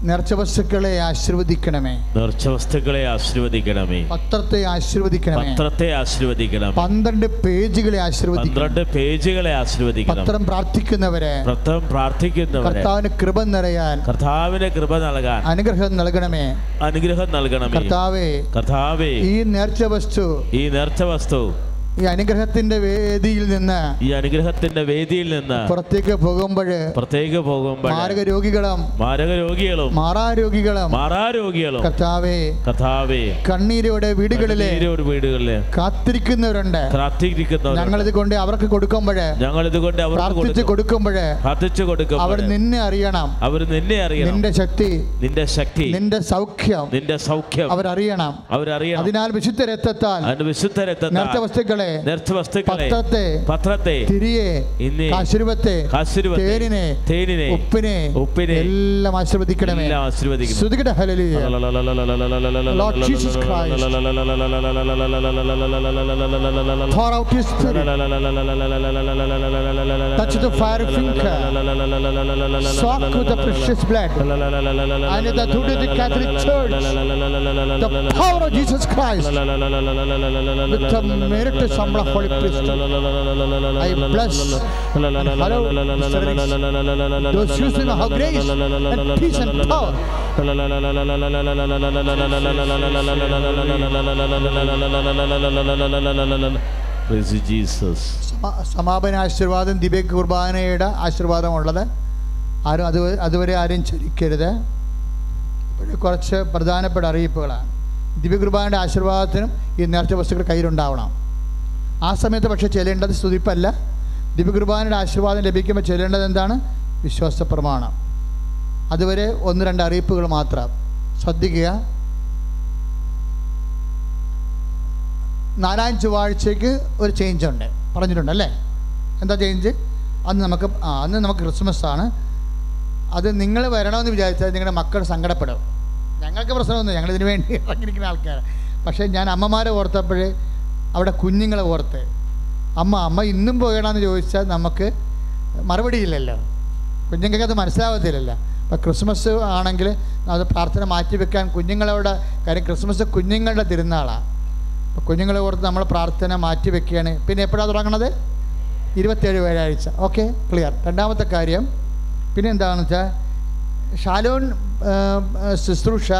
നേർച്ച വസ്തുക്കളെ ആശീർവദിക്കണമേ. നേർച്ച വസ്തുക്കളെ ആശീർവദിക്കണമേ. പത്രത്തെ ആശീർവദിക്കണമേ. പത്രത്തെ ആശീർവദിക്കണം. പന്ത്രണ്ട് പേജുകളെ ആശീർവദിക്കണം. പന്ത്രണ്ട് പേജുകളെ ആശീർവദിക്കണം. പത്രം പ്രാർത്ഥിക്കുന്നവരെ. പത്രം പ്രാർത്ഥിക്കുന്നവരെ. കർത്താവിന് കൃപ നിറയാൻ. കർത്താവിന് കൃപ നൽകാൻ. അനുഗ്രഹം നൽകണമേ. അനുഗ്രഹം നൽകണമേ. കർത്താവേ കർത്താവേ ഈ നേർച്ച വസ്തു ഈ നേർച്ച വസ്തു ഈ അനുഗ്രഹത്തിന്റെ വേദിയിൽ നിന്ന് ഈ അനുഗ്രഹത്തിന്റെ വേദിയിൽ നിന്ന് പുറത്തേക്ക് പോകുമ്പോഴ് പുറത്തേക്ക് പോകുമ്പോൾ മാരക രോഗികളും മാരക രോഗികളും മാറാരോഗികളും മാറാരോഗികളും കഥാവേ കഥാവേ കണ്ണീരോടെ വീടുകളിലെ വീടുകളിലെ കാത്തിരിക്കുന്നവരുണ്ട്. കാത്തിരിക്കുന്ന ഞങ്ങൾ ഇത് കൊണ്ട് അവർക്ക് കൊടുക്കുമ്പോൾ ഞങ്ങൾ ഇത് കൊണ്ട് പ്രാർത്ഥിച്ച് കൊടുക്കും. കൊടുക്കുമ്പോൾ പ്രാർത്ഥിച്ചു കൊടുക്കും അവർ നിന്നെ അറിയണം. അവർ നിന്നെ അറിയണം. നിന്റെ ശക്തി നിന്റെ ശക്തി നിന്റെ സൗഖ്യം നിന്റെ സൗഖ്യം അവരറിയണം. അവരറിയണം. അതിനാൽ വിശുദ്ധ രക്തത്താൽ വിശുദ്ധ നേർച്ച രക്തത്താൽ വസ്തുക്കളെ നേർച്ച വസ്തുക്കളെ പത്രത്തെ പത്രത്തെ തിരിയെ കാശുരുപത്തെ, തേനിനെ തേനിനെ, ഉപ്പിനെ ഉപ്പിനെ എല്ലാം ആശീർവദിക്കണമേ എല്ലാം ആശീർവദിക്കുന്നു ശ്രുതികട ഹല്ലേലൂയ Lord Jesus Christ. pour out his spirit touch the fire finger soak with the precious blood and the through the Catholic Church the power of Jesus Christ with the merit some holy Holy I I bless and hallow Mr. Rich. those using of grace and peace and power Praise you, Jesus. സമ- സമാപന ആശീർവാദം ദിവ്യ കുർബാനയുടെ ആശീർവാദമുള്ളത് ആരും അത് അതുവരെ ആരും ചലിക്കരുത് കുറച്ച് പ്രധാനപ്പെട്ട അറിയിപ്പുകളാണ് ദിവ്യ കുർബാനയുടെ ആശീർവാദത്തിനും ഈ നേർച്ച വസ്തുക്കൾ കയ്യിലുണ്ടാവണം ആ സമയത്ത് പക്ഷേ ചെല്ലേണ്ടത് സ്തുതിപ്പല്ല. ദിവ്യകുർബാനയുടെ ആശീർവാദം ലഭിക്കുമ്പോൾ ചെല്ലേണ്ടത് എന്താണ്? വിശ്വാസ പ്രമാണം. അതുവരെ ഒന്ന് രണ്ട് അറിയിപ്പുകൾ മാത്രം. ശ്രദ്ധിക്കുക. നാലാം ചൊവ്വാഴ്ചയ്ക്ക് ഒരു ചേഞ്ച് ഉണ്ട്. പറഞ്ഞിട്ടുണ്ട് അല്ലേ? എന്താ ചേഞ്ച് അന്ന് നമുക്ക് അന്ന് നമുക്ക് ക്രിസ്മസ് ആണ്. അത് നിങ്ങൾ വരണമെന്ന് വിചാരിച്ചാൽ നിങ്ങളുടെ മക്കൾ സങ്കടപ്പെടും. ഞങ്ങൾക്ക് പ്രശ്നമൊന്നും ഞങ്ങൾ ഇതിനു വേണ്ടി ഇറങ്ങിയിരിക്കുന്ന ആൾക്കാരാണ് പക്ഷേ ഞാൻ അമ്മമാരെ ഓർത്തപ്പോഴേ അവിടെ കുഞ്ഞുങ്ങളെ ഓർത്ത് അമ്മ അമ്മ ഇന്നും പോകണമെന്ന് ചോദിച്ചാൽ നമുക്ക് മറുപടിയില്ലല്ലോ. കുഞ്ഞുങ്ങൾക്ക് അത് മനസ്സിലാവത്തില്ലല്ലോ. അപ്പോൾ ക്രിസ്മസ് ആണെങ്കിൽ അത് പ്രാർത്ഥന മാറ്റിവെക്കാൻ കുഞ്ഞുങ്ങളോട് കാര്യം ക്രിസ്മസ് കുഞ്ഞുങ്ങളുടെ തിരുനാളാണ് അപ്പോൾ കുഞ്ഞുങ്ങളെ ഓർത്ത് നമ്മൾ പ്രാർത്ഥന മാറ്റിവെക്കുകയാണ് പിന്നെ എപ്പോഴാണ് തുടങ്ങണത്? ഇരുപത്തേഴ് വ്യാഴാഴ്ച. Okay clear. രണ്ടാമത്തെ കാര്യം പിന്നെ എന്താണെന്ന് വെച്ചാൽ ഷാലോൺ ശുശ്രൂഷ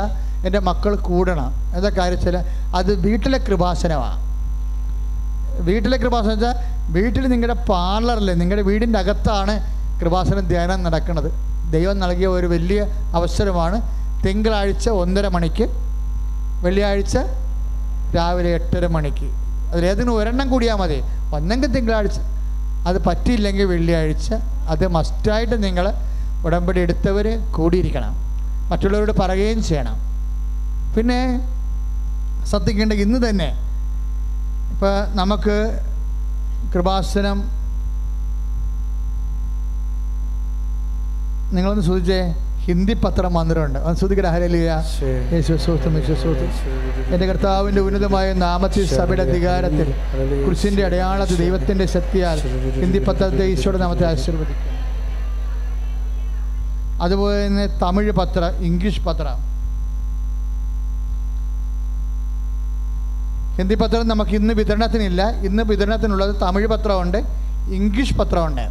എന്റെ മക്കൾ കൂടണം. എന്താ കാര്യം വെച്ചാൽ അത് വീട്ടിലെ കൃപാസനമാണ് വീട്ടിലെ കൃപാസനം വെച്ചാൽ വീട്ടിൽ നിങ്ങളുടെ പാർലറിൽ നിങ്ങളുടെ വീടിന്റെ അകത്താണ് കൃപാസനം ധ്യാനം നടക്കുന്നത്. ദൈവം നൽകിയ ഒരു വലിയ അവസരമാണ് തിങ്കളാഴ്ച ഒന്നര മണിക്ക് വെള്ളിയാഴ്ച രാവിലെ എട്ടര മണിക്ക്. അതിലേതെങ്കിലും ഒരെണ്ണം കൂടിയാൽ മതി. ഒന്നെങ്കിൽ തിങ്കളാഴ്ച. അത് പറ്റിയില്ലെങ്കിൽ വെള്ളിയാഴ്ച. അത് മസ്റ്റായിട്ട് നിങ്ങൾ ഉടമ്പടി എടുത്തവർ കൂടിയിരിക്കണം. മറ്റുള്ളവരോട് പറയുകയും ചെയ്യണം. പിന്നെ ശ്രദ്ധിക്കേണ്ട ഇന്ന് തന്നെ ഇപ്പോൾ നമുക്ക് കൃപാസനം നിങ്ങളൊന്ന് സൂചിച്ചേ? ഹിന്ദി പത്രം വന്നിട്ടുണ്ട് എന്റെ കർത്താവിന്റെ ഉന്നതമായ നാമത്തിൽ സഭയുടെ അധികാരത്തിൽ കുരിശിന്റെ അടയാളത്തിൽ ദൈവത്തിന്റെ ശക്തിയാൽ ഹിന്ദി പത്രത്തെ ഈശോയുടെ നാമത്തെ ആശീർവദിക്കും അതുപോലെ തന്നെ തമിഴ് പത്രം ഇംഗ്ലീഷ് പത്രം. ഹിന്ദി പത്രം നമുക്ക് ഇന്ന് വിതരണത്തിനില്ല. ഇന്ന് വിതരണത്തിനുള്ളത് തമിഴ് പത്രമുണ്ട് ഇംഗ്ലീഷ് പത്രമുണ്ട്.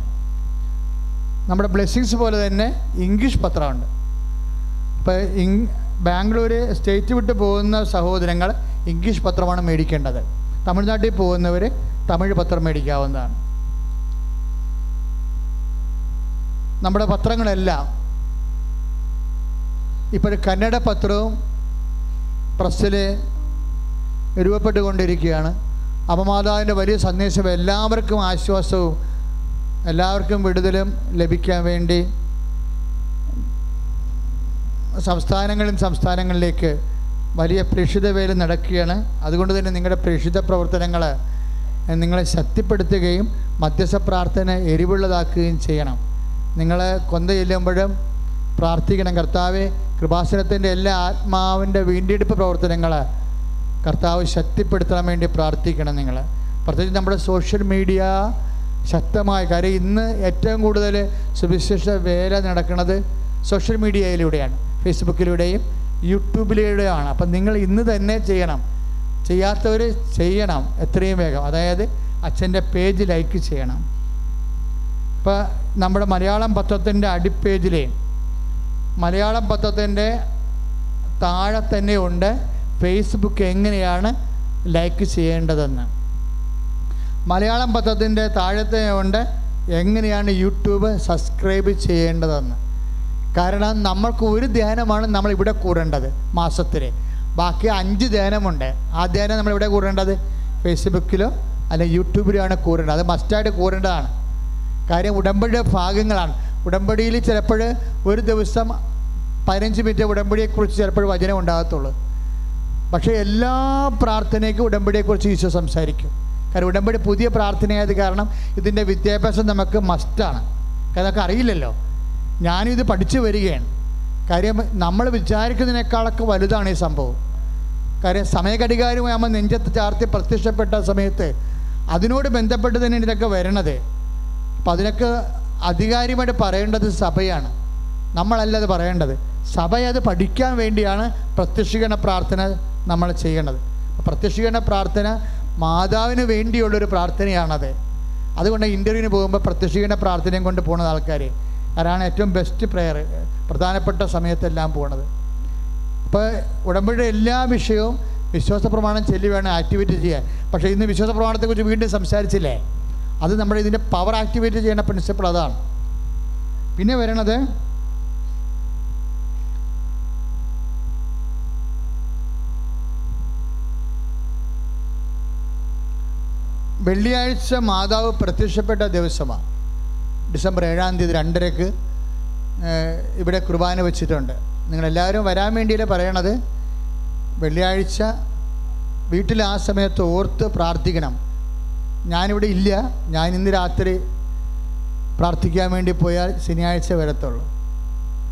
നമ്മുടെ ബ്ലെസ്സിങ്സ് പോലെ തന്നെ ഇംഗ്ലീഷ് പത്രമുണ്ട്. ഇപ്പോൾ ഇങ് ബാംഗ്ലൂർ സ്റ്റേറ്റ് വിട്ട് പോകുന്ന സഹോദരങ്ങൾ ഇംഗ്ലീഷ് പത്രമാണ് മേടിക്കേണ്ടത്. തമിഴ്നാട്ടിൽ പോകുന്നവർ തമിഴ് പത്രം മേടിക്കാവുന്നതാണ്. നമ്മുടെ പത്രങ്ങളെല്ലാം ഇപ്പോൾ കന്നഡ പത്രവും പ്രസ്സിൽ രൂപപ്പെട്ടുകൊണ്ടിരിക്കുകയാണ്. അപമാതാവിന്റെ വലിയ സന്ദേശം എല്ലാവർക്കും ആശ്വാസവും എല്ലാവർക്കും വിടുതലും ലഭിക്കാൻ വേണ്ടി സംസ്ഥാനങ്ങളും സംസ്ഥാനങ്ങളിലേക്ക് വലിയ പ്രേക്ഷിത വേല നടക്കുകയാണ്. അതുകൊണ്ട് തന്നെ നിങ്ങളുടെ പ്രേക്ഷിത പ്രവർത്തനങ്ങൾ നിങ്ങളെ ശക്തിപ്പെടുത്തുകയും മധ്യസ്ഥ പ്രാർത്ഥന എരിവുള്ളതാക്കുകയും ചെയ്യണം. നിങ്ങൾ കൊന്ത ചെല്ലുമ്പോഴും പ്രാർത്ഥിക്കണം. കർത്താവെ കൃപാസനത്തിന്റെ എല്ലാ ആത്മാവിന്റെ വീണ്ടെടുപ്പ് പ്രവർത്തനങ്ങൾ കർത്താവ് ശക്തിപ്പെടുത്താൻ വേണ്ടി പ്രാർത്ഥിക്കണം നിങ്ങൾ. പ്രത്യേകിച്ച് നമ്മുടെ സോഷ്യൽ മീഡിയ ശക്തമായ കാര്യം ഇന്ന് ഏറ്റവും കൂടുതൽ സുവിശേഷ വേല നടക്കുന്നത് സോഷ്യൽ മീഡിയയിലൂടെയാണ്. ഫേസ്ബുക്കിലൂടെയും യൂട്യൂബിലൂടെയുമാണ്. അപ്പം നിങ്ങൾ ഇന്ന് തന്നെ ചെയ്യണം. ചെയ്യാത്തവർ ചെയ്യണം എത്രയും വേഗം. അതായത് അച്ഛന്റെ പേജ് ലൈക്ക് ചെയ്യണം. ഇപ്പോൾ നമ്മുടെ മലയാളം പത്രത്തിന്റെ അടിപ്പേജിലെ മലയാളം പത്രത്തിന്റെ താഴെ തന്നെ ഉണ്ട്. ഫേസ്ബുക്ക് എങ്ങനെയാണ് ലൈക്ക് ചെയ്യേണ്ടതെന്ന്. മലയാളം പത്രത്തിന്റെ താഴത്തെ ഉണ്ട് എങ്ങനെയാണ് യൂട്യൂബ് സബ്സ്ക്രൈബ് ചെയ്യേണ്ടതെന്ന്. കാരണം നമ്മൾക്ക് ഒരു ധ്യാനമാണ് നമ്മൾ ഇവിടെ കൂടേണ്ടത് മാസത്തിൽ ബാക്കി അഞ്ച് ധ്യാനമുണ്ട്. ആ ധ്യാനം നമ്മൾ ഇവിടെ കൂടേണ്ടത്? ഫേസ്ബുക്കിലോ അല്ലെങ്കിൽ യൂട്യൂബിലാണ് കൂടേണ്ടത്. അത് മസ്റ്റായിട്ട് കൂടേണ്ടതാണ്. കാര്യം ഉടമ്പടിയുടെ ഭാഗങ്ങളാണ്. ഉടമ്പടിയിൽ ചിലപ്പോൾ ഒരു ദിവസം പതിനഞ്ച് മിനിറ്റ് ഉടമ്പടിയെക്കുറിച്ച് ചിലപ്പോൾ വചനം ഉണ്ടാകത്തുള്ളൂ. പക്ഷേ എല്ലാ പ്രാർത്ഥനയ്ക്കും ഉടമ്പടിയെക്കുറിച്ച് ഈശോ സംസാരിക്കും. കാരണം ഉടമ്പടി പുതിയ പ്രാർത്ഥനയായത് കാരണം ഇതിന്റെ വിദ്യാഭ്യാസം നമുക്ക് മസ്റ്റാണ് കാരണം അതൊക്കെ അറിയില്ലല്ലോ. ഞാനും ഇത് പഠിച്ചു വരികയാണ്. കാര്യം നമ്മൾ വിചാരിക്കുന്നതിനേക്കാളൊക്കെ വലുതാണ് ഈ സംഭവം. കാര്യം സമയഘടികാരമായി നമ്മൾ നെഞ്ചത്ത് ചാർത്തി പ്രത്യക്ഷപ്പെട്ട സമയത്ത് അതിനോട് ബന്ധപ്പെട്ട് തന്നെ ഇതൊക്കെ വരണത്. അപ്പം അതിനൊക്കെ അധികാരിയുമായിട്ട് പറയേണ്ടത് സഭയാണ്. നമ്മളല്ല അത് പറയേണ്ടത്. സഭ അത് പഠിക്കാൻ വേണ്ടിയാണ് പ്രത്യക്ഷീകരണ പ്രാർത്ഥന നമ്മൾ ചെയ്യണത് പ്രത്യക്ഷീകരണ പ്രാർത്ഥന മാതാവിന് വേണ്ടിയുള്ളൊരു പ്രാർത്ഥനയാണത്. അതുകൊണ്ട് ഇന്റർവ്യൂവിന് പോകുമ്പോൾ പ്രത്യക്ഷീകരണ പ്രാർത്ഥനയും കൊണ്ട് പോകുന്നത് ആൾക്കാർ അതാണ് ഏറ്റവും ബെസ്റ്റ് പ്രെയർ പ്രധാനപ്പെട്ട സമയത്തെല്ലാം പോണത്. അപ്പോൾ ഉടമ്പടിയുടെ എല്ലാ വിഷയവും വിശ്വാസ പ്രമാണം ചെല്ലി വേണം ആക്ടിവേറ്റ് ചെയ്യാൻ. പക്ഷേ ഇന്ന് വിശ്വാസ പ്രമാണത്തെക്കുറിച്ച് വീണ്ടും സംസാരിച്ചില്ലേ? അത് നമ്മുടെ ഇതിന്റെ പവർ ആക്ടിവേറ്റ് ചെയ്യുന്ന പ്രിൻസിപ്പിൾ അതാണ്. പിന്നെ വരണത് വെള്ളിയാഴ്ച മാതാവ് പ്രത്യക്ഷപ്പെട്ട ദിവസമാണ്. ഡിസംബർ ഏഴാം തീയതി രണ്ടരക്ക് ഇവിടെ കുർബാന വെച്ചിട്ടുണ്ട്. നിങ്ങളെല്ലാവരും വരാൻ വേണ്ടിയല്ലേ പറയണത്? വെള്ളിയാഴ്ച വീട്ടിൽ ആ സമയത്ത് ഓർത്ത് പ്രാർത്ഥിക്കണം. ഞാനിവിടെ ഇല്ല. ഞാൻ ഇന്ന് രാത്രി പ്രാർത്ഥിക്കാൻ വേണ്ടി പോയാൽ ശനിയാഴ്ച വരത്തുള്ളൂ.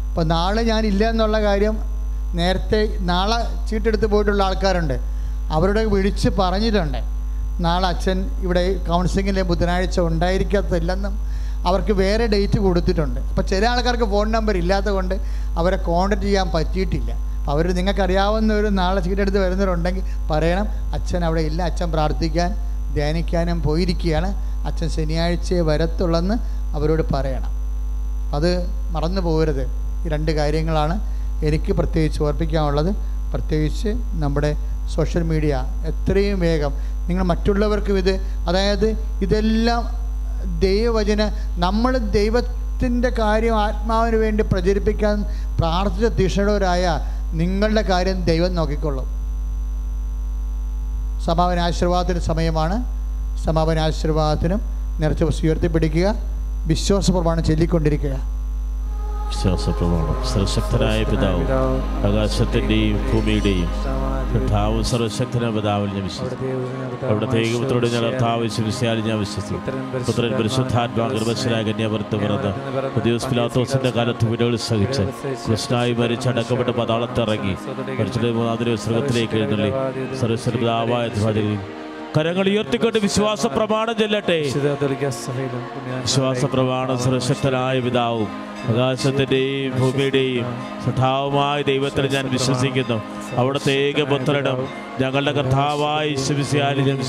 അപ്പോൾ നാളെ ഞാനില്ല എന്നുള്ള കാര്യം നേരത്തെ നാളെ ചീട്ടെടുത്ത് പോയിട്ടുള്ള ആൾക്കാരുണ്ട്. അവരോട് വിളിച്ച് പറഞ്ഞിട്ടുണ്ട്. നാളെ അച്ഛൻ ഇവിടെ കൗൺസിലിങ്ങിലെ ബുധനാഴ്ച ഉണ്ടായിരിക്കത്തില്ലെന്നും അവർക്ക് വേറെ ഡേറ്റ് കൊടുത്തിട്ടുണ്ട്. അപ്പോൾ ചില ആൾക്കാർക്ക് ഫോൺ നമ്പർ ഇല്ലാത്തതുകൊണ്ട് അവരെ കോൺടാക്ട് ചെയ്യാൻ പറ്റിയിട്ടില്ല. അപ്പോൾ അവർ ഒരു നാളെ ചീട്ടെടുത്ത് വരുന്നവരുണ്ടെങ്കിൽ പറയണം അച്ഛൻ അവിടെ ഇല്ല അച്ഛൻ പ്രാർത്ഥിക്കാൻ ധ്യാനിക്കാനും പോയിരിക്കുകയാണ്. അച്ഛൻ ശനിയാഴ്ചയെ വരത്തുള്ളെന്ന് അവരോട് പറയണം. അത് മറന്നു പോകരുത്. ഈ രണ്ട് കാര്യങ്ങളാണ് എനിക്ക് പ്രത്യേകിച്ച് ഓർപ്പിക്കാനുള്ളത്. പ്രത്യേകിച്ച് നമ്മുടെ സോഷ്യൽ മീഡിയ എത്രയും വേഗം നിങ്ങൾ മറ്റുള്ളവർക്കും ഇത് അതായത് ഇതെല്ലാം ദൈവവചന നമ്മൾ ദൈവത്തിന്റെ കാര്യം ആത്മാവിന് വേണ്ടി പ്രചരിപ്പിക്കാൻ പ്രാർത്ഥിച്ച തീക്ഷണവരായ നിങ്ങളുടെ കാര്യം ദൈവം നോക്കിക്കൊള്ളും. സമാപന ആശീർവാദത്തിന് സമയമാണ്. സമാപന ആശീർവാദത്തിനും നിറച്ച് ഉയർത്തിപ്പിടിക്കുക. വിശ്വാസപ്രമാണം ചൊല്ലിക്കൊണ്ടിരിക്കുക. വിശ്വാസപ്രമാണം. സർശക്തരായ പിതാവ് ആകാശത്തിന്റെയും ഭൂമിയുടെയും പിതാവും സർവശക്തനായ പിതാവിൽ ഞാൻ വിശ്വസിക്കും അവിടുത്തെ ഏകപുത്രോട് ഞാൻ കർത്താവ് വിശ്വസിച്ചാലും ഞാൻ വിശ്വസിക്കും പുത്രൻ പരിശുദ്ധാത്മാ ഗർഭശരായ കന്യാപുരത്ത് പിറന്ന് പുതിയ പിലാത്തോസിന്റെ കാലത്ത് വിടകൾ സഹിച്ച് കൃഷ്ണായി മരിച്ചടക്കപ്പെട്ട് പതാളത്തിറങ്ങി മരിച്ചിട്ട് മൂന്നാം ദിവസം സ്വർഗത്തിലേക്ക് എഴുന്നള്ളി. സർവസ്വരപിതാവായ പിതാവായ കരങ്ങൾ ഉയർത്തിക്കൊണ്ട് വിശ്വാസ പ്രമാണം ചെല്ലട്ടെ. വിശ്വാസ പ്രമാണം സർവശക്തനായ പിതാവും ആകാശത്തിന്റെയും ഭൂമിയുടെയും സഠാവുമായ ദൈവത്തിൽ ഞാൻ വിശ്വസിക്കുന്നു. അവിടുത്തെ ഏകപുത്രനും ഞങ്ങളുടെ കർത്താവായി ശിവസിയാലി ഞാൻ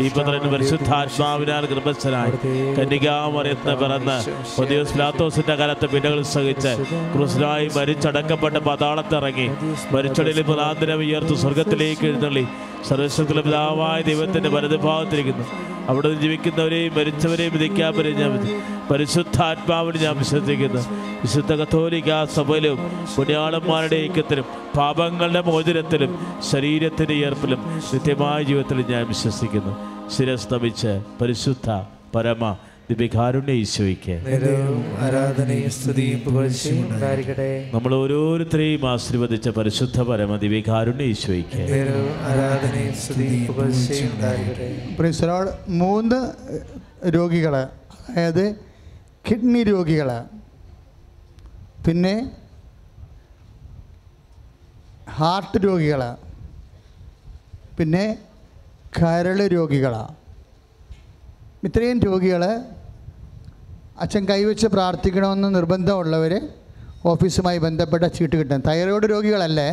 ഈ പുത്രൻ പരിശുദ്ധാത്മാവിനാൽ ഗർഭസ്ഥനായി കന്യകാമറിയത്തിന് പിറന്ന് പൊതിയോസ് പ്ലാത്തോസിന്റെ കാലത്ത് പിന്നകൾ സഹിച്ച് ക്രിസ്തുനായി മരിച്ചടക്കപ്പെട്ട് പതാളത്തിറങ്ങി മരിച്ചടലിൽ പ്രധാന്തരം ഉയർത്ത് സ്വർഗത്തിലേക്ക് എഴുന്നള്ളി. സർവസ്വത്തിലെ പിതാവായ ദൈവത്തിന്റെ വലതുഭാഗത്തിരിക്കുന്നു. അവിടെ ജീവിക്കുന്നവരെയും മരിച്ചവരെയും വിധിക്കാവരെയും ഞാൻ പരിശുദ്ധാത്മാവിന് ഞാൻ വിശ്വസിക്കുന്നു. വിശുദ്ധ കത്തോലിക്ക സഭയിലും പുണ്യാളന്മാരുടെ ഐക്യത്തിലും പാപങ്ങളുടെ മോചനത്തിലും ശരീരത്തിന്റെ ഏർപ്പിലും നിത്യമായ ജീവിതത്തിലും ഞാൻ വിശ്വസിക്കുന്നു. ശിരസ്തമിച്ച് പരിശുദ്ധ പരമ ദിവ്യകാരുണ്യ ഈശോയ്ക്ക്. ആരാധനയും സ്തുതിയും പുകഴ്ചയും ഉണ്ടായിരിക്കട്ടെ. നമ്മൾ ഓരോരുത്തരെയും ആശീർവദിച്ച പരിശുദ്ധ പരമ ദിവ്യകാരുണ്യ ഈശോയ്ക്ക്. നേരവും ആരാധനയും സ്തുതിയും പുകഴ്ചയും ഉണ്ടായിരിക്കട്ടെ. പ്രിൻസലോൾ മൂന്ന് രോഗികൾ അതായത് കിഡ്നി രോഗികൾ പിന്നെ ഹാർട്ട് രോഗികൾ പിന്നെ കരൾ രോഗികളാണ് ഇത്രയും രോഗികൾ അച്ഛൻ കൈവച്ച് പ്രാർത്ഥിക്കണമെന്ന് നിർബന്ധമുള്ളവർ ഓഫീസുമായി ബന്ധപ്പെട്ട ചീട്ട് കിട്ടണം തൈറോയ്ഡ് രോഗികളല്ലേ?